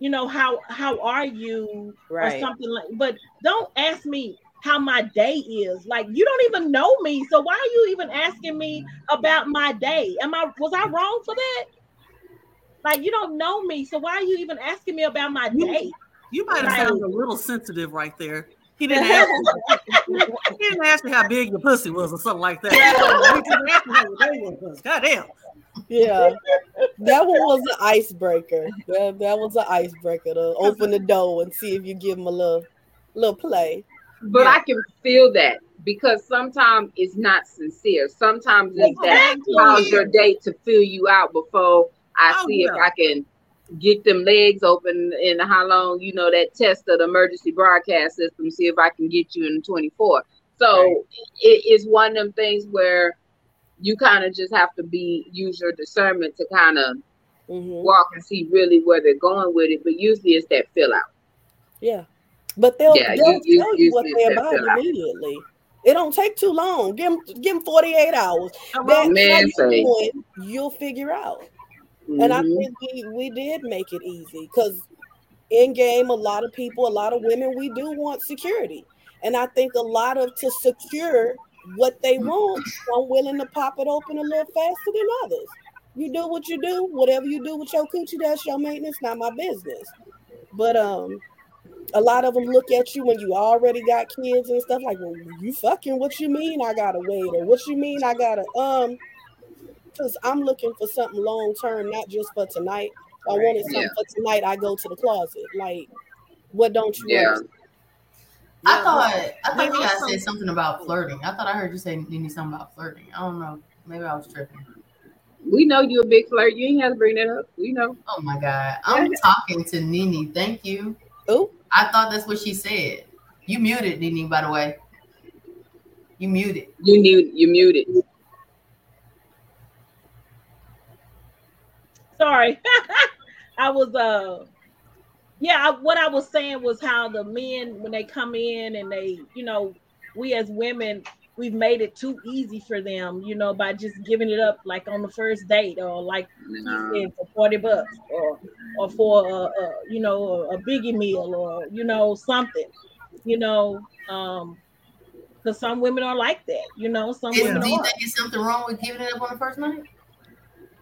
you know how how are you?" or something like. But don't ask me how my day is. Like you don't even know me. So why are you even asking me about my day? Am I was I wrong for that? Like you don't know me, so why are you even asking me about my You- day? You might have Right. sounded a little sensitive right there. He didn't *laughs* ask you. he didn't ask you how big your pussy was or something like that. *laughs* He didn't ask you how your day was. God damn. Yeah, *laughs* that one was an icebreaker. That, that was an icebreaker to open the door and see if you give them a little little play. But Yeah. I can feel that because sometimes it's not sincere. Sometimes it's that Exactly. how's your date to fill you out before I Oh, see if. I can get them legs open and how long, you know, that test of the emergency broadcast system, see if I can get you in 24. So Right. it is one of them things where you kind of just have to be use your discernment to kind of Mhm. walk and see really where they're going with it. But usually it's that fill out. Yeah, but they'll Yeah, they'll you- you- tell you you what they're that about fill out. immediately. It don't take too long. Give them give them forty eight hours. That Man, how you say. doing, you'll figure out. And I Mhm. think we, we did make it easy because in game, a lot of people, a lot of women, we do want security. And I think a lot of to secure what they want, I'm willing to pop it open a little faster than others. You do what you do, whatever you do with your coochie, that's your maintenance, not my business. But um, a lot of them look at you when you already got kids and stuff like, well, you fucking what you mean I gotta wait, or what you mean I gotta um because I'm looking for something long term, not just for tonight. I wanted something Yeah. for tonight, I go to the closet. Like, what don't you Yeah. understand? I Yeah, thought I thought you guys also- said something about flirting. I thought I heard you say Nene something about flirting. I don't know. Maybe I was tripping. We know you a big flirt. You ain't have to bring that up. We know. Oh my god. I'm *laughs* talking to Nene. Thank you. Oh, I thought that's what she said. You muted, Nene, by the way. You muted. You mute. You muted. Sorry. *laughs* I was uh yeah, I, what I was saying was how the men when they come in and they, you know, we as women we've made it too easy for them, you know, by just giving it up like on the first date or like you said for 40 bucks or or for a, a you know a, biggie meal or you know something, you know, um because some women are like that, you know, some Is, women do you are. think it's something wrong with giving it up on the first night?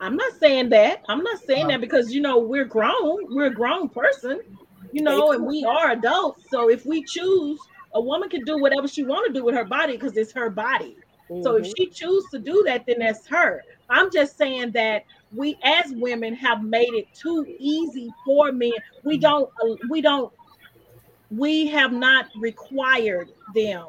I'm not saying that. I'm not saying that because you know we're grown. We're a grown person, you know, and we are adults. So if we choose, a woman can do whatever she want to do with her body because it's her body. So if mhm. she chooses to do that, then that's her. I'm just saying that we as women have made it too easy for men. We don't. uh, We don't. We have not required them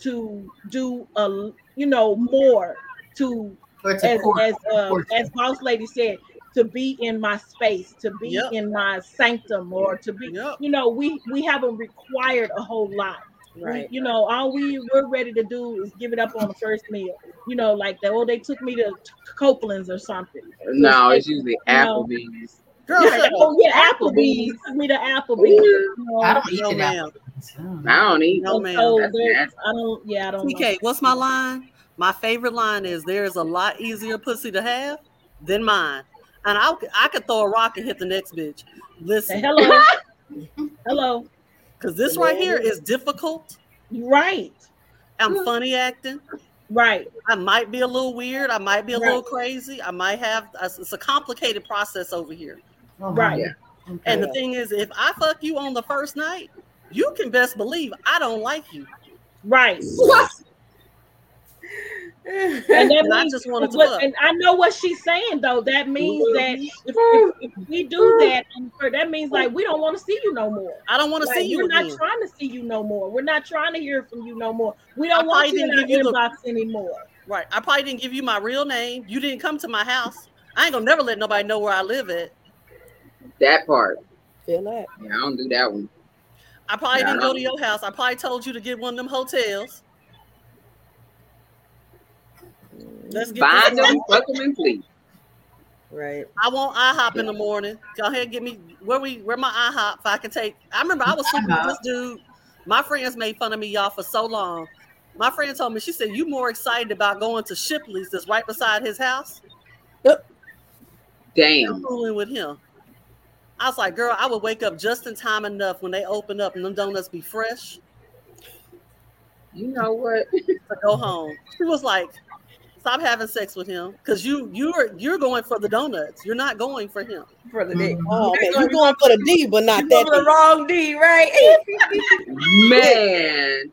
to do a you know more to Or as court? as uh, as boss lady said to be in my space to be Yep. in my sanctum or to be Yep. you know we we haven't required a whole lot Right. we, you know all we we're ready to do is give it up on the first meal you know like that oh they took me to copeland's or something No, it's usually No. Applebee's. Girl, yeah, oh yeah applebee's took me to applebee's you. I don't eat No, it ma'am. I don't eat. No, And ma'am. so That's there- nasty. I don't yeah I don't know. What's my line? My favorite line is there is a lot easier pussy to have than mine. And I, I could throw a rock and hit the next bitch. Say Listen, hello *laughs* hello because this right here is difficult. right I'm funny acting. right I might be a little weird. I might be a Right. little crazy. I might have, it's a complicated process over here. Oh, Right. Yeah. Okay. And the thing is, if I fuck you on the first night, you can best believe I don't like you. right And that *laughs* And I means, just wanted to but- and I know what she's saying though. That means that if, if, if we do that, that means like we don't want to see you no more. I don't want to Like, see you we're not again. trying to see you no more. We're not trying to hear from you no more. We don't want probably you in didn't our give you the- anymore. Right. I probably didn't give you my real name. You didn't come to my house. I ain't gonna never let nobody know where I live at. That part. feel that. Yeah, I don't do that one. I probably Yeah, I didn't go to your house. I probably told you to get one of them hotels. Let's get Bind this them, going. fuck them, and sleep. Right. I want IHOP in the morning. Go ahead, give me where we where my IHOP if I can take. I remember I was sleeping with this dude. My friends made fun of me, y'all, for so long. My friend told me, she said, You more excited about going to Shipley's that's right beside his house than Damn. fooling with him. I was like, girl, I would wake up just in time enough when they open up and them donuts be fresh You know what? to go home. She was like, Stop having sex with him because you you're you're going for the donuts. You're not going for him. For the dick. Mm-hmm. Oh man, you going for the D, but not You that going for the wrong D, right? *laughs* Man.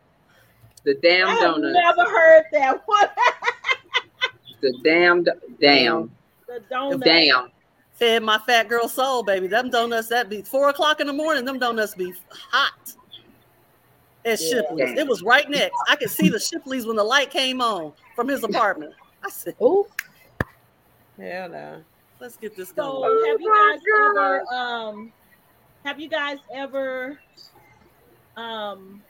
The damn donuts. I have never heard that. What The damn, do- damn, the donut? damn. Fed my fat girl soul, baby. Them donuts that be four o'clock in the morning. Them donuts be hot. At Yeah. Shipley's, it was right next. I could see the Shipley's when the light came on from his apartment. I said, Ooh, Hell no. "Let's get this going. So going." have you guys ever um have you guys ever um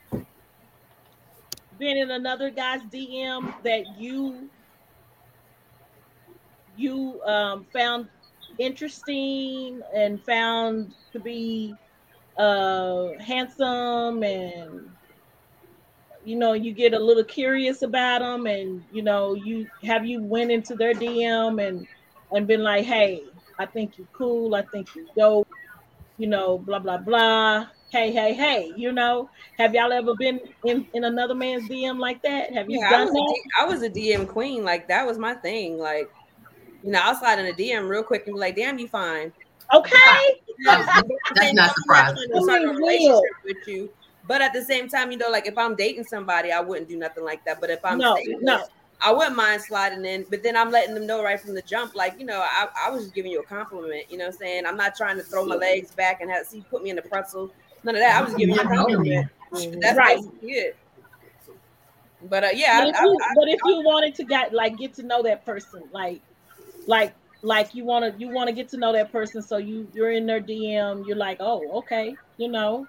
been in another guy's DM that you you um found interesting and found to be uh handsome and you know you get a little curious about them and you know you have you went into their DM and and been like, hey, I think you're cool, I think you're dope, you know, blah blah blah. hey, hey, hey, you know, have y'all ever been in, in another man's DM like that? Have you Yeah, I done was, a that? D- I was a DM queen. Like that was my thing. Like, you know, I'll slide in a DM real quick and be like, "Damn, you fine." Okay. *laughs* That's And not I'm surprising. trying a relationship with you. But at the same time, you know, like if I'm dating somebody, I wouldn't do nothing like that. But if I'm No, single, no. I wouldn't mind sliding in. But then I'm letting them know right from the jump, like, you know, I, I was just giving you a compliment. You know what I'm saying? I'm not trying to throw my legs back and have see put me in the pretzel. None of that. I was giving you a compliment. That's Right. basically it. But uh, yeah, But I, if I, you, I, but if you wanted to get like get to know that person, like like like you want to you want to get to know that person, so you you're in their DM, you're like, oh, okay, you know.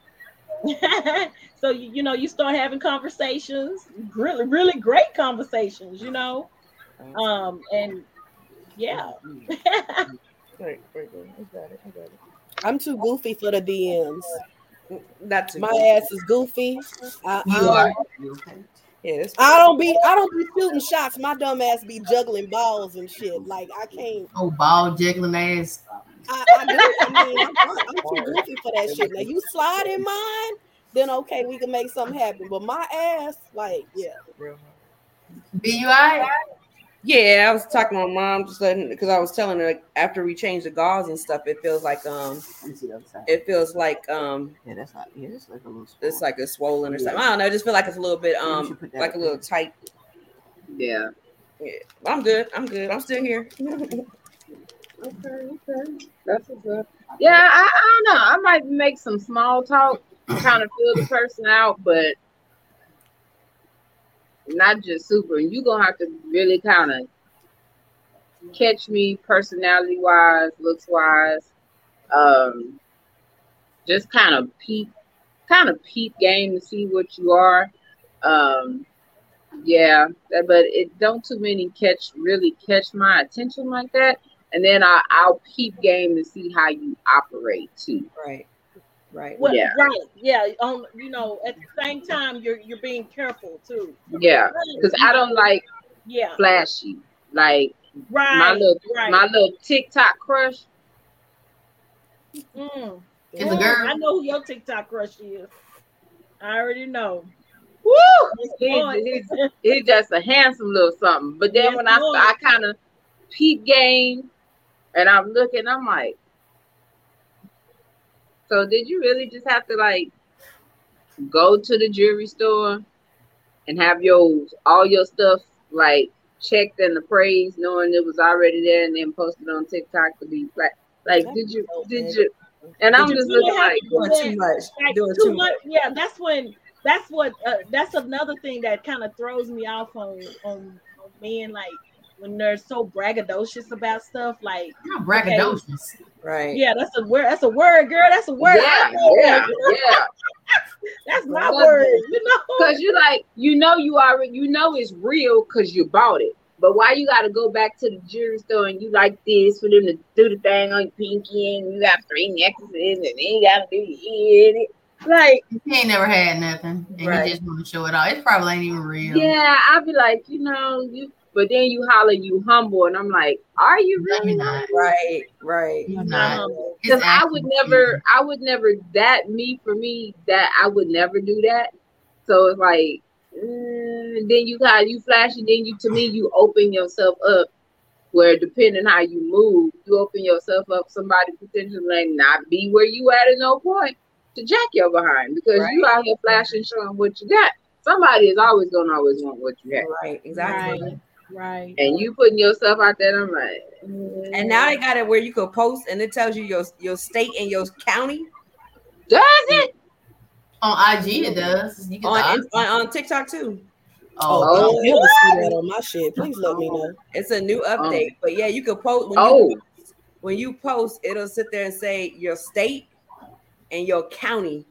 *laughs* so you, you know you start having conversations, really really great conversations, you know, um, and yeah. I got it. I got it. I'm too goofy for the DMs. That's My ass is goofy. I, You I- are. Yeah, I don't be I don't be shooting shots. My dumb ass be juggling balls and shit. Like I can't. Oh, ball juggling ass. I, I do. I mean, I'm, I'm too goofy for that shit. Now you slide in mine, then okay, we can make something happen. But my ass, like, yeah. Be you alright? Yeah, I was talking to my mom just letting because I was telling her like, after we changed the gauze and stuff, it feels like um Let me see the other side. it feels like um yeah, that's not. Yeah, it's like a little. it's like a swollen or something. I don't know. I just feel like it's a little bit um should put that like a little tight. Yeah. Yeah, I'm good. I'm good. I'm still here. *laughs* Okay, okay. That's what's. Yeah, I, I don't know. I might make some small talk, kind of feel the person out, but not just super. You're gonna have to really kind of catch me personality wise, looks wise. Um just kind of peep kind of peep game to see what you are. Um yeah, but it don't too many catch really catch my attention like that and then I, I'll peep game to see how you operate too. Right. Right. Well, Yeah. right, yeah. Um, you know, at the same time, you're you're being careful too. Yeah, because I don't like Yeah, flashy. Like right, my little right. my little TikTok crush. Mm. Is a girl. I know who your TikTok crush is. I already know. Woo! He's, he's, he's just a handsome little something. But then Yes, when I I kind of peep game, and I'm looking, I'm like, so did you really just have to like go to the jewelry store and have your all your stuff like checked and appraised, knowing it was already there, and then posted on TikTok to be flat? Like, did you did you? And I'm you just looking like, to Doing too much. Like, Doing too too much. Yeah, that's when. That's what. Uh, that's another thing that kind of throws me off on on, on men like when they're so braggadocious about stuff. Like, Not braggadocious. Right. yeah, that's a word. That's a word, girl. That's a word. yeah, yeah, yeah. *laughs* That's my Well, word. You know. *laughs* Cause you like, you know, you already, you know, it's real because you bought it. But why you got to go back to the jewelry store and you like this for them to do the thing on your pinky and you got three necklaces and then you got to do your ear. Like, He ain't never had nothing, and Right. he just want to show it off. It probably ain't even real. yeah, I'd be like, you know, you. But then you holler, you humble, and I'm like, are you really? you're not. Right. Right. You're not. Um, Because I would actually- never, I would never. That me for me, that I would never do that. So it's like, mm, then you got you flash, and then you to me you open yourself up. Where depending how you move, you open yourself up. Somebody potentially may not be where you at at no point to jack your behind because you out here flashing, showing what you got. Somebody is always gonna always want what you have, Right. Exactly. Right. Right. and you putting yourself out there. I'm like, mm, And now they got it where you could post and it tells you your your state and your county does it? On IG, it does. You can on, on on TikTok too. Oh, oh, I don't see that on my shit. Please let me know. It's a new update. But yeah, you could post when Oh. you when you post, it'll sit there and say your state and your county.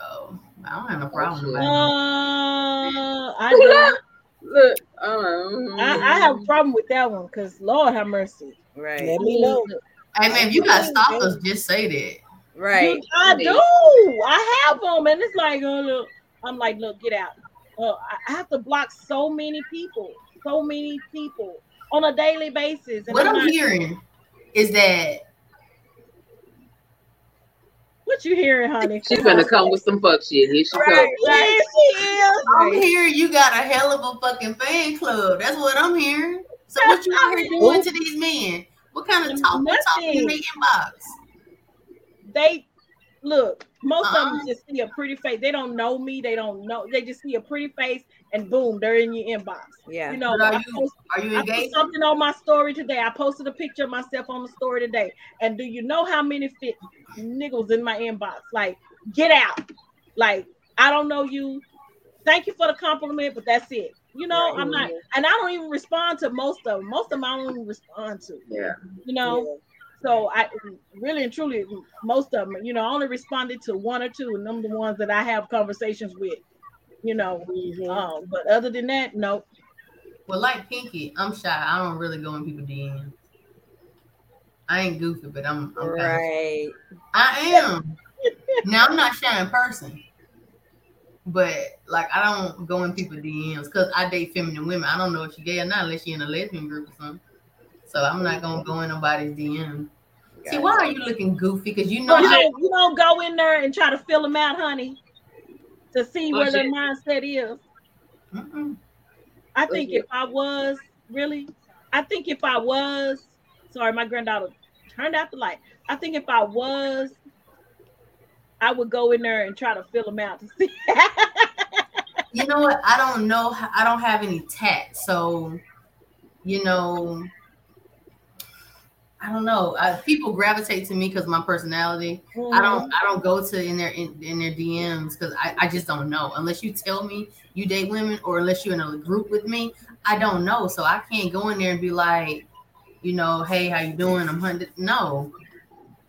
oh, I don't have a problem with Uh, that. I *laughs* don't. Look, um, I, I have a problem with that one because Lord have mercy. Right. Let me know. Hey man, if you got stalkers, just say that. Right. I do. I have them, and it's like, oh, look. I'm like, look, get out. Uh, I- I have to block so many people, so many people on a daily basis. And What I'm I'm not- hearing is that What you hearing, honey? She's gonna come with some fuck shit. Here she Right, comes. Yeah, she is. I'm hearing you got a hell of a fucking fan club. That's what I'm hearing. So what you out here doing to these men? What kind of talk? What talk in their inbox? They look. Most of them uh-huh. just see a pretty face. They don't know me. They don't know. They just see a pretty face, and boom, they're in your inbox. Yeah. You know, are I you post- are you I put something on my story today. I posted a picture of myself on the story today. And do you know how many fit niggles in my inbox? Like, get out. Like, I don't know you. Thank you for the compliment, but that's it. You know, I'm not, and I don't even respond to most of them. Most of them I don't even respond to. Yeah. You know, so I really and truly, most of them, you know, I only responded to one or two, and them the ones that I have conversations with. You know, um, but other than that, nope. Well, like Pinky, I'm shy. I don't really go in people DM. I ain't goofy, but I'm, I'm kinda- Right. I am. now I'm not shy in person, but like I don't go in people DMs because I date feminine women. I don't know if she gay or not unless she in a lesbian group or something. So I'm not gonna go in nobody's DM. See, why are you looking goofy? Because you know how don't, you don't go in there and try to fill them out, honey, to see where their mindset is. Mm-mm. I think if I was really, I think if I was, sorry, my granddaughter turned out the light. I think if I was, I would go in there and try to fill them out to see. you know what? I don't know. I don't have any tat, so you know, I don't know. I, people gravitate to me because my personality. I don't. I don't go to in their in, in their DMs because I, I just don't know unless you tell me you date women or unless you're in a group with me. I don't know, so I can't go in there and be like, you know, hey, how you doing? I'm hunted. No,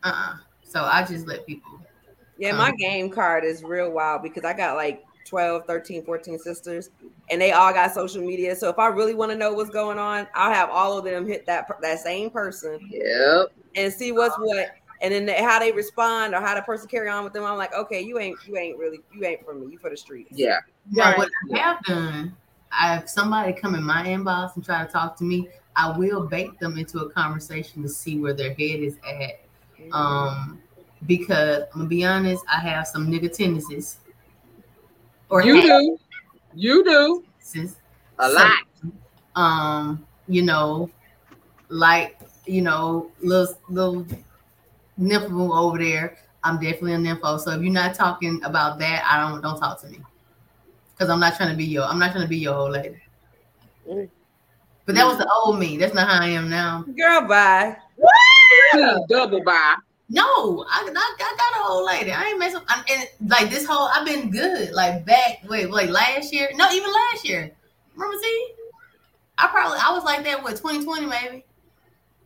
uh. uh So I just let people. Yeah, my Um, game card is real wild because I got like 12, 13, 14 sisters and they all got social media. So if I really want to know what's going on, I'll have all of them hit that that same person Yep. and see what's what and then how they respond or how the person carry on with them. I'm like, okay, you ain't you ain't really you ain't for me. You for the street. Yeah. Now, Right. what I have done, I if somebody come in my inbox and try to talk to me, I will bait them into a conversation to see where their head is at. Um, because I'm gonna be honest, I have some nigga tendencies. Or You had do. You do. tendencies. A lot. Um, you know, like you know, little little nympho over there. I'm definitely a nympho. So if you're not talking about that, I don't don't talk to me. Cause I'm not trying to be your I'm not trying to be your old lady. Mm. But that was the old me. That's not how I am now. Girl, bye. Please *laughs* double buy. No, I, I, I got an old lady. I ain't messing. I'm, and like this whole, I've been good. Like back, wait, like last year. No, even last year. Remember, see, I probably I was like that with 2020 maybe,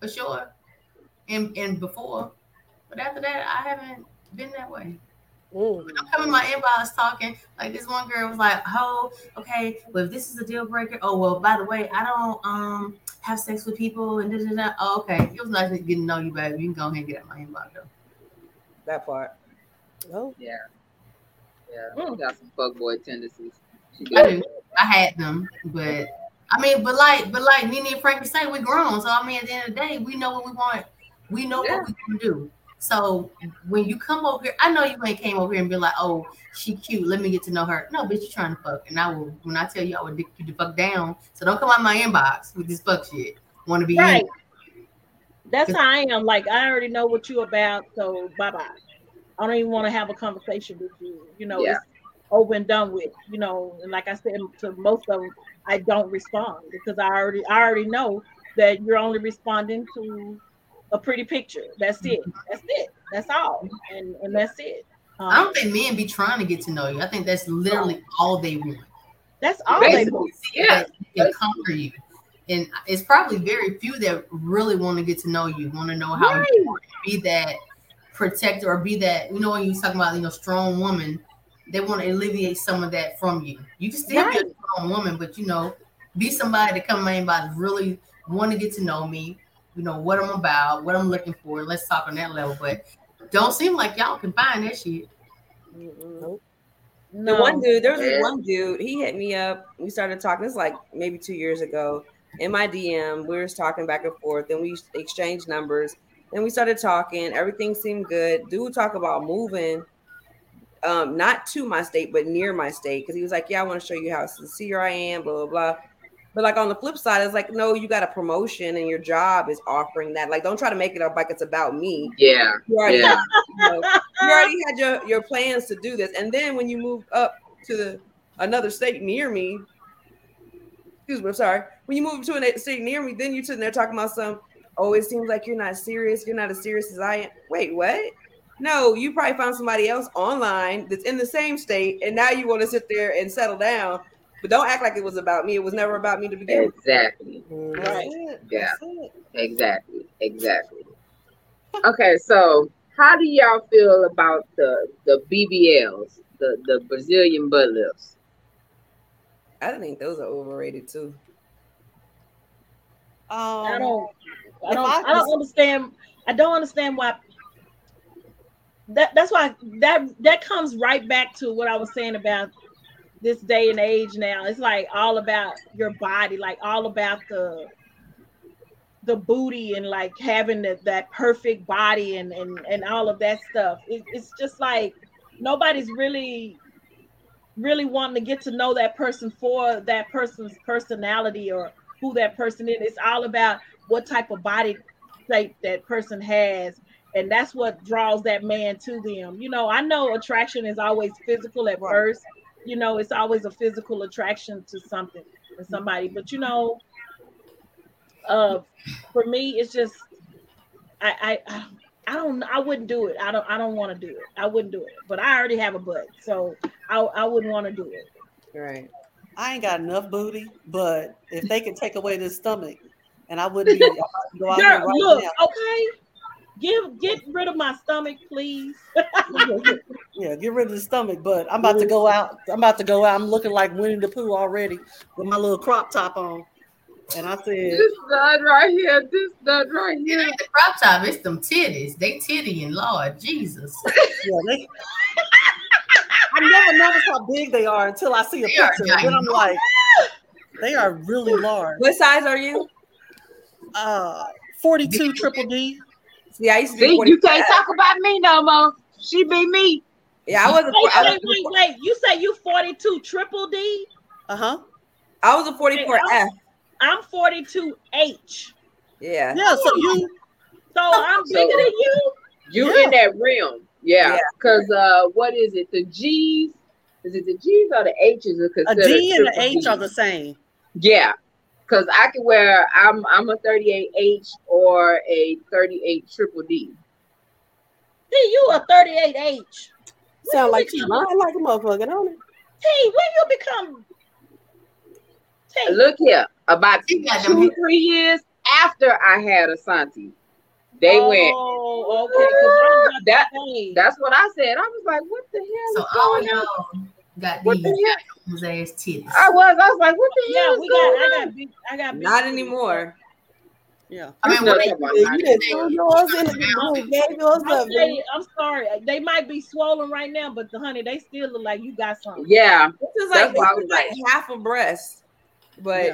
for sure, and and before. But after that, I haven't been that way. Mm. When I'm coming in my inbox talking, like this one girl was like, "Oh, okay, well if this is a deal breaker, oh well, by the way, I don't um have sex with people and da da da. Oh, okay, it was nice getting to know you, baby. You can go ahead and get out my inbox though. That part. Oh, Yeah. Yeah. She got some fuckboy tendencies. I do. I had them, but I mean, but like, but like Nene and Frankie say, we're grown. So I mean, at the end of the day, we know what we want. We know Yeah. what we can do. So when you come over here, I know you ain't came over here and be like, "Oh, she cute. Let me get to know her." No, bitch, you trying to fuck, and I will. When I tell you, I will dick you the fuck down. So don't come out my inbox with this fuck shit. Want to be Right. That's how I am. Like I already know what you about, so bye bye. I don't even want to have a conversation with you. You know, Yeah. it's over and done with. You know, and like I said to most of them, I don't respond because I already I already know that you're only responding to a pretty picture. That's it. That's it. That's all. And and that's it. Um, I don't think men be trying to get to know you. I think that's literally all they want. that's all they want. yeah. They can conquer you. And it's probably very few that really want to get to know you, want to know how Right. you are, be that protector or be that, you know, when you talking about, you know, strong woman, they want to alleviate some of that from you. You can still be a strong woman, but you know, be somebody to come in by really want to get to know me, you know, what I'm about, what I'm looking for. Let's talk on that level. But don't seem like y'all can find that shit. nope. The No. one dude, there was Yeah. one dude, he hit me up. We started talking. This is like maybe two years ago. In my DM, we were talking back and forth, and we exchanged numbers. Then we started talking. Everything seemed good. Dude talk about moving, um, not to my state, but near my state, because he was like, "Yeah, I want to show you how sincere I am." Blah blah blah. But like on the flip side, it's like, no, you got a promotion and your job is offering that. Like, don't try to make it up like it's about me. Yeah. You already, Yeah. you, know, you already had your, your plans to do this. And then when you move up to the another state near me, excuse me, I'm sorry. When you move to a state near me, then you're sitting there talking about some, oh, it seems like you're not serious. You're not as serious as I am. Wait, what? No, you probably found somebody else online that's in the same state, and now you want to sit there and settle down. But don't act like it was about me. It was never about me to begin with. Exactly. Right. Yeah. Exactly. Exactly. Okay, so how do y'all feel about the the BBLs, the the Brazilian butt lifts? I think those are overrated too. Um, I don't. I don't. I I don't could- understand. I don't understand why. That that's why that that comes right back to what I was saying about this day and age. Now it's like all about your body, like all about the the booty and like having that that perfect body and and and all of that stuff. It, it's just like nobody's really really wanting to get to know that person for that person's personality or who that person is. It's all about what type of body shape that person has. And that's what draws that man to them. You know, I know attraction is always physical at first. You know, it's always a physical attraction to something or somebody. But you know, uh for me, it's just I I I, don't I wouldn't do it. I don't I don't want to do it. I wouldn't do it. But I already have a butt, so I I wouldn't want to do it. Right. I ain't got enough booty, but if they could take away this stomach, and I wouldn't be I'd go out Girl, right look, now. okay. Give get rid of my stomach, please. *laughs* Yeah, get rid of the stomach. But I'm about to go out. I'm about to go out. I'm looking like Winnie the Pooh already with my little crop top on. And I said, This nut right here, this nut right It here. ain't the crop top, it's them titties. They titty and Lord Jesus. *laughs* yeah, they. I never noticed how big they are until I see a They are picture. Then I'm like, they are really large. What size are you? Uh, 42 triple D. See, I used to be See, you can't talk about me no more. She be me. Yeah, I was a, Wait, I wait, was, wait, wait. You say you 42 triple D? Uh huh. I was a 44 F. I'm 42H. Yeah. Yeah. So you. So I'm So- bigger than you. You Yeah. in that realm. Yeah. Yeah. Cause uh what is it? The G's? Is it the G's or the H's are A considered? D and an triple H are the same. Yeah. Cause I can wear I'm I'm a 38H or a 38 triple D. See, you a 38H. Sound like she lying like a motherfucker, don't it? T, when you become T, Look here, about She got two, three years after I had Asante, they oh, went. Oh, okay. 'cause I'm about to That- That's what I said. I was like, what the hell So is all going on? y'all got What these the those ass titties. I was, I was like, what the hell yeah, is we going got. I on? got big. I got big Not titties. anymore. Yeah. I mean, No, what they come on, do, now. You done threw yours in the you gave yours I'm, up. saying, I'm sorry. They might be swollen right now, but the honey, they still look like you got something. Yeah, This is like, That's why I this is like like- half a breast. But Yeah.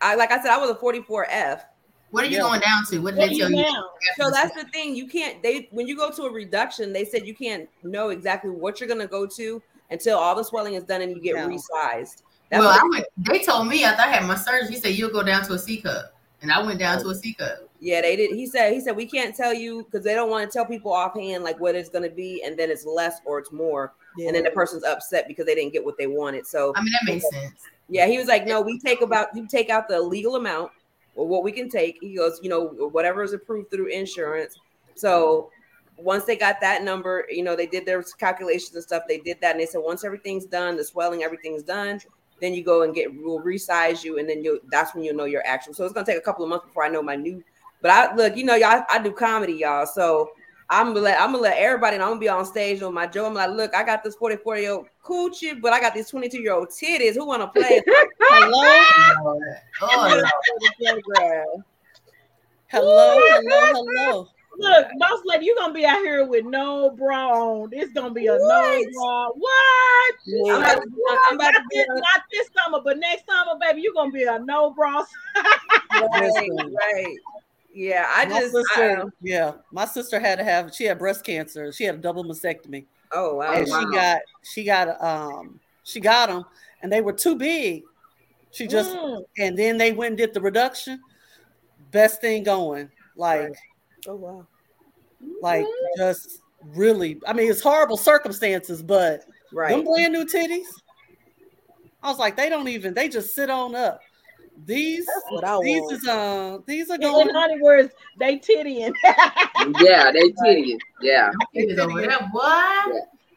I like I said, I was a 44 F. What are you Yeah. going down to? What did What they are tell you you? So that's the thing. You can't they when you go to a reduction, they said you can't know exactly what you're gonna go to until all the swelling is done and you get Yeah. resized. That's well, I went, they told me after I had my surgery, he said you'll go down to a C cup, and I went down to a C cup. Yeah, they did. He said he said we can't tell you because they don't want to tell people offhand like what it's gonna be, and then it's less or it's more, and then the person's upset because they didn't get what they wanted. So I mean, that makes sense. yeah, he was like, no, we take about you take out the legal amount or what we can take. He goes, you know, whatever is approved through insurance. So once they got that number, you know, they did their calculations and stuff. They did that, and they said once everything's done, the swelling, everything's done. Then you go and get we'll resize you, and then you that's when you'll know your actual. So it's gonna take a couple of months before I know my new. But I look, you know, y'all, I do comedy, y'all. So I'm gonna let I'm gonna let everybody I'm gonna be on stage on my Joe. I'm like, look, I got this 44 year old coochie, but I got these 22 year old titties. Who wanna play? *laughs* Hello. Oh. Hello. Hello. Hello. Look, boss lady, you're gonna be out here with no bra on. It's gonna be a no bra. What? I'm about to, I'm about not, to this, on- not this summer, but next summer, baby, you're gonna be a no bra. right, right. Yeah, I My just sister, I- yeah, my sister had to have. She had breast cancer. She had a double mastectomy, oh wow. and wow. she got she got um she got them, and they were too big. She just Mm. and then they went and did the reduction. Best thing going, like Oh wow. like just really. I mean, it's horrible circumstances, but right. them Right. brand new titties. I was like, they don't even. They just sit on up. These That's what I these want. is uh these are In going. honey words, they tittying. *laughs* Yeah, they titties. Yeah. It is over there, boy.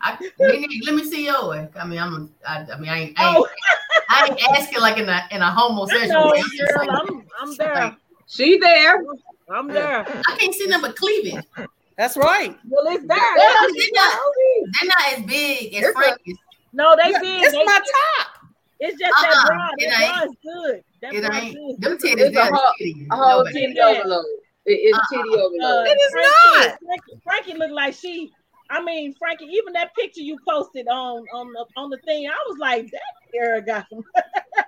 I, let me see yours. I mean, I'm. I, I mean, I ain't. I ain't, oh, *laughs* I ain't asking like in a in a homosexual know, way. I'm girl. I'm, I'm there. like, She there. I'm there. I can't see nothing but cleavage. That's right. Well, it's there. They're not, they're not as big as It's Frankie's. No, they Yeah, big. it's They- my top. It's just that Uh-uh, bra. it That ain't. bra is good. That It ain't. is Them titties, It's a they're whole- titties. A whole Nobody- titty overload. It's Uh-uh. titty overload. Uh, It is Frankie, not. Frankie, Frankie looked like she. I mean, Frankie. Even that picture you posted on on the on the thing, I was like, that girl got some. *laughs*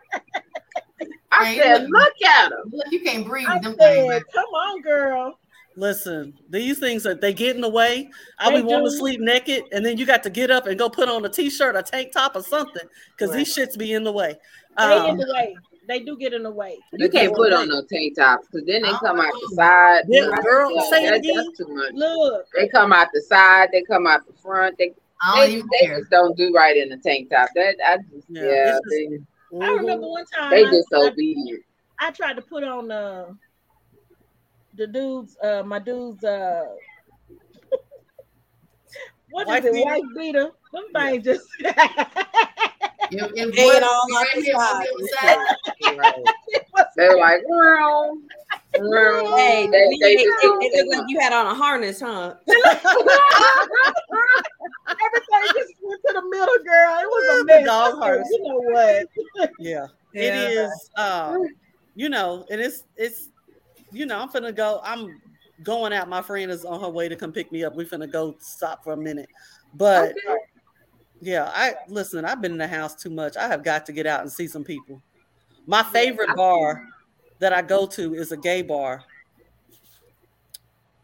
I Hey, said, look. look at him. Look, you can't breathe I with them things. said, come on, girl. Listen, these things that they get in the way. I They be wanting to sleep naked, and then you got to get up and go put on a t-shirt, a tank top, or something, because these shits be in the way. They in Um, the way. They do get in the way. You can't put on no tank tops because then they come out the side. Yeah, girl, say it that- again. that's too much. Look, They come out the side. They come out the front. They I don't they, even they care. just don't do right in the tank top. That I just Yeah, yeah, it's just- they, I remember one time they I, I, disobedient. I tried to put on uh, the dudes, uh, my dudes, uh, *laughs* what is Wife it, beater? white beater? Them things just. *laughs* If, if Hanging boys all be right the here on the other side, *laughs* They're like, well, well, Hey, they, it, they it, just it looked like you had on a harness, huh? *laughs* *laughs* Everything just went to the middle, girl. It was a mess. Dog I harness. You know what? yeah, Yeah. it is. Um, you know, and it's it's, you know, I'm finna go. I'm going out. My friend is on her way to come pick me up. We finna go stop for a minute, but. Yeah, I listen. I've been in the house too much. I have got to get out and see some people. My favorite bar that I go to is a gay bar,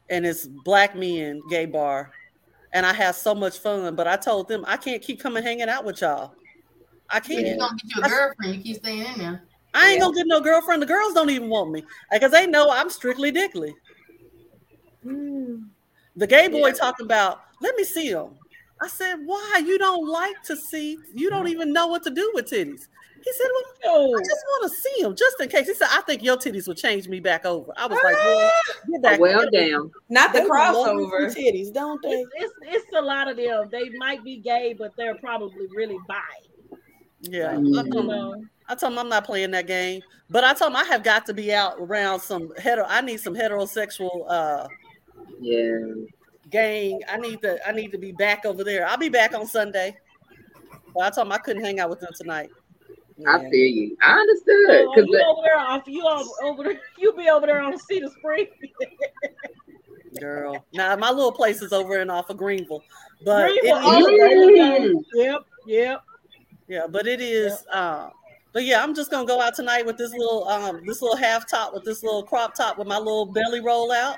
and it's black men gay bar, and I have so much fun. But I told them I can't keep coming hanging out with y'all. I can't. You don't get you a girlfriend, you keep staying in there. I ain't gonna get no girlfriend. The girls don't even want me because they know I'm strictly dickly. Mm. The gay boy Yeah. talking about, let me see them. I said, why? You don't like to see, you don't even know what to do with titties. He said, well, Yo, I just want to see them just in case. He said, I think your titties would change me back over. I was like, well, get back. Well, damn. Not the They crossover. titties, don't they? it's, it's it's a lot of them. They might be gay, but they're probably really bi. Yeah. I Mhm. told, him. I told him I'm not playing that game. But I told him I have got to be out around some hetero. I need some heterosexual uh Yeah. Gang. I need to I need to be back over there. I'll be back on Sunday. But I told him I couldn't hang out with them tonight. I Yeah. feel you. I understood. So, Cause you over there off you over, over there, *laughs* you be over there on Cedar Spring. Girl. Now my little place is over and off of Greenville. But it Greenville, is- oh, there you go. Mm. Yep, yep. yeah, but it is uh but yeah, I'm just gonna go out tonight with this little um this little half top with this little crop top with my little belly roll out.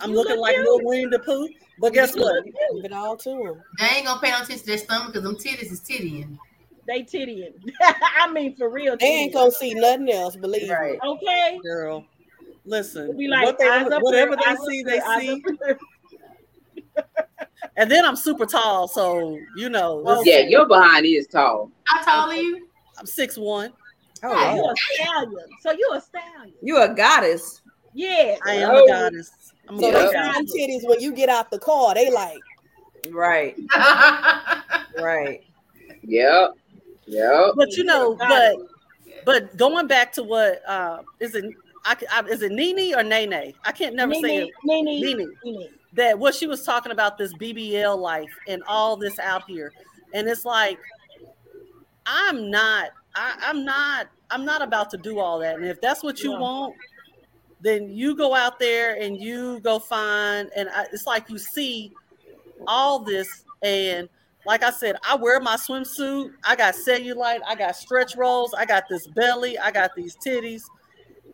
I'm You looking look like cute. little Winnie the Pooh. But guess what? Give it all to them. They ain't gonna pay no attention to their stomach because them titties is tittying. They tittying. *laughs* I mean, for real. They ain't gonna see nothing else, believe me. Okay. Girl, listen. It'll be like what they, eyes up whatever there, they eyes see, there, they eyes see. *laughs* And then I'm super tall, so you know, Oh, this- Yeah, your behind is tall. How tall are you? I'm six one. Oh, Hey. You wow. a stallion. So you a stallion. you a goddess. Yeah. I am Oh. a goddess. I'm a So Yeah. they big see goddess. titties when you get out the car. They like, Right, *laughs* right. Yep. Yep. But you know, but but going back to what uh is it I, I is it Nene or Nene? I can't never say it. Nene, Nene, Nene. Nene. that what she was talking about this BBL life and all this out here, and it's like I'm not, I, I'm not, I'm not about to do all that. And if that's what you Yeah. want, then you go out there and you go find. And I, it's like you see all this, and like I said, I wear my swimsuit. I got cellulite. I got stretch rolls. I got this belly. I got these titties.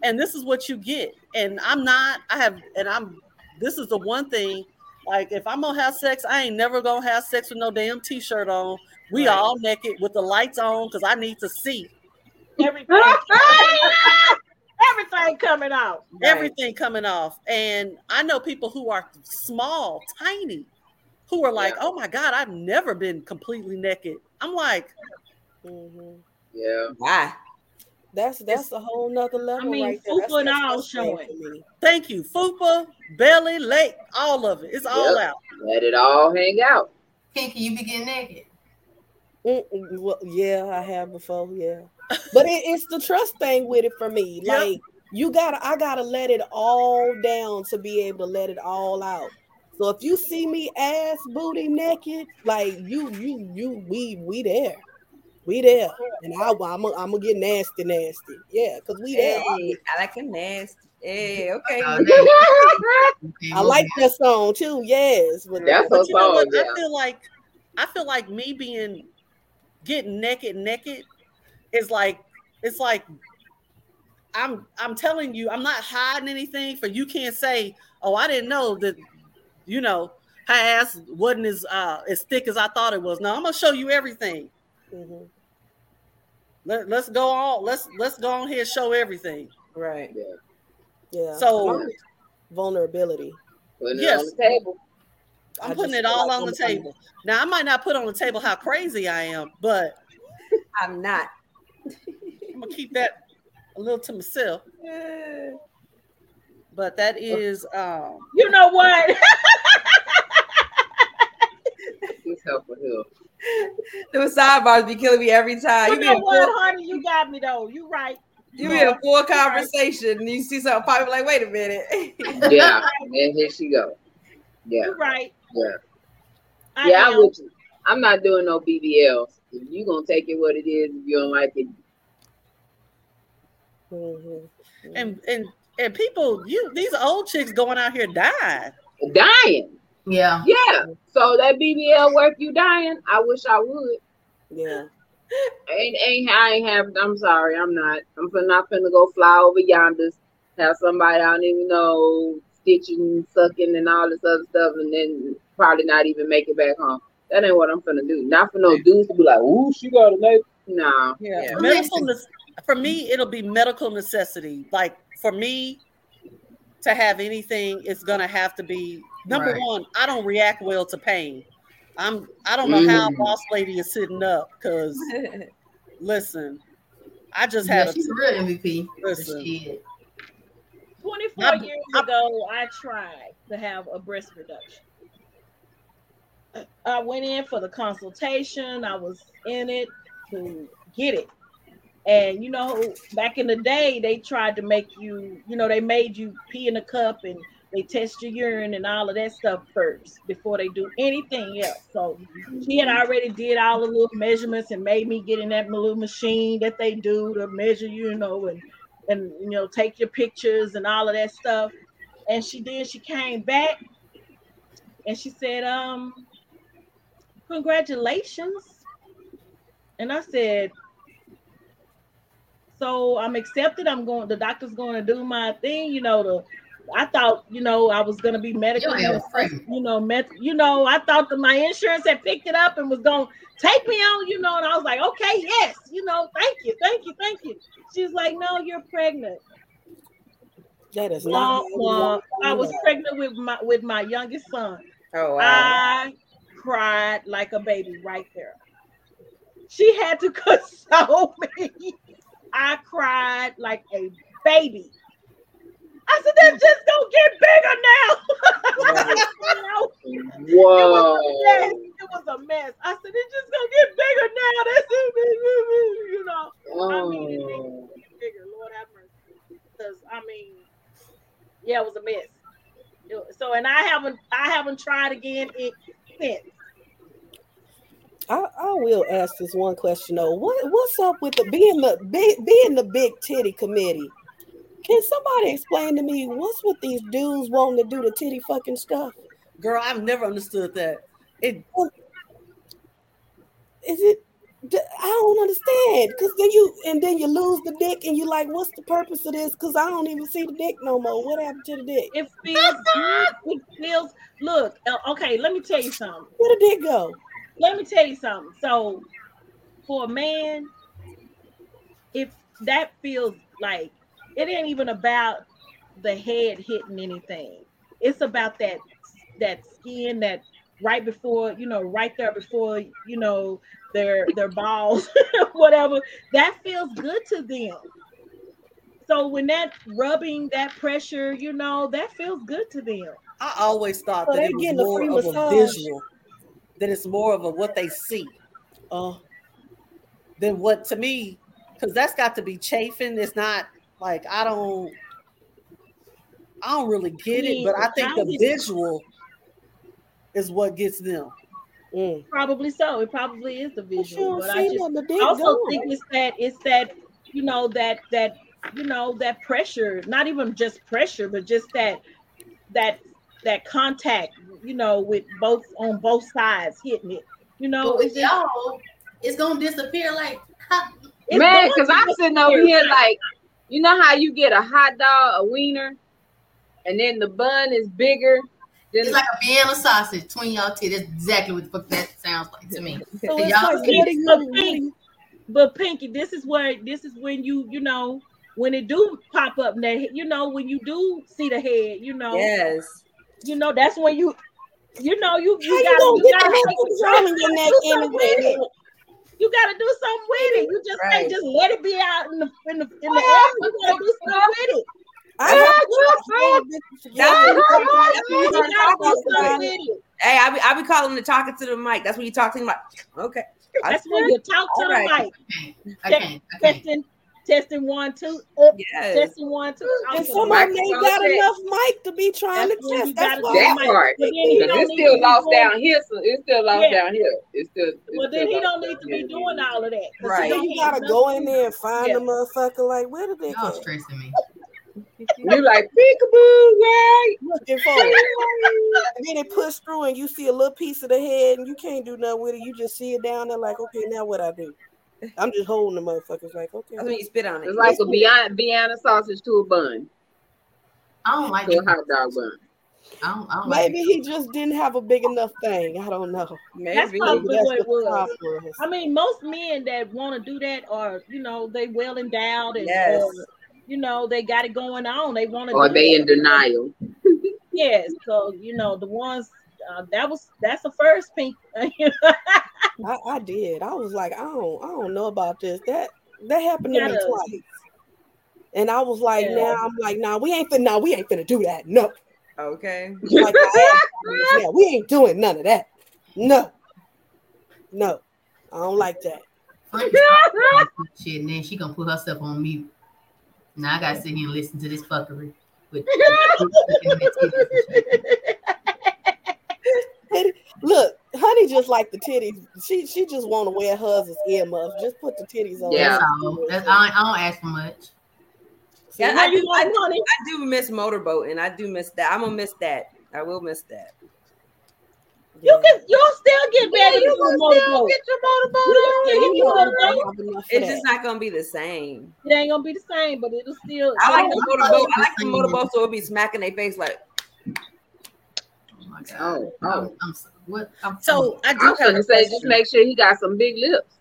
and this is what you get. And I'm not, I have, and I'm, this is the one thing, like if I'm gonna have sex, I ain't never gonna have sex with no damn t-shirt on. We Right. all naked with the lights on because I need to see Everything, *laughs* everything coming out. Right. everything coming off. And I know people who are small, tiny, who are like, oh my God, I've never been completely naked. I'm like, Mhm. Yeah. Why? That's that's a whole nother level. I mean, right there. That's fupa and the all showing. me. thank you. Fupa, belly, leg, all of it. It's all Yep. out. Let it all hang out. Kinky, you be getting naked. Mm-mm, well, yeah, I have before, yeah. But it, it's the trust thing with it for me. Yep. Like you gotta, I gotta let it all down to be able to let it all out. So if you see me ass booty naked, like you, you, you, we, we there, we there, and I, I'm, gonna- I'm gonna get nasty, nasty, yeah, cause we there. Hey, I like a nasty. Hey, *laughs* okay. Oh, *laughs* I like that song too. Yes, but That's But her you know what? Yeah. I feel like I feel like me being getting naked, naked is like it's like I'm I'm telling you, I'm not hiding anything for you can't say, oh, I didn't know that, you know, her ass wasn't as uh as thick as I thought it was. No, I'm gonna show you everything. Mhm. Let, let's go on, let's let's go on here and show everything. Right. yeah. Yeah. So- vulnerability. Putting Yes. it on the table. I'm I putting it all on the table. Now I might not put on the table how crazy I am, but I'm not. I'm gonna keep that a little to myself. But that is um You know what? He's helping him. Those sidebars be killing me every time. you You be know what, full, honey? You got me though. You right. you be in a full conversation and you see something pop up like, wait a minute. *laughs* Yeah. and here she go. Yeah. You right. Yeah. I yeah, I'm am. with you. I'm not doing no BBLs. If you gonna take it what it is, if you don't like it, Mhm. and and and people, you these old chicks going out here dying. dying. Yeah. Yeah. So that BBL worth you dying? I wish I would. Yeah. Ain't ain't I ain't have. I'm sorry. I'm not. I'm fin- not finna go fly over yonders. Have somebody I don't even know stitching, sucking, and all this other stuff, and then probably not even make it back home. That ain't what I'm finna do. Not for no dudes to be like, "Ooh, she got a name." Nah. Yeah, Yeah. medical. nec- For me, it'll be medical necessity. Like for me to have anything, it's gonna have to be number Right. one. I don't react well to pain. I'm. I don't know how Mm. boss lady is sitting up because *laughs* listen, I just Yeah, had a she's a real MVP. Listen. 24 I'm- years I'm- ago, I tried to have a breast reduction. I went in for the consultation. I was in it to get it. And you know, back in the day, they tried to make you, you know, they made you pee in a cup and they test your urine and all of that stuff first before they do anything else. So she had already did all the little measurements and made me get in that little machine that they do to measure, you, you know, and and you know take your pictures and all of that stuff and she did she came back and she said um congratulations and i said so i'm accepted i'm going the doctor's going to do my thing you know the I thought, you know, I was gonna be medically, Your ass pregnant. you know, met, you know, I thought that my insurance had picked it up and was gonna take me on, you know, and I was like, okay, yes, you know, thank you, thank you, thank you. She's like, no, you're pregnant. That is Wah, not. wah. I was pregnant with my with my youngest son. oh wow. I cried like a baby right there. She had to *laughs* console me. I cried like a baby. I said, "That's just gonna get bigger now." *laughs* Whoa. It was a mess. I said, "It's just gonna get bigger now." *laughs* That's it, you know. I mean, it makes Oh. it get bigger. Lord have mercy. Because I mean, yeah, it was a mess. So, and I haven't, I haven't tried again it, since. I, I will ask this one question though. What what's up with the being the big being the big titty committee? Can somebody explain to me what's with these dudes wanting to do the titty fucking stuff? girl. I've never understood that. It Is it D- I don't understand because then you and then you lose the dick and you like, what's the purpose of this? Because I don't even see the dick no more. What happened to the dick? It feels good. It feels. Look, uh, okay. Let me tell you something. Where the dick go? Let me tell you something. So, for a man, if that feels like it ain't even about the head hitting anything. It's about that that skin that right before you know, right there before you know their their balls, *laughs* whatever. That feels good to them. So when that rubbing, that pressure, you know, that feels good to them. I always thought So that it was more free of a visual, that it's more of a what they see, Uh, than what to me, because that's got to be chafing. It's not like I don't, I don't really get it, but I think the visual is what gets them. mm. Probably so. It probably is the visual. don't But I just nothing. The dick I also gone. think it's that it's that you know that that you know that pressure not even just pressure but just that that that contact you know with both on both sides hitting it you know But with it's y'all, it's gonna disappear like it's Man, because I'm sitting over here like, you know how you get a hot dog, a wiener, and then the bun is bigger than it's like a Vienna sausage between y'all two. That's exactly what the fuck that sounds like to me. *laughs* So y'all like, see- what do But what do you- but pinky this is where this is when you you know when it do pop up that you know when you do see the head you know Yes. You know that's when you you know you How you you gotta you gotta the take control. control in your neck Do something with it. You gotta do something with it. You just Right. can't just let it be out in the in the in the uh-huh. air. You gotta do something with it. I have uh-huh. to That's Yeah, what- you that's what You you gotta start do talking something about. with it. Hey, I be, I be calling the talking to the mic. That's what you talking about. Okay. That's when you talk to All the right. mic. Can't. I can't. Testing, testing one, two, uh, Yes. testing one, two. Talk And to some of them ain't got check. enough mic to be trying That's to test. you That's why that mic. part. But then he it's still to be lost down here. So it's still lost Yeah. down here. It's still. It's Well, then still he don't need to be doing all of that. Right. Then you gotta go in there and find Yeah. the motherfucker. Like, where did they Y'all go? stressing me. *laughs* You like peekaboo, right? Looking for it. And then it push through, and you see a little piece of the head, and you can't do nothing with it. You just see it down there, like, okay, now what I do? I'm just holding the motherfuckers, like, okay. That's when you spit on it. It's like a Vienna, Vienna sausage to a bun, I don't like to a hot dog bun. I don't, I don't Maybe it. he just didn't have a big enough thing. I don't know. That's Maybe. probably Maybe that's what it the was. was. I mean, most men that want to do that are, you know, they well endowed and, Yes. or, you know, they got it going on. They want to. Or do they that. in denial. Yes. So you know, the ones uh, that was that's the first pink. *laughs* I, I did. I was like, I don't, I don't know about this. That that happened to me Gotta- twice. And I was like, Yeah. now I'm like, nah, we ain't finna, nah, we ain't finna do that. No. Okay. Like, I yeah, we ain't doing none of that. No. No. I don't like that. Shit, and then she gonna put herself on mute. Now I gotta sit here and listen to this fuckery. With, *laughs* And Look, honey just like the titties. She she just want to wear hers as earmuffs. Just put the titties on. Yeah. That's all. That's, I, I don't ask for much. Yeah, How I you do, I, do, money? I do miss motorboating. I do miss that. I'm gonna miss that. I will miss that. You can you'll still get ready to you do still motorboat. get your motorboat You on. can still get You your motorboat. don't have enough for It's just not gonna be the same. It ain't gonna be the same, but it'll still. I like the it'll- motorboat. I like the motorboat, so it'll be smacking their face like. Oh my god. Oh, I'm, oh. I'm so, what? I'm, So I do I'm have gonna a say, just make sure he got some big lips.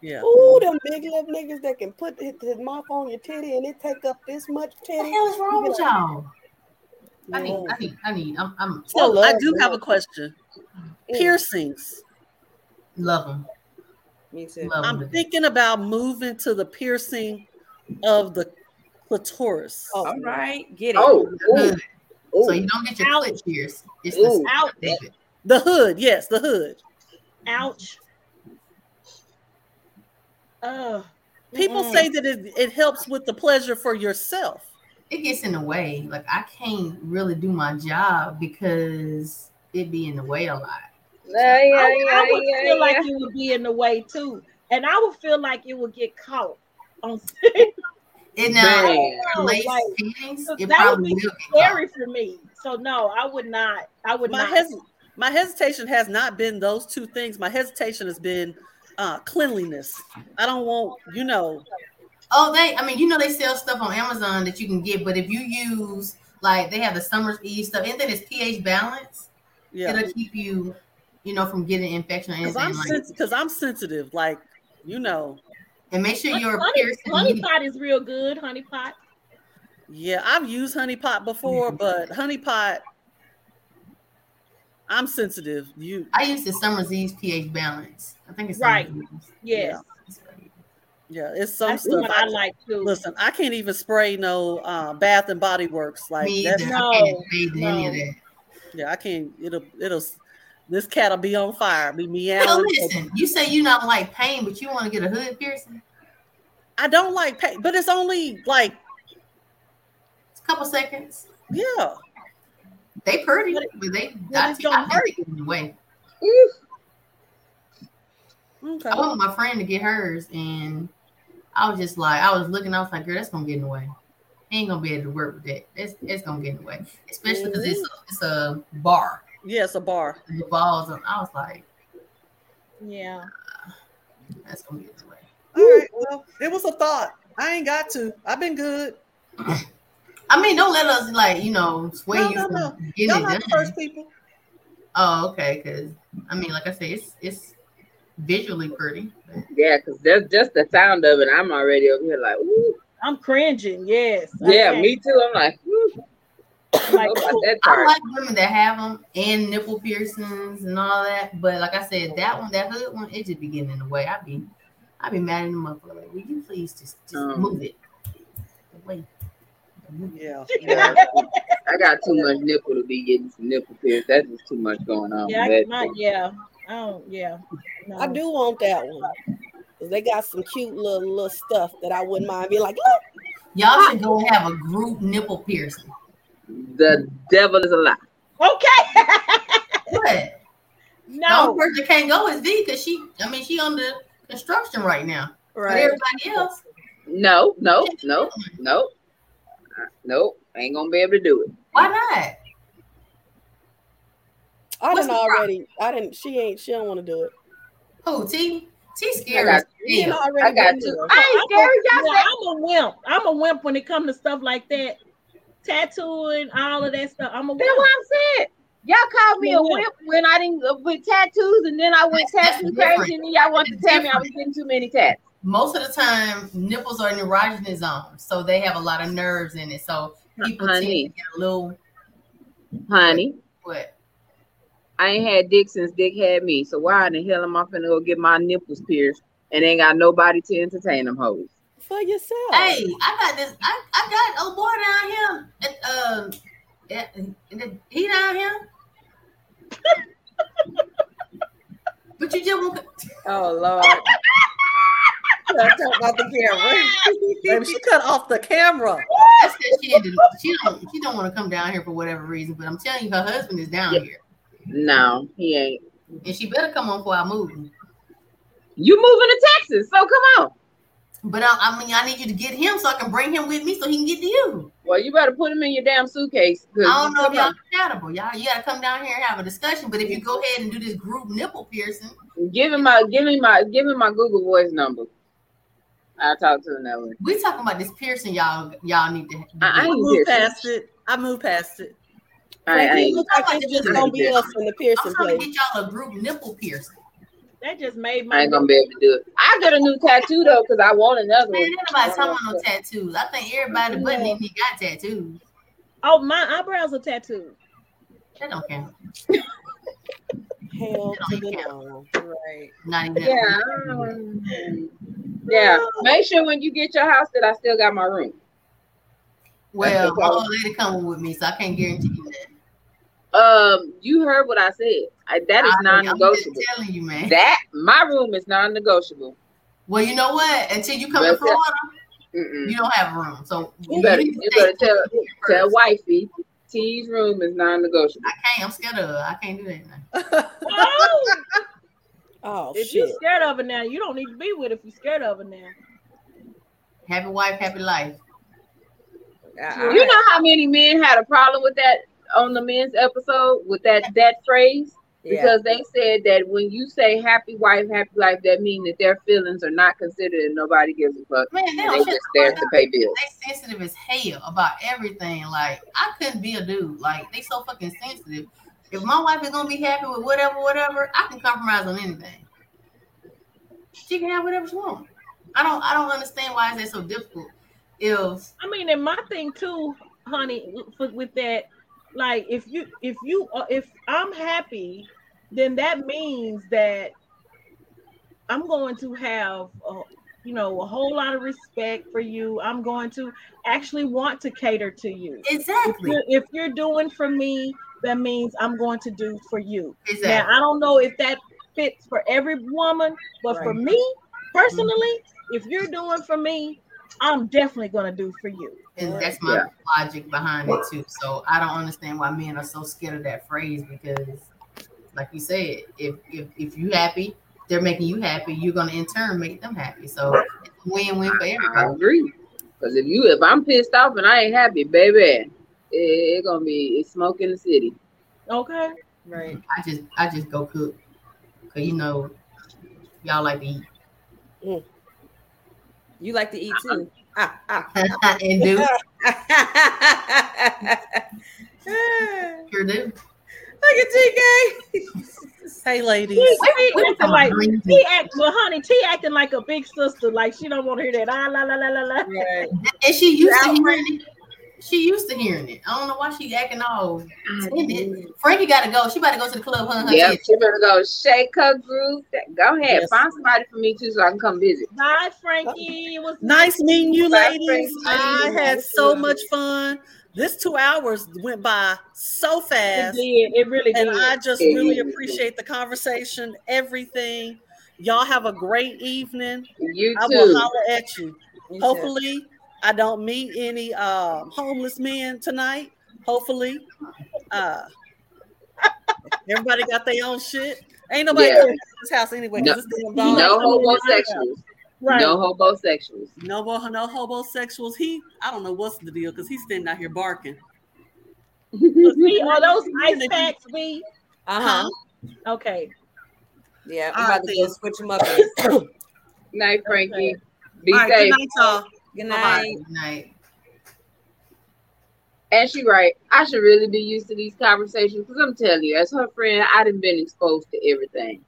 Yeah. Ooh, them big lip niggas that can put his his mouth on your titty and it take up this much what titty. the hell is wrong with y'all? I need, I need, I need. I'm, I'm So love I do that. have a question. Mm. Piercings. love them. Me too. Love I'm them. thinking about moving to the piercing of the clitoris. Oh, All right, get it. Oh, ooh, So you don't get your Ouch. foot. It's Ooh. the Ouch. David. The hood, yes, the hood. Ouch. Uh, People mm-mm. say that it, it helps with the pleasure for yourself. It gets in the way. Like I can't really do my job because it be in the way a lot. Yeah, yeah, I, yeah, I would yeah, feel yeah. like it would be in the way too, and I would feel like it would get caught on. *laughs* *laughs* And now Man. lace Like, panties, it that would be will get caught. scary for me. So no, I would not. I would My not. hes- my hesitation has not been those two things. My hesitation has been uh, cleanliness. I don't want, you know, Oh, they. I mean, you know, they sell stuff on Amazon that you can get, but if you use like they have the Summer's Eve stuff, anything that's pH balance, yeah. it'll keep you, you know, from getting infection or Because I'm like. sens- cause I'm sensitive, like you know. And make sure your honey, piercing. honey pot is real good. Honey pot. Yeah, I've used honey pot before, Mm-hmm. but honey pot, I'm sensitive. You, I use the Summer's Eve pH balance. I think it's Right. Summer's Eve's. Yes, yeah, it's some that's stuff. what I like too. Listen, I can't even spray no uh, Bath and Body Works. Like Me that's. No, I can't bathe any of no. that. yeah, I can't. It'll it'll. This cat'll be on fire. Be So meowing. listen, you say you don't like pain, but you want to get a hood piercing? I don't like pain, but it's only like It's a couple seconds. yeah. They pretty, But it- but they but I, it I, don't I hurt. think it in the way. Okay. I went with my friend to get hers, and I was just like, I was looking, I was like, girl, that's gonna get in the way. Ain't gonna be able to work with that. It's, it's gonna get in the way, especially because it's it's a bar. Yeah, a bar. The balls, and I was like, Yeah. that's gonna get the way. All right. Well, it was a thought. I ain't got to. I've been good. I mean, don't let us like you know sway No, you no, from no. getting Y'all not the first people. Oh, okay. Because I mean, like I said, it's it's visually pretty. Yeah, because that's just the sound of it. I'm already over here like, ooh. I'm cringing. Yes. Yeah, Okay. me too. I'm like, ooh. *laughs* Like, Know about that I like women that have them and nipple piercings and all that. But like I said, that one, that hood one, it just be getting in the way. I be, I be mad at them up. Like, will you please just just Um. move it? Wait. Yeah. *laughs* Yeah, I got too much nipple to be getting some nipple pierce. That's just too much going on. Yeah, I, my, yeah. I don't. Yeah. No. I do want that one. 'Cause they got some cute little little stuff that I wouldn't mind being like, look, Y'all should go have a group nipple piercing. The devil is a lie. Okay. What? The no. only person that can't go is V because she, I mean, she under construction right now. But Right. everybody else, No, no, no, no, nope. Ain't gonna be able to do it. why not? I What's didn't the problem? already. I didn't. She ain't. She don't want to do it. Who T. scary. got as She ain't hell. already I got been to. there. I ain't scary. Y'all Yeah, said I'm a wimp. I'm a wimp when it comes to stuff like that. Tattooing, all of that stuff. I'm a That's what I'm saying. Y'all called me a Yeah. whip when I didn't uh, with tattoos, and then I went tattoo crazy, and then y'all want to That's tell me I was getting too many tats. Most of the time, nipples are in erogenous zones, so they have a lot of nerves in it. So people tend to get a little Honey, what? I ain't had dick since dick had me. So why in the hell am I finna go get my nipples pierced and ain't got nobody to entertain them hoes? For yourself. Hey, I got this. I, I got old boy down here. At, um, at, at- he down here. *laughs* but you just won't. Oh Lord. *laughs* Let's talk about the camera. *laughs* Baby, she cut off the camera. That's because she, had to- she don't she don't want to come down here for whatever reason. But I'm telling you, her husband is down Yeah. here, No, he ain't. and she better come on before I move. You moving to Texas, so come on. But I, I mean, I need you to get him so I can bring him with me so he can get to you. Well, you better put him in your damn suitcase. I don't know if y'all on. compatible. Y'all, you gotta come down here and have a discussion. But if you go ahead and do this group nipple piercing, Give him my give me my give him my Google Voice number. I'll talk to him that way. we talking about this piercing. Y'all, y'all need to. I- I I ain't moved piercing. past it. I moved past it. I, I Like, it ain't. look like it's just gonna be us in the I'm piercing trying to place. get y'all a group nipple piercing. That just made I my ain't gonna be able to do it. I got a new tattoo though because I want another Man, one. ain't nobody talking about no tattoos. I think everybody but Yeah. me got tattoos. Oh, my eyebrows are tattooed. That don't count. Hell It to the count. no. Right. Not even. Yeah. um, Yeah. Make sure when you get your house that I still got my room. Well, That's my old lady coming with me, so I can't guarantee you that. Um, you heard what I said. I, that is I mean, I'm non-negotiable. just telling you, man. That my room is non-negotiable. well, you know what? Until you come to That's it. Florida, Mm-mm. you don't have a room. So You better, need you better tell tell wifey T's room is non-negotiable. I can't. I'm scared of her. I can't do that. Now. *laughs* Oh, if you're scared of it now, you don't need to be with it if you're scared of it now. Happy wife, happy life. I- You know how many men had a problem with that on the men's episode with that that phrase? Yeah. because they said that when you say happy wife, happy life, that means that their feelings are not considered and nobody gives a fuck. Man, they And they just there to pay bills. They sensitive as hell about everything. Like I couldn't be a dude. Like they so fucking sensitive. If my wife is gonna be happy with whatever, whatever, I can compromise on anything. She can have whatever she wants. I don't. I don't understand why is that so difficult. If I mean, and my thing too, honey, with, with that, like if you if you if I'm happy, then that means that I'm going to have a, you know a whole lot of respect for you. I'm going to actually want to cater to you. If exactly, you're, if you're doing for me, that means I'm going to do for you. exactly. Now I don't know if that fits for every woman, but for me personally, if you're doing for me, I'm definitely gonna do for you. And that's my Yeah. logic behind it too. So I don't understand why men are so scared of that phrase because, like you said, if if if you happy, they're making you happy. You're gonna in turn make them happy. So it's win-win for everybody. I agree. Because if you if I'm pissed off and I ain't happy, baby, it, it gonna be it's smoke in the city. Okay. Right. I just I just go cook because you know y'all like to eat You like to eat too. Ah, ah. *laughs* and do *laughs* sure do. At TK. *laughs* Hey, ladies. T, T we acting like green T act well, honey. T acting like a big sister, like she don't want to hear that. Ah, la la la la la. Right. And she used to hearing it. She used to hearing it. I don't know why she acting all. Frankie got to go. She about to go to the club. Huh? Yeah, she better go shake her groove. Go ahead, Yes. find somebody for me too, so I can come visit. Bye, Frankie. It was Nice meeting you, Bye, ladies. Frankie. I had so much fun. This two hours went by so fast. It fast. did. It really did. And I just It really did. appreciate the conversation, everything. Y'all have a great evening. You too. I will holler at you. You Hopefully, I don't meet any um, homeless men tonight. Hopefully, uh, *laughs* everybody got their own shit. Ain't nobody Yeah. coming to this house anyway. No- it's damn No homosexuals. Right. No homosexuals. No, mo- no homosexuals. He, I don't know what's the deal because he's standing out here barking. See, *laughs* are those ice packs? We Uh huh. okay. Yeah, I'm right, about to go switch them up. *coughs* Night, Frankie. Be All right, safe. good night, y'all. Good night. Good night. And she right. I should really be used to these conversations because I'm telling you, as her friend, I done been exposed to everything.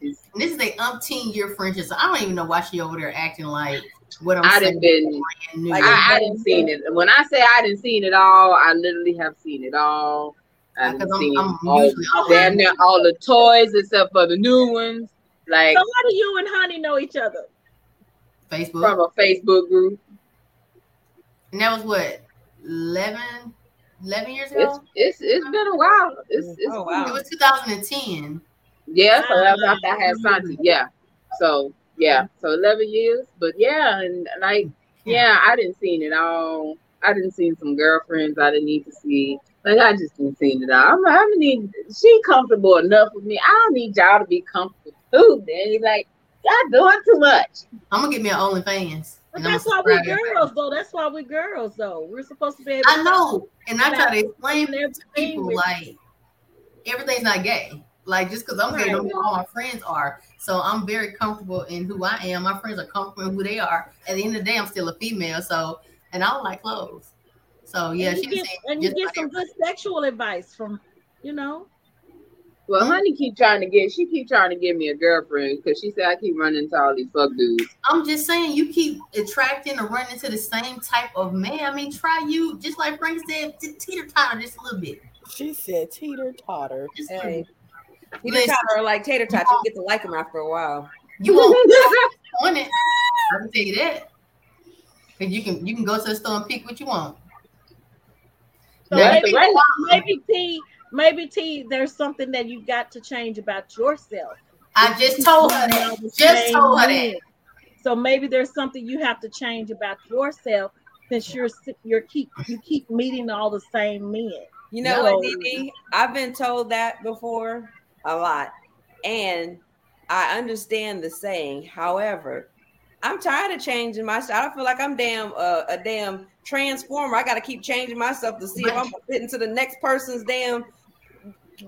And this is a umpteen year friendship. So I don't even know why she over there acting like what I'm I saying. been. Like, I, I didn't seen it. When I say I didn't seen it all, I literally have seen it all. I Because done I'm- seen I'm all, all damn right. near all the toys except for the new ones, like So how do you and Honey know each other? Facebook. from a Facebook group. and that was what 11, 11 years ago. it's it's been a while. It's, it's Oh, It was 2010. Yeah, so that was after I had Santi. Yeah. So yeah, so eleven years. But yeah, and like yeah, I didn't see it all. I didn't see some girlfriends I didn't need to see. Like I just didn't see it all. I'm like, I need she comfortable enough with me. I don't need y'all to be comfortable too. Then he's like, y'all doing too much. I'm gonna get me an OnlyFans. But that's why we subscribe everybody. girls, though. That's why we girls, though. We're supposed to be able. I know, and I try to explain And to people like everything's not gay. Like just because I'm gay, don't mean all my friends are. So I'm very comfortable in who I am. My friends are comfortable in who they are. At the end of the day, I'm still a female. So and I don't like clothes. So yeah, and she you get, saying and you get about some good sexual advice from, you know. Well, honey keep trying to get she keep trying to get me a girlfriend because she said I keep running into all these fuck dudes. I'm just saying you keep attracting or running into the same type of man. I mean, try you just like Frank said, teeter totter just a little bit. She said teeter totter. Just a little Hey. Bit. You Listen. just are like tater tots. You get to like them after a while. You won't *laughs* on it. I can tell you that. Cause you can you can go to the store and pick what you want. So maybe, right maybe T, maybe T, there's something that you got to change about yourself. I just told her that. Just told her that. So maybe there's something you have to change about yourself since you're you're keep you keep meeting all the same men. You know No. what, DD? I've been told that before a lot. And I understand the saying. However, I'm tired of changing my style. I feel like I'm damn uh, a damn transformer. I got to keep changing myself to see if I'm gonna fit into the next person's damn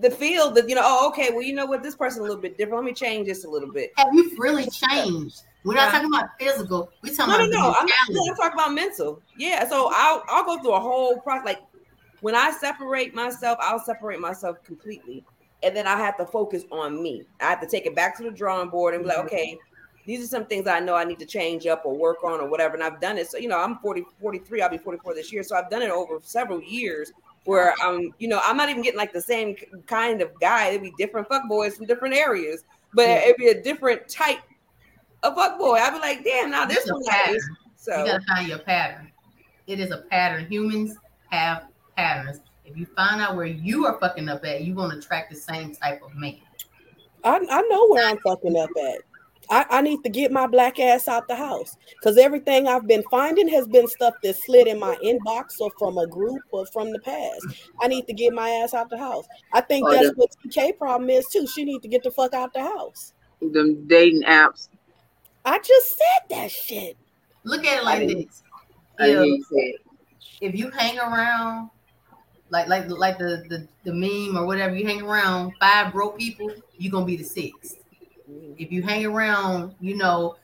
the field. that you know, oh, okay, well, you know what, this person a little bit different. Let me change this a little bit. Have you really changed? We're not talking about physical. We're talking No, no, about no. I'm, mentality. I'm talking about mental. Yeah. So I'll I'll go through a whole process. Like when I separate myself, I'll separate myself completely, and then I have to focus on me. I have to take it back to the drawing board and be like, mm-hmm. okay, these are some things I know I need to change up or work on or whatever. And I've done it. So you know, I'm 40, 43. I'll be 44 this year. So I've done it over several years. Where I'm, you know, I'm not even getting like the same kind of guy. It'd be different fuck boys from different areas, but it'd be a different type of fuck boy. I'd be like, damn, now this one is. So You gotta find your pattern. It is a pattern. Humans have patterns. If you find out where you are fucking up at, you're gonna attract the same type of man. I, I know where I'm fucking up at. I, I need to get my black ass out the house because everything I've been finding has been stuff that slid in my inbox or from a group or from the past. I need to get my ass out the house. I think Oh, that's the- what TK problem is too. She need to get the fuck out the house. Them dating apps. I just said that shit. Look at it like this. I hear If, you say it. if you hang around like like like the, the the meme or whatever, you hang around five broke people, you're gonna be the sixth. If you hang around, you know,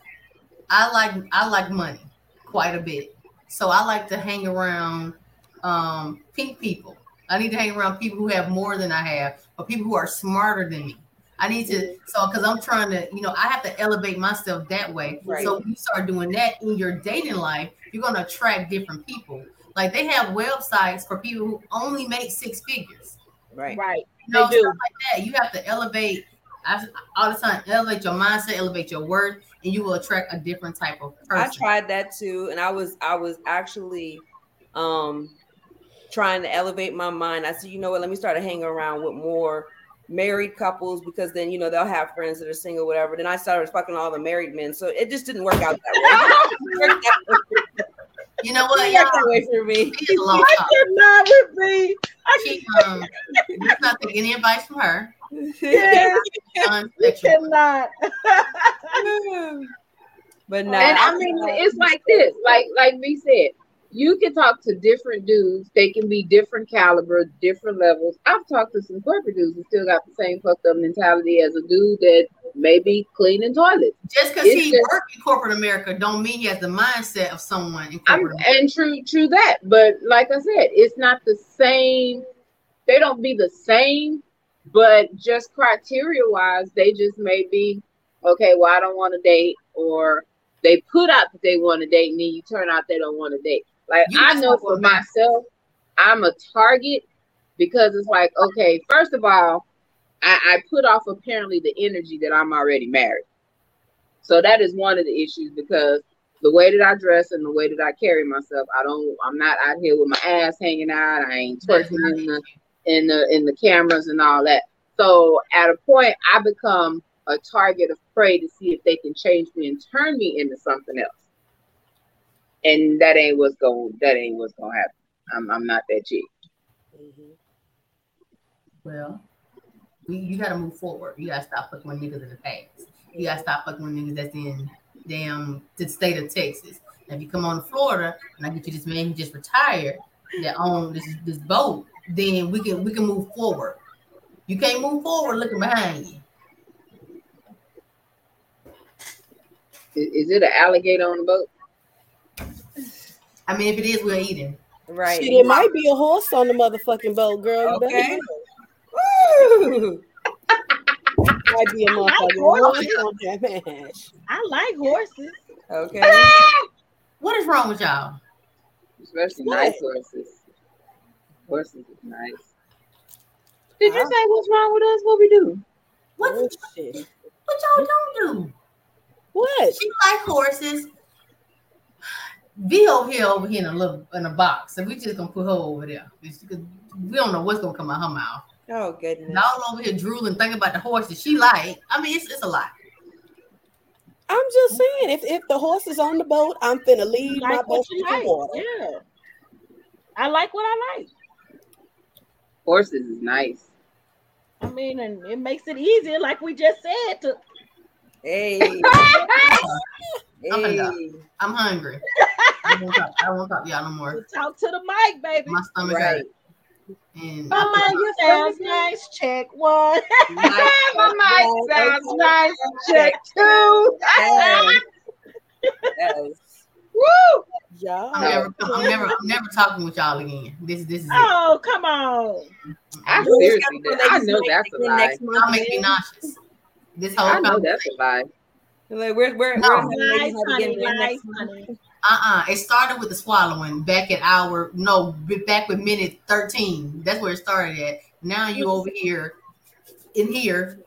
I like I like money quite a bit. So I like to hang around um pink people. I need to hang around people who have more than I have, or people who are smarter than me. I need to so because I'm trying to, you know, I have to elevate myself that way. Right. So when you start doing that in your dating life, you're gonna attract different people. Like they have websites for people who only make six figures. right. Right. You know, They do. like that. You have to elevate I, all the time. Elevate your mindset, elevate your worth, and you will attract a different type of person. I person. tried that too, and I was I was actually um trying to elevate my mind. I said, you know what, let me start to hang around with more married couples because then you know they'll have friends that are single, whatever. Then I started fucking all the married men, so it just didn't work out that way. *laughs* It worked out- You know what, y'all? that way for me. She is a long I talk. cannot with me. I She, um, let's not take any advice from her. Yes, *laughs* Non-sexual. cannot. *laughs* *sighs* but no, and I mean, it's like this, like like we said, you can talk to different dudes. They can be different caliber, different levels. I've talked to some corporate dudes who still got the same fucked up mentality as a dude that may be cleaning toilets. Just because he just- worked in corporate America, don't mean he has the mindset of someone in corporate America. and true, true that. But like I said, it's not the same. They don't be the same, but just criteria wise, they just may be okay. Well, I don't want to date, or they put out that they want to date, and then you turn out they don't want to date. Like You I know for myself, I'm a target because it's like okay, first of all, I, I put off apparently the energy that I'm already married. So that is one of the issues because the way that I dress and the way that I carry myself, I don't I'm not out here with my ass hanging out. I ain't twerking in the in the in the cameras and all that. So at a point I become a target of prey to see if they can change me and turn me into something else. And that ain't what's going that ain't what's gonna happen. I'm I'm not that chick. Mm-hmm. Well, we, you got to move forward. You got to stop fucking with niggas in the past. You got to stop fucking with niggas that's in damn the state of Texas. Now, if you come on to Florida and I get you this man who just retired that own this this boat, then we can we can move forward. You can't move forward looking behind you. Is, is it an alligator on the boat? I mean, if it is, we're eating. right. Shit, it might be a horse on the motherfucking boat, girl. You Okay. know. Woo! Might be a motherfucking horse on that match. I like horses. Okay. *laughs* What is wrong with y'all? Especially What? nice horses. Horses is nice. Did you Huh? say what's wrong with us? What we do? What Oh, what y'all don't do? What? She like horses. V over here over here in a little in a box, and we just gonna put her over there. It's- We don't know what's gonna come out her mouth. Oh goodness. And all over here drooling, thinking about the horse that she like. I mean, it's, it's a lot. I'm just saying, if, if the horse is on the boat, I'm finna You leave my like what boat you in the like. water. Yeah. I like what I like. Horses is nice. I mean, and it makes it easier, like we just said, to Hey. *laughs* I'm hey. I'm hungry. I don't want talk, I don't to talk to y'all no more. talk to the mic, baby. My stomach Right. hurt. And My mic sounds nice. Check one. *laughs* My mic sounds nice. Check two. Yes. Yes. *laughs* Woo! Y'all. I'm never, I'm never, I'm never talking with y'all again. This, this is it. Oh, come on. I seriously. I know that's a lie. next month, Y'all make me nauseous. This whole I know that's a lie. Like we're we're, No. we're having Nice, honey. again again Nice, honey. Uh-uh. It started with the swallowing back at hour no, back with minute 13. That's where it started at. Now you over here in here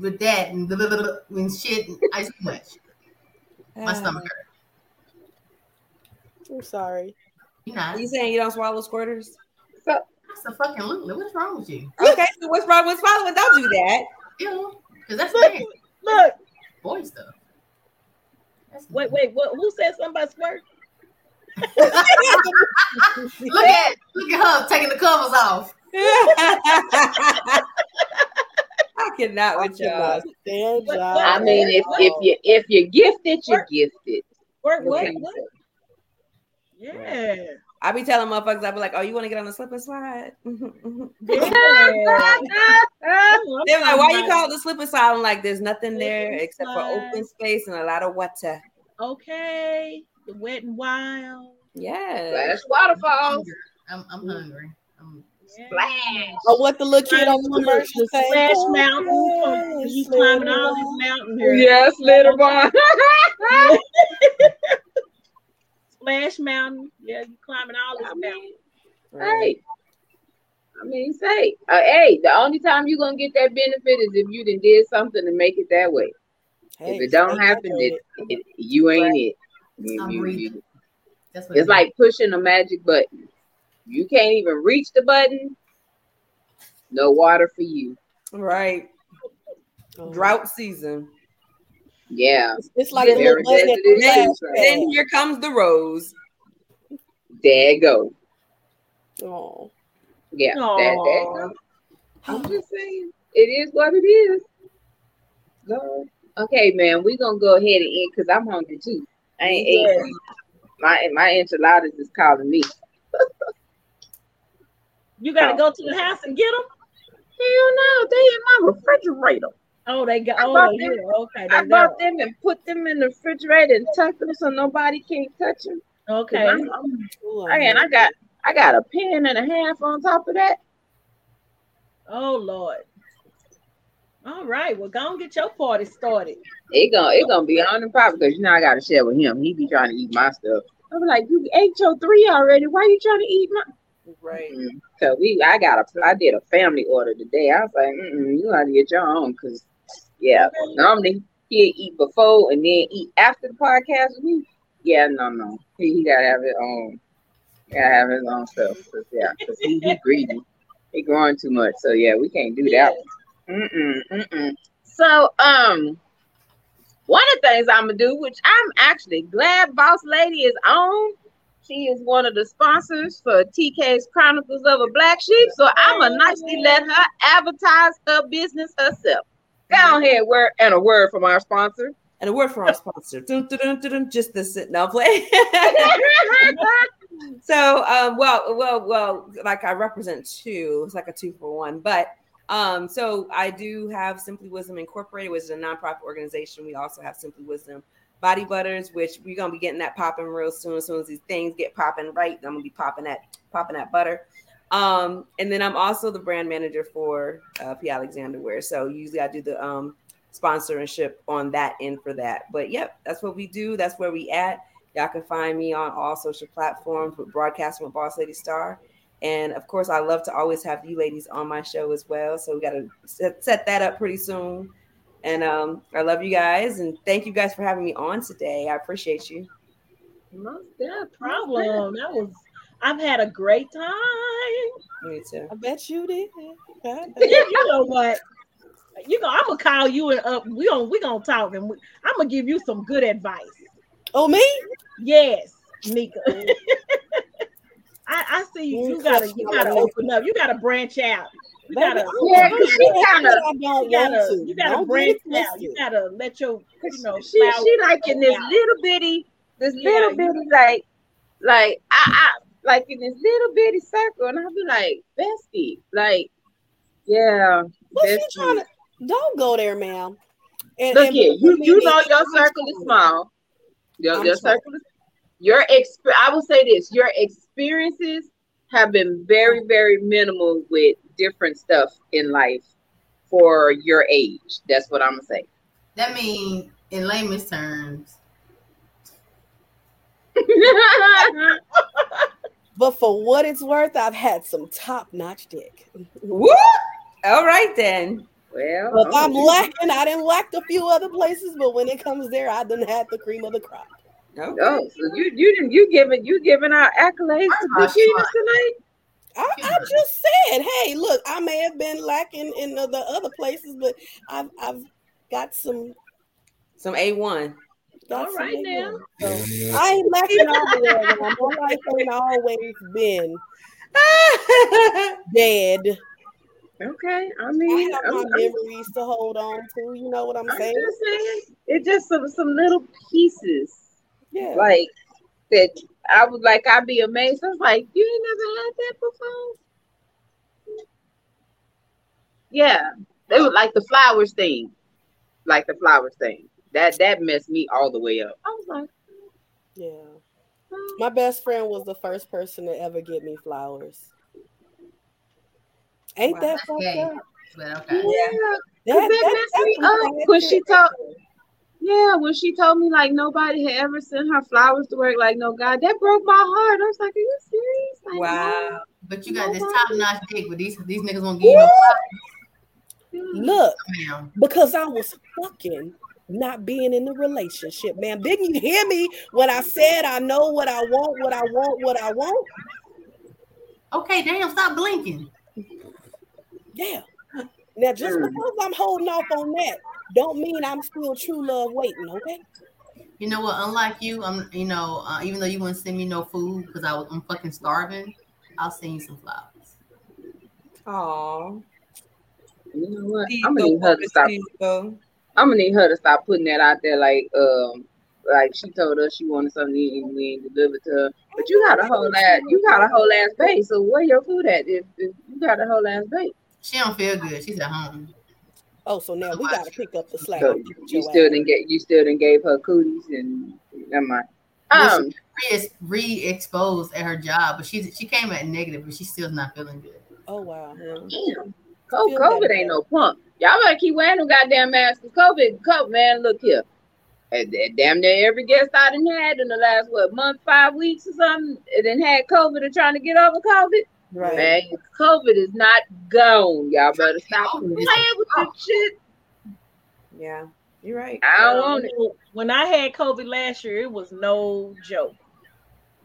with that and, blah, blah, blah, blah, and shit and ice too much. My stomach hurt. I'm sorry. You know, You saying you don't swallow squirters? so that's a fucking Lulu. What's wrong with you? Okay, so what's wrong with swallowing? Don't do that. Ew. Because that's Look, bad. look. Boy stuff. That's Wait, wait. What? Who said something about squirt? *laughs* look at look at her taking the covers off. I cannot I with y'all. stand But- y'all. I mean, if if you if you're gifted, you're gifted. Squirt what? Okay. what? Yeah. I be telling motherfuckers, I be like, "Oh, you want to get on the slip and slide?" *laughs* They're like, "Why you *laughs* call it the slip and slide?" I'm like, "There's nothing there except for open space and a lot of water." Okay. The wet and wild. Yeah. Splash waterfalls. I'm, I'm hungry. I'm, Yeah. Splash. Oh, what the little kid on the The- commercial say? Splash oh, Mountain. So you climbing all these mountains here. Yes, little boy. *laughs* Splash Mountain. Yeah, you climbing all this mountain. hey, I mean, say, uh, hey, the only time you're gonna get that benefit is if you done did something to make it that way. Hey, if it don't happen, hydrated. it, it, you ain't it. You- I'm you- you- it's like pushing a magic button. You can't even reach the button. No water for you. Right. Oh. Drought season. Yeah, It's- It's like Yeah, the little very button at the sensitive. Then, then here comes the rose. there you go. Oh. Yeah, that, there you I'm just saying, it is what it is. Go. Okay, man, we're gonna go ahead and end because I'm hungry too. I ain't Yes. ate. My my enchiladas is calling me. You gotta go to the house and get them. Hell no, they in my refrigerator. Oh, they got. I Oh, bought them. here. Okay, I they bought them and put them in the refrigerator and tucked them so nobody can touch them. Okay. I'm, I'm, Ooh, I, and I got I got a pen and a half on top of that. Oh Lord. All right. Well, go and get your party started. It gonna it gonna be on the pop because you know I gotta share with him. He be trying to eat my stuff. I'm like, you ate your three already. Why you trying to eat my? Right. Mm. So we, I got a, I did a family order today. I was like, Mm-mm, you gotta get your own because, yeah, normally he'll eat before and then eat after the podcast with me. Yeah, no, no, he, he gotta have his own, he gotta have his own stuff. 'cause, yeah, because he, he *laughs* greedy, he growing too much. So yeah, we can't do that. Mm-mm, mm-mm. So um, one of the things I'm gonna do, which I'm actually glad Boss Lady is on. She is one of the sponsors for TK's Chronicles of a Black Sheep. So I'm gonna nicely let her advertise her business herself. Go here, word and a word from our sponsor. And a word from our sponsor. *laughs* Dun, dun, dun, just this. No play. so um well well well like i represent two it's like a two for one but um so i do have simply wisdom incorporated which is a nonprofit organization we also have simply wisdom body butters which we're gonna be getting that popping real soon as soon as these things get popping right i'm gonna be popping that popping that butter um and then i'm also the brand manager for uh, p alexander wear so usually i do the um sponsorship on that end for that but yep that's what we do that's where we at Y'all can find me on all social platforms with Broadcasting with Boss Lady Star. And of course, I love to always have you ladies on my show as well. So we got to set, set that up pretty soon. And um, I love you guys. And thank you guys for having me on today. I appreciate you. Most definitely. Problem. That was. I've had a great time. Me too. I bet you did. God *laughs* you, you know what? You know, I'm gonna call you and up. We gonna we gonna talk, and we, I'm gonna give you some good advice. Oh, me? Yes, Nika. *laughs* I, I see you. You gotta you gotta open up. You gotta branch out. You gotta. Yeah, 'cause she you kinda- I don't gotta, want to. you gotta branch out. You gotta let your you know she she like in this out. little bitty, this Yeah, little you- bitty like like I, I like in this little bitty circle, and I'll be like, bestie, like, yeah. What's she bestie. trying to? Don't go there, ma'am. And, Look and here, you, you know your circle is small. Your, your circle is your exp. I will say this: your experiences have been very, very minimal with different stuff in life for your age. That's what I'm gonna say. That means, in layman's terms, *laughs* But for what it's worth, I've had some top-notch dick. Woo! All right then. well, But I'm lacking. I didn't lack a few other places, but when it comes there, I didn't have the cream of the crop. Okay. Oh, so you you didn't you giving you giving our accolades to Big Venus tonight? I, I just said, hey, look, I may have been lacking in the, the other places, but I've I've got some. Some A1. Got All some right in now. So I ain't lacking all the way. around. My life ain't always been dead. Okay, I I mean, have I'm, my I'm- memories to hold on to. You know what I'm I'm saying? just saying, it's just some some little pieces Yeah. like that. I was like, I'd be amazed. I was like, you ain't never had that before? Yeah, it was like the flowers thing, like the flowers thing. That that messed me all the way up. I was like, Yeah. My best friend was the first person to ever get me flowers. Ain't Wow, that that's fucked gay. up? but okay. yeah, That, that that- messed me up bad when she told. Yeah, when she told me like nobody had ever sent her flowers to work, like no God, that broke my heart. I was like, Are you serious? Like, Wow. But you got this top notch dick, but these these niggas won't give you no there. Look, ma'am. because I was fucking not being in the relationship, man. Didn't you hear me when I said I know what I want, what I want, what I want? Okay, damn, stop blinking. Yeah. Now, just because I'm holding off on that, don't mean I'm still true love waiting, okay? You know what? Unlike you, I'm you know, uh, even though you wouldn't send me no food because I was I'm fucking starving, I'll send you some flowers. Aw. You know what? Please I'm gonna go, need her to stop. Please go. I'm gonna need her to stop putting that out there. Like, um, like she told us she wanted something to eat and we ain't delivered to her. But you got a whole ass, you got a whole ass base. So where your food at? If, if you got a whole ass base, She don't feel good. She's at home. Oh, so now we got to pick up the slack. so and you still didn't get, you still didn't gave her cooties and never mind. Um, Re re-exposed at her job, but she she came at negative, but she's still not feeling good. Oh, wow. damn, co-covid ain't no punk. Y'all better keep wearing them goddamn masks. 'cause COVID, COVID, man, look here. And and damn near every guest I done had in the last what month, five weeks or something, and then had COVID and trying to get over COVID. Right. Man, COVID is not gone. Y'all better stop COVID playing with this shit. Yeah, you're right. I don't Um, want it. When I had COVID last year, it was no joke.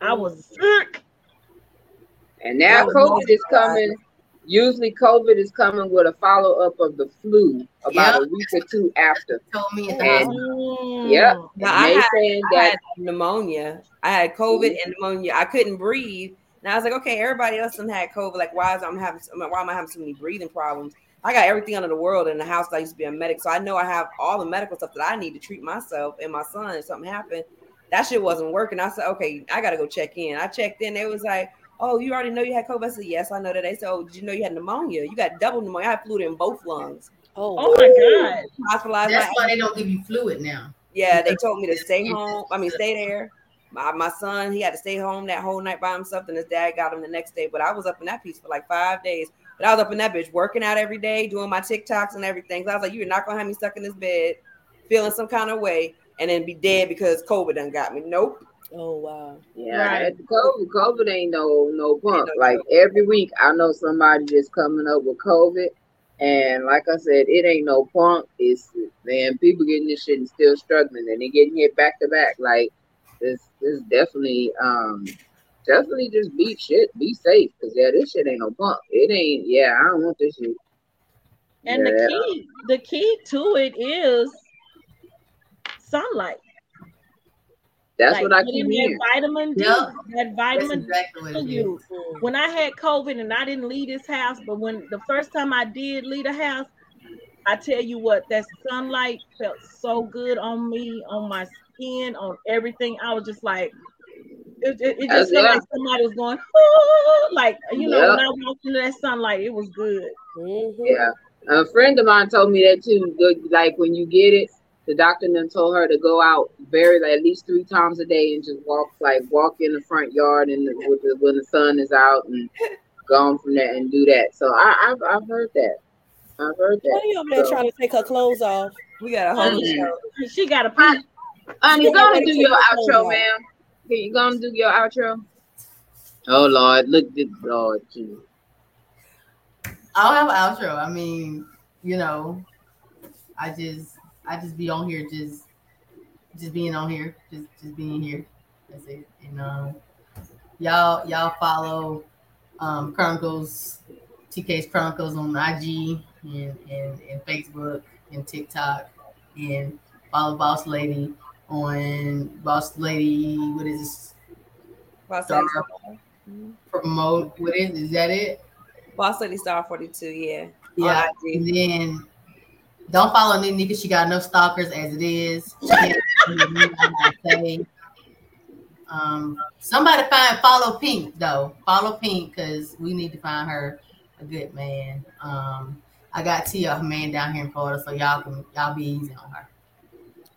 I was sick. And now COVID is coming. Usually, COVID is coming with a follow up of the flu about a week or two after. Told me oh. at And- hospital. Yep. Now, I had- saying I that had pneumonia. I had COVID mm-hmm. and pneumonia. I couldn't breathe. And I was like, okay, everybody else done had COVID. Like, why is I'm having why am I having so many breathing problems? I got everything under the world in the house. I used to be a medic, so I know I have all the medical stuff that I need to treat myself and my son. If something happened, that shit wasn't working. I said, okay, I gotta go check in. I checked in. It was like, oh, you already know you had COVID. I said, yes, I know that. They said, oh, did you know you had pneumonia? You got double pneumonia. I had fluid in both lungs. Oh, Oh my god. Hospitalized. That's my why they don't give you fluid now. yeah, they told me to stay home. I mean, stay there. My, my son, he had to stay home that whole night by himself. Then his dad got him the next day. But I was up in that piece for like five days. But I was up in that bitch working out every day, doing my TikToks and everything. So I was like, you're not gonna have me stuck in this bed, feeling some kind of way, and then be dead because COVID done got me. Nope. Oh wow. Yeah, Right. COVID, COVID ain't no no punk. no Like joke. every week, I know somebody just coming up with COVID, and like I said, it ain't no punk. It's man, people getting this shit and still struggling, and they getting hit back to back. Like this, this definitely, um, definitely just be shit, be safe, cause yeah, this shit ain't no punk. It ain't. Yeah, I don't want this shit. And Yeah, the key, the key to it is sunlight. That's Like, what I get keep in hearing. that vitamin D. Yep. That vitamin exactly D it you. When I had COVID and I didn't leave this house, but when the first time I did leave the house, I tell you what, that sunlight felt so good on me, on my skin, on everything. I was just like, it, it, it just felt like somebody was going, "Oh," like you know, Yeah. when I walked into that sunlight, it was good. Mhm. Yeah. A friend of mine told me that too. Like when you get it, the doctor then told her to go out very like, at least three times a day and just walk like walk in the front yard and with the, when the sun is out and go on from there and do that. So I, I've I've heard that. I've heard that. Why are you over there So- trying to take her clothes off? We got a whole Mhm. show. She got a Honey, piece. honey, Yeah, go and do your outro, clothes ma'am. Can you go and do your outro? Oh Lord, look at Lord Jesus. I'll have an outro. I mean, you know, I just I just be on here just just being on here. Just just being here. That's it. And um y'all y'all follow um Chronicles TK's Chronicles on IG and, and, and Facebook and TikTok and follow Boss Lady on Boss Lady what is this Boss Star Lady, promote what is is that it? Boss Lady Star 42, yeah. Yeah, IG. and then don't follow Nene because she got enough stalkers as it is. She can't *laughs* hear me, I gotta say. Um, somebody find follow Pink though. Follow Pink because we need to find her a good man. Um, I got Tia, her man down here in Florida, so y'all can y'all be easy on her.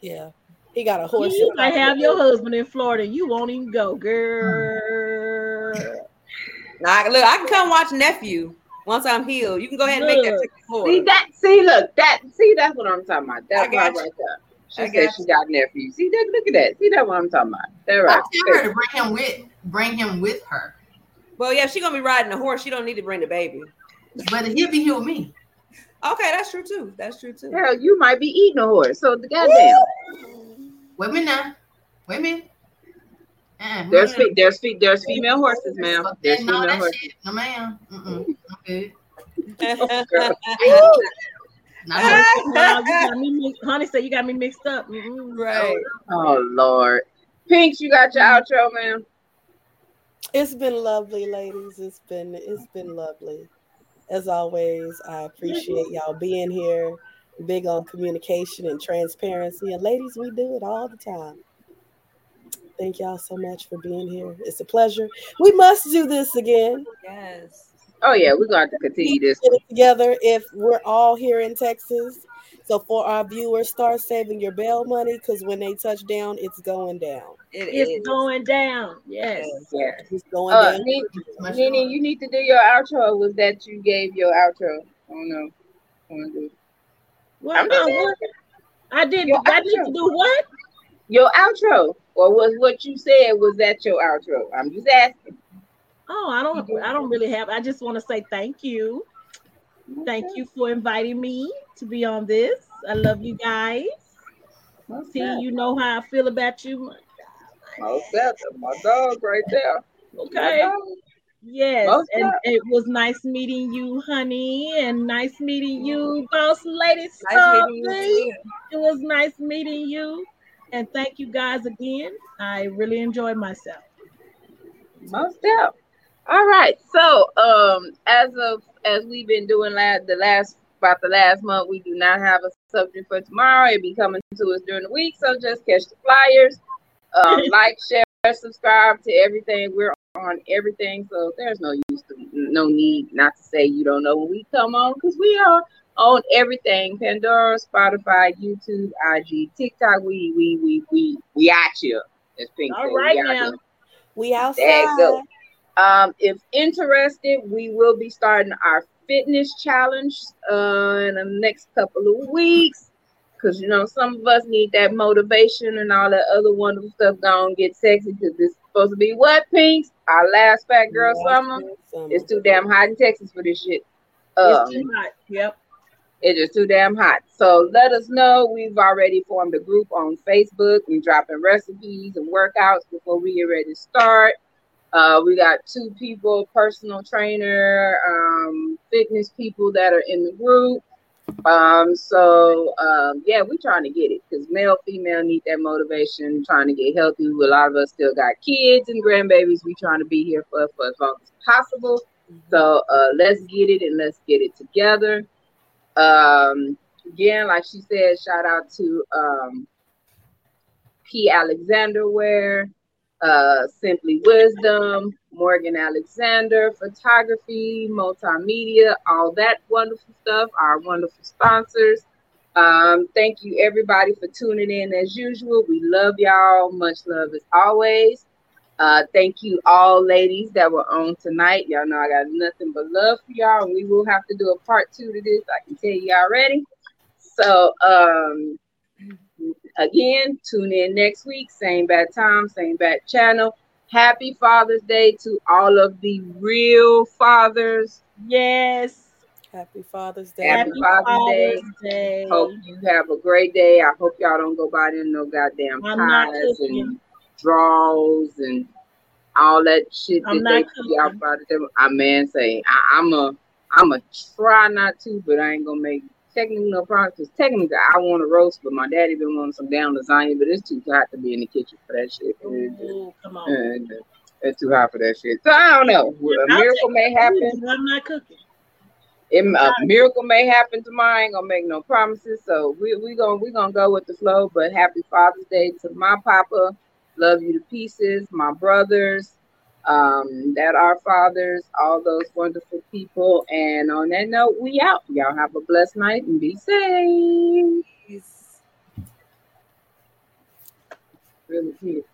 Yeah. He got a horse. You might have your husband in Florida. You won't even go, girl. Nah, look, I can come watch nephew once I'm healed. You can go ahead and make that Look. trip to See that? See, look that. See, that's what I'm talking about. I got you. right there. She I said got she got nephews. See that? Look at that. See that? What I'm talking about? That right. I tell her to bring him with bring him with her, Well, yeah, she gonna be riding a horse. She don't need to bring the baby. but he'll be here with me. Okay, that's true too. That's true too. Hell, you might be eating a horse. So the goddamn. Wait a minute now. Wait a minute. Uh-uh, There's fe- there's fe- there's female horses, ma'am. There's female that horses. No, ma'am. Mm-mm. I'm *laughs* good. Oh, girl. *laughs* Not Honey, you got me *laughs* mixed, said you got me mixed up. Mm-mm. right. Oh Lord. Pinks, you got your outro, man. It's been lovely, ladies. It's been it's been lovely. As always, I appreciate y'all being here. Big on communication and transparency. And ladies, we do it all the time. Thank y'all so much for being here. It's a pleasure. We must do this again. Yes. Oh yeah, we're gonna have to continue this. Get it together if we're all here in Texas. So for our viewers, start saving your bail money because when they touch down, it's going down. It It's is. going down. Yes. Yeah. It's going Uh, down. Nene, Nene, you need to do your outro. Or Was that you gave your outro? I don't know. I wanna do- What, I'm just uh, what? I did. Your I need to do what? Your outro, or was what you said? Was that your outro? I'm just asking. Oh, I don't. I don't really have. I just want to say thank you. Thank you for inviting me to be on this. I love you guys. See, you know how I feel about you. That's my dog right there. Okay. Yes, Most and it was nice meeting you, honey, and nice meeting you, boss lady. Nice meeting you It was nice meeting you, and thank you guys again. I really enjoyed myself. Most up. All right. So, um, as of as we've been doing last the last about the last month, we do not have a subject for tomorrow. It'll be coming to us during the week. So just catch the flyers. Um, *laughs* like, share, subscribe to everything. We're on everything. So there's no use to no need not to say you don't know when we come on because we are on everything. Pandora, Spotify, YouTube, IG, TikTok. We we we we we at you. All at now. you. We outside. There you go. Um, if interested, we will be starting our fitness challenge uh, in the next couple of weeks. Cause you know some of us need that motivation and all that other wonderful stuff. Gonna get sexy because this is supposed to be what pinks our last fat girl summer. Summer. It's too damn hot in Texas for this shit. Um, it's too hot. Yep. it's just too damn hot. So let us know. We've already formed a group on Facebook. We're dropping recipes and workouts before we get ready to start. Uh, we got two people, personal trainer, um, fitness people that are in the group. Um, so um, yeah, we're trying to get it because male, female need that motivation, trying to get healthy. A lot of us still got kids and grandbabies. We trying to be here for, for as long as possible. So uh, let's get it and let's get it together. Um, again, like she said, shout out to um, P. Alexander Wear. Uh, Simply Wisdom, Morgan Alexander, photography, multimedia, all that wonderful stuff, our wonderful sponsors. Um, thank you everybody for tuning in as usual. We love y'all. Much love as always. Uh, thank you all ladies that were on tonight. Y'all know I got nothing but love for y'all. And we will have to do a part two to this. I can tell you already. So um again, tune in next week, same bad time, same bad channel. Happy Father's Day to all of the real fathers. Yes. Happy Father's Day. Happy Father's Day. Day. Hope you have a great day. I hope y'all don't go by there no goddamn I'm not pies and draws and all that shit I'm that they not see out by them. I man say I, I'm a I'm a try not to, but I ain't gonna make technically no promise because technically I want to roast, but my daddy been wanting some down lasagna, but it's too hot to be in the kitchen for that shit. Ooh, uh, come on. And uh, it's too hot for that shit. So I don't know. A I'll miracle may happen. I'm not cooking. It, a miracle may happen tomorrow. I ain't gonna make no promises. So we we gonna we gonna go with the flow. But happy Father's Day to my papa. Love you to pieces. My brothers, um, that our fathers, all those wonderful people. And on that note, we out. Y'all have a blessed night and be safe. Really,